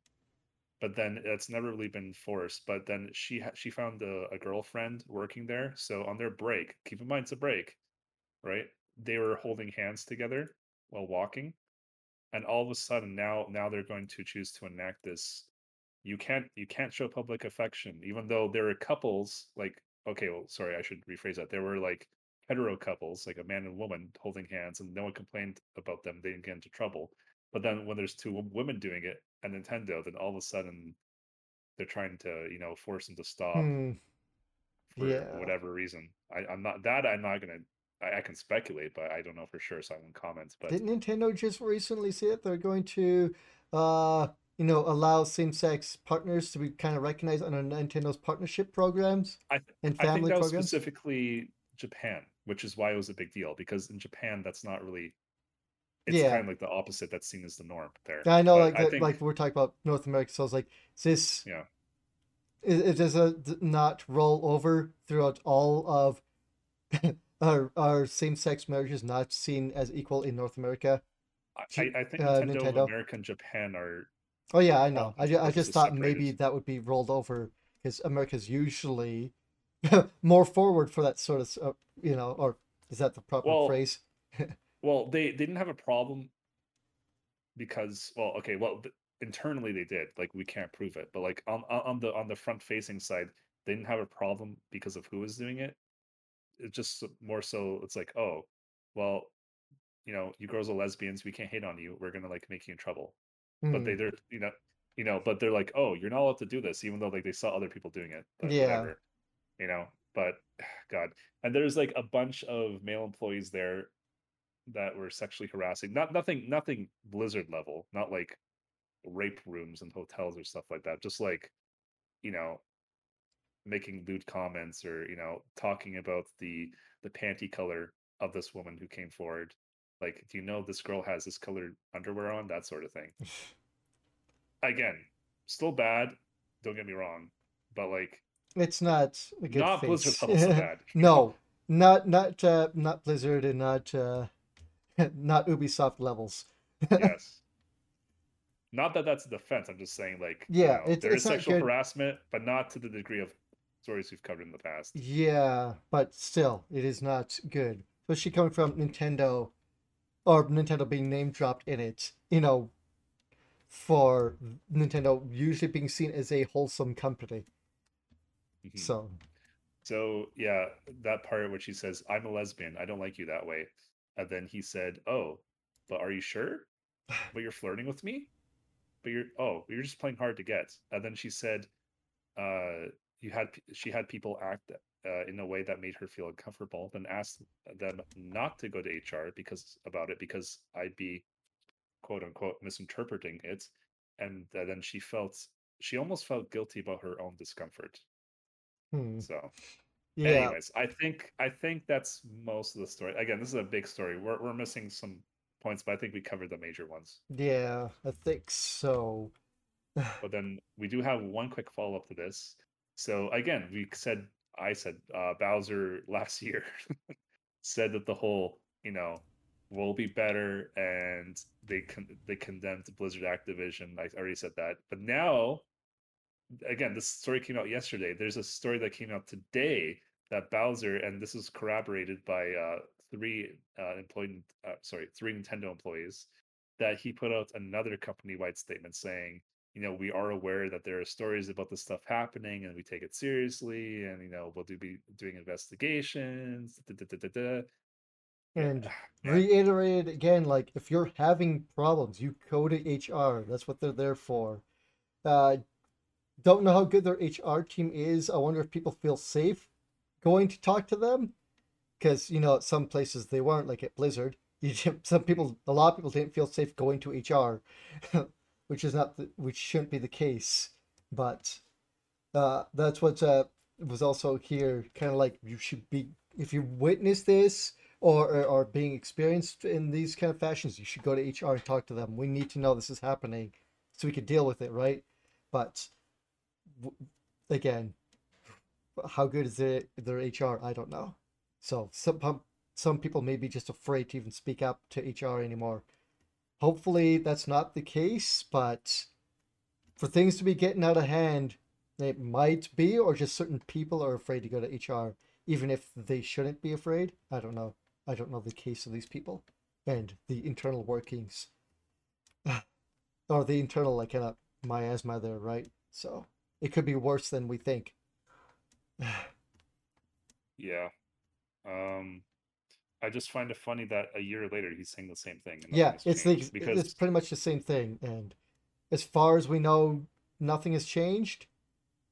but then it's never really been forced. But then she ha- she found a, a girlfriend working there, so on their break, keep in mind it's a break, right? They were holding hands together while walking, and all of a sudden now now they're going to choose to enact this. You can't you can't show public affection, even though there are couples like okay, well, sorry, I should rephrase that. There were like hetero couples, like a man and woman holding hands, and no one complained about them. They didn't get into trouble. But then when there's two women doing it at Nintendo, then all of a sudden they're trying to, you know, force them to stop Hmm. for yeah. whatever reason. I, I'm not that I'm not gonna. I, I can speculate, but I don't know for sure, so I won't comment. But Didn't Nintendo just recently say that They're going to, uh, you know, allow same-sex partners to be kind of recognized under Nintendo's partnership programs I, th- and I think family that was programs. specifically Japan, which is why it was a big deal because in Japan that's not really. It's Yeah. kind of like the opposite that's seen as the norm there. I know, But like I think- like we're talking about North America, so I was like, is this Yeah. is, is does it not roll over throughout all of our our same sex marriages not seen as equal in North America? I think uh, Nintendo, Nintendo. America, and Japan are Oh yeah, I know. I, I just thought maybe that would be rolled over because America's usually more forward for that sort of, uh, you know, or is that the proper Well, phrase? Well, they, they didn't have a problem because well, okay, well, internally they did. Like we can't prove it, but like on on on the on the front facing side, they didn't have a problem because of who was doing it. It's just more so it's like, oh, well, you know, you girls are lesbians, we can't hate on you. We're gonna like make you in trouble. But Hmm. they they're you know you know, but they're like, oh, you're not allowed to do this, even though like they saw other people doing it. But Yeah. whatever. You know, but God. And there's like a bunch of male employees there that were sexually harassing. Not nothing nothing Blizzard level, not like rape rooms and hotels or stuff like that. Just like, you know, making lewd comments or, you know, talking about the the panty color of this woman who came forward. Like, do you know this girl has this colored underwear on? That sort of thing. Again, still bad, don't get me wrong. But like It's not a good not face. Blizzard level so bad. no, not not uh, not Blizzard and not uh, not Ubisoft levels. yes. Not that that's a defense. I'm just saying, like, you Yeah, know, it's- there it's is sexual good. harassment, but not to the degree of stories we've covered in the past. Yeah, but still, it is not good. Especially coming from Nintendo, or Nintendo being name dropped in it. You know, for Nintendo usually being seen as a wholesome company. Mhm. So So yeah, that part which she says, "I'm a lesbian. I don't like you that way," and then he said, "Oh, but are you sure? But you're flirting with me? But you're oh, you're just playing hard to get." And then she said, "Uh, you had she had people act uh, in a way that made her feel uncomfortable. Then asked them not to go to HR because about it because I'd be quote unquote misinterpreting it, and uh, then she felt she almost felt guilty about her own discomfort. hmm, So." Yeah, Anyways, I think I think that's most of the story. Again, this is a big story. We're we're missing some points, but I think we covered the major ones. yeah, I think so. But then we do have one quick follow up to this. So again, we said I said uh, Bowser last year said that the whole you know will be better, and they con- they condemned Blizzard Activision. I already said that, but now again, this story came out yesterday. There's a story that came out today that Bowser, and this is corroborated by uh, three uh, employee, uh, sorry, three Nintendo employees, that he put out another company-wide statement saying, you know, we are aware that there are stories about this stuff happening, and we take it seriously, and you know, we'll do be doing investigations. Da, da, da. And Yeah. reiterated again, like if you're having problems, you go to HR. That's what they're there for. Uh, don't know how good their HR team is. I wonder if people feel safe going to talk to them, because you know, at some places they weren't, like at Blizzard. You some people, a lot of people didn't feel safe going to HR, which is not, the, which shouldn't be the case. But uh, that's what uh, was also here. Kind of like you should be, if you witness this or, or or being experienced in these kind of fashions, you should go to HR and talk to them. We need to know this is happening so we can deal with it, right? But again, how good is their their HR? I don't know. So some some people may be just afraid to even speak up to HR anymore. Hopefully that's not the case, but for things to be getting out of hand, it might be, or just certain people are afraid to go to HR, even if they shouldn't be afraid. I don't know. I don't know the case of these people and the internal workings, or the internal like kind of miasma there, right? So it could be worse than we think. Yeah. Um, I just find it funny that a year later he's saying the same thing. yeah, it's the because it's pretty much the same thing, and as far as we know, nothing has changed.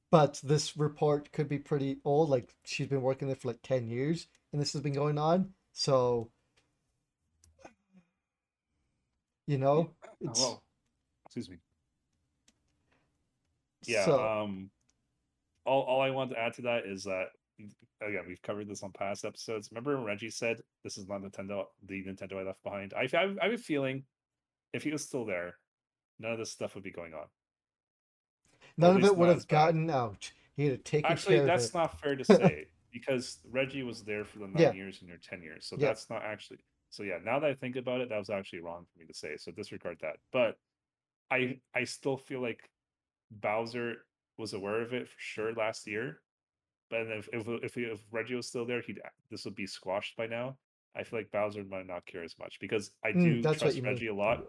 But this report could be pretty old. Like she's been working there for like ten years, and this has been going on. So, you know, it's well, excuse me. Yeah. so Um, all all I want to add to that is that again, we've covered this on past episodes. Remember when Reggie said this is not Nintendo, the Nintendo I left behind? I, I, I have a feeling if he was still there, none of this stuff would be going on. None of it would have as bad. gotten out. He'd have taken Actually, that's not fair to say because Reggie was there for the nine Yeah. years and you're 10 years. So Yeah. that's not actually. So yeah, now that I think about it, that was actually wrong for me to say. So disregard that. But I I still feel like Bowser was aware of it for sure last year. But if if if, if Reggie was still there, he'd this would be squashed by now. I feel like Bowser might not care as much because I Mm, do what trust you mean. Reggie a lot.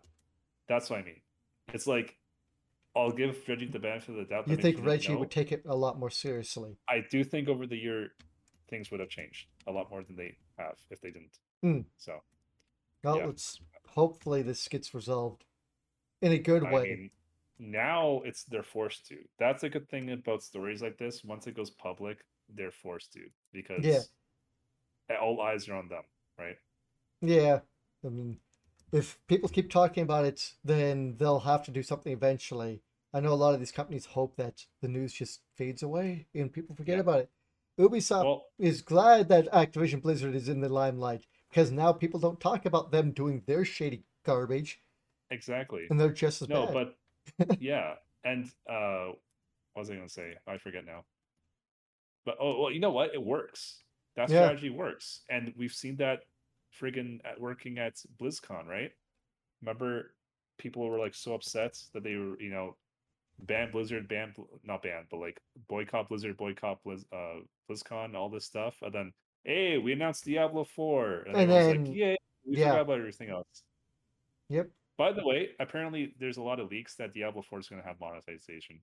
That's what I mean. It's like I'll give Reggie the benefit of the doubt. You think Reggie know. would take it a lot more seriously? I do think over the year things would have changed a lot more than they have if they didn't. Mm. So Well, Yeah. let's hopefully this gets resolved in a good I way. mean, now it's they're forced to. That's a good thing about stories like this. Once it goes public, they're forced to because all eyes are on them, right? yeah, I mean, if people keep talking about it, then they'll have to do something eventually. I know a lot of these companies hope that the news just fades away and people forget Yeah. about it. Ubisoft Well, is glad that Activision Blizzard is in the limelight because now people don't talk about them doing their shady garbage exactly. and they're just as No, bad. but yeah, and uh, what was I gonna say? I forget now. But oh well, you know what? It works. That Yeah. strategy works, and we've seen that friggin' at working at BlizzCon, right? Remember, people were like so upset that they were, you know, ban Blizzard, ban not ban, but like boycott Blizzard, boycott Blizz, uh, BlizzCon, all this stuff, and then hey, we announced Diablo Four, and, And then- like, yay, we yeah. forgot about everything else. Yep. By the way, apparently there's a lot of leaks that Diablo 4 is going to have monetization.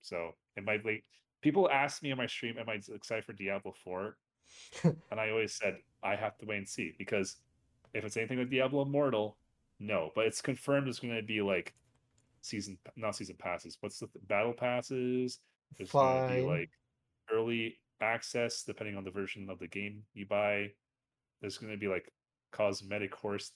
So it might like people ask me on my stream, am I excited for Diablo 4? and I always said I have to wait and see because if it's anything like Diablo Immortal, no. But it's confirmed it's going to be like season, not season passes. What's the th- battle passes? There's going to be like early access depending on the version of the game you buy. There's going to be like cosmetic horse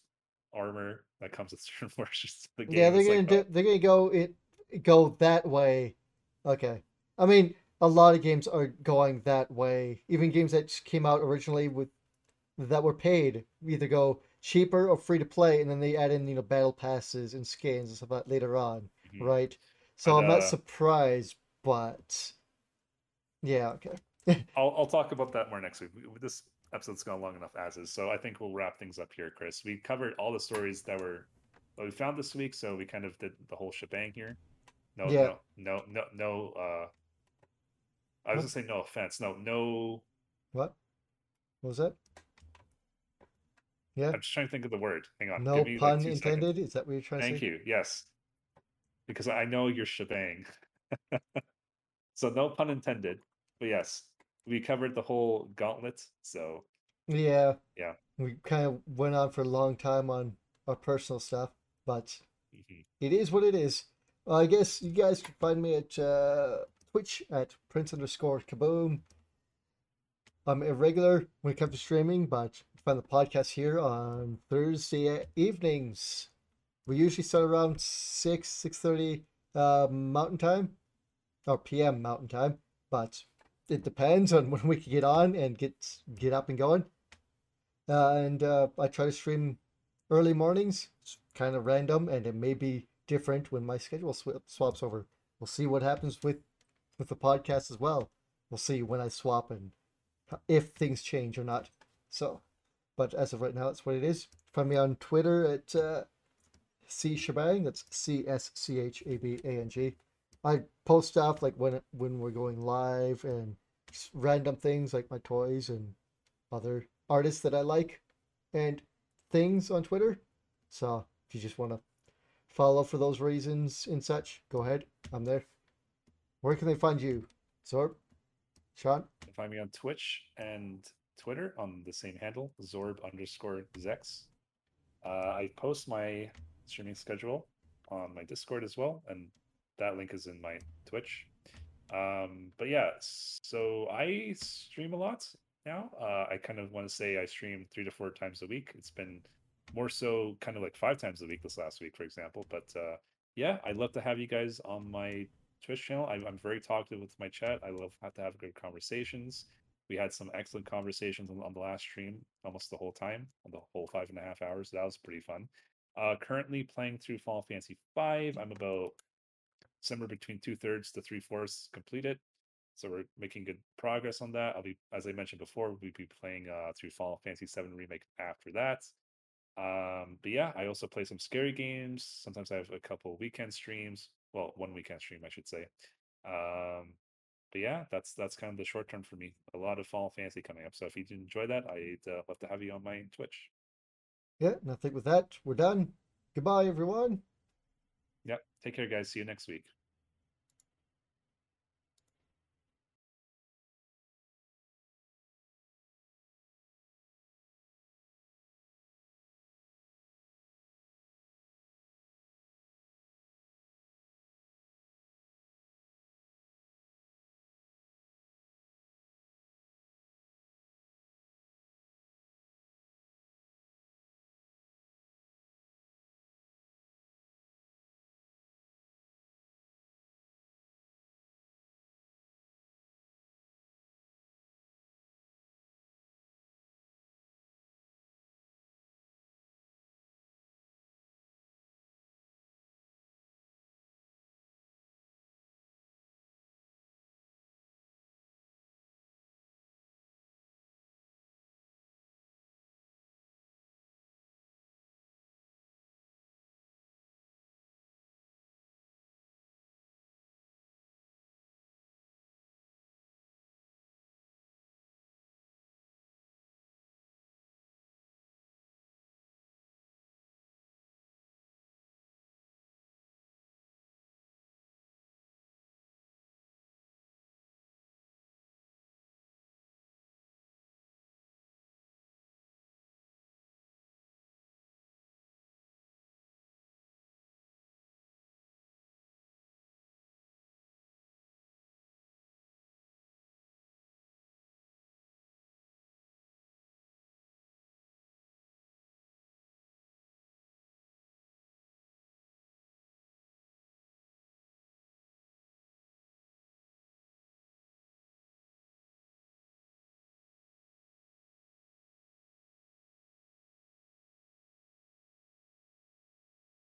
armor that comes with certain versions of the game. Yeah, they're gonna like, do, they're gonna go it go that way. Okay, I mean a lot of games are going that way. Even games that came out originally with that were paid either go cheaper or free to play, and then they add in you know battle passes and skins and stuff like later on, Mhm. right? So And, I'm not uh, surprised, but yeah, okay. I'll, I'll talk about that more next week. We- This episode's gone long enough as is, so I think we'll wrap things up here, Chris. We covered all the stories that were that we found this week, so we kind of did the whole shebang here. No, Yeah. no, no, no, no. Uh, I was gonna say no offense. No, no. What? What was that? Yeah. I'm just trying to think of the word. Hang on. No me, like, pun seconds. intended. Is that what you're trying to say? Thank you. Yes, because I know you're shebang. so no pun intended. But yes, we covered the whole gauntlet. So Yeah. Yeah. We kind of went on for a long time on our personal stuff, but mhm. it is what it is. Well, I guess you guys can find me at uh, Twitch at Prince underscore Kaboom. I'm irregular when it comes to streaming, but find the podcast here on Thursday evenings. We usually start around six six thirty uh, Mountain Time, or PM Mountain Time, but it depends on when we can get on and get get up and going. Uh, and uh, I try to stream early mornings. It's kind of random, and it may be different when my schedule sw- swaps over. We'll see what happens with with the podcast as well. We'll see when I swap and if things change or not. So, but as of right now, that's what it is. Find me on Twitter at uh, C Shebang. That's C S C H A B A N G. I post stuff like when when we're going live and random things like my toys and other artists that I like and things on Twitter. So if you just want to follow for those reasons and such, go ahead. I'm there. Where can they find you? Zorb? Sean? You can find me on Twitch and Twitter on the same handle, Zorb underscore Zex. Uh, I post my streaming schedule on my Discord as well, and that link is in my Twitch. Um, but yeah, so I stream a lot now. Uh, I kind of want to say I stream three to four times a week. It's been more so kind of like five times a week this last week, for example. But uh, yeah, I'd love to have you guys on my Twitch channel. I'm, I'm very talkative with my chat. I love have to have good conversations. We had some excellent conversations on, on the last stream, almost the whole time, on the whole five and a half hours. That was pretty fun. Uh, currently playing through Final Fantasy. I'm about somewhere between two thirds to three fourths completed. So we're making good progress on that. I'll be, as I mentioned before, we'll be playing uh, through Final Fantasy VII Remake after that. Um, but yeah, I also play some scary games. Sometimes I have a couple weekend streams. Well, one weekend stream, I should say. Um, but yeah, that's that's kind of the short term for me. A lot of Final Fantasy coming up. So if you did enjoy that, I'd uh, love to have you on my Twitch. Yeah, and I think with that, we're done. Goodbye, everyone. Yep. Take care, guys. See you next week.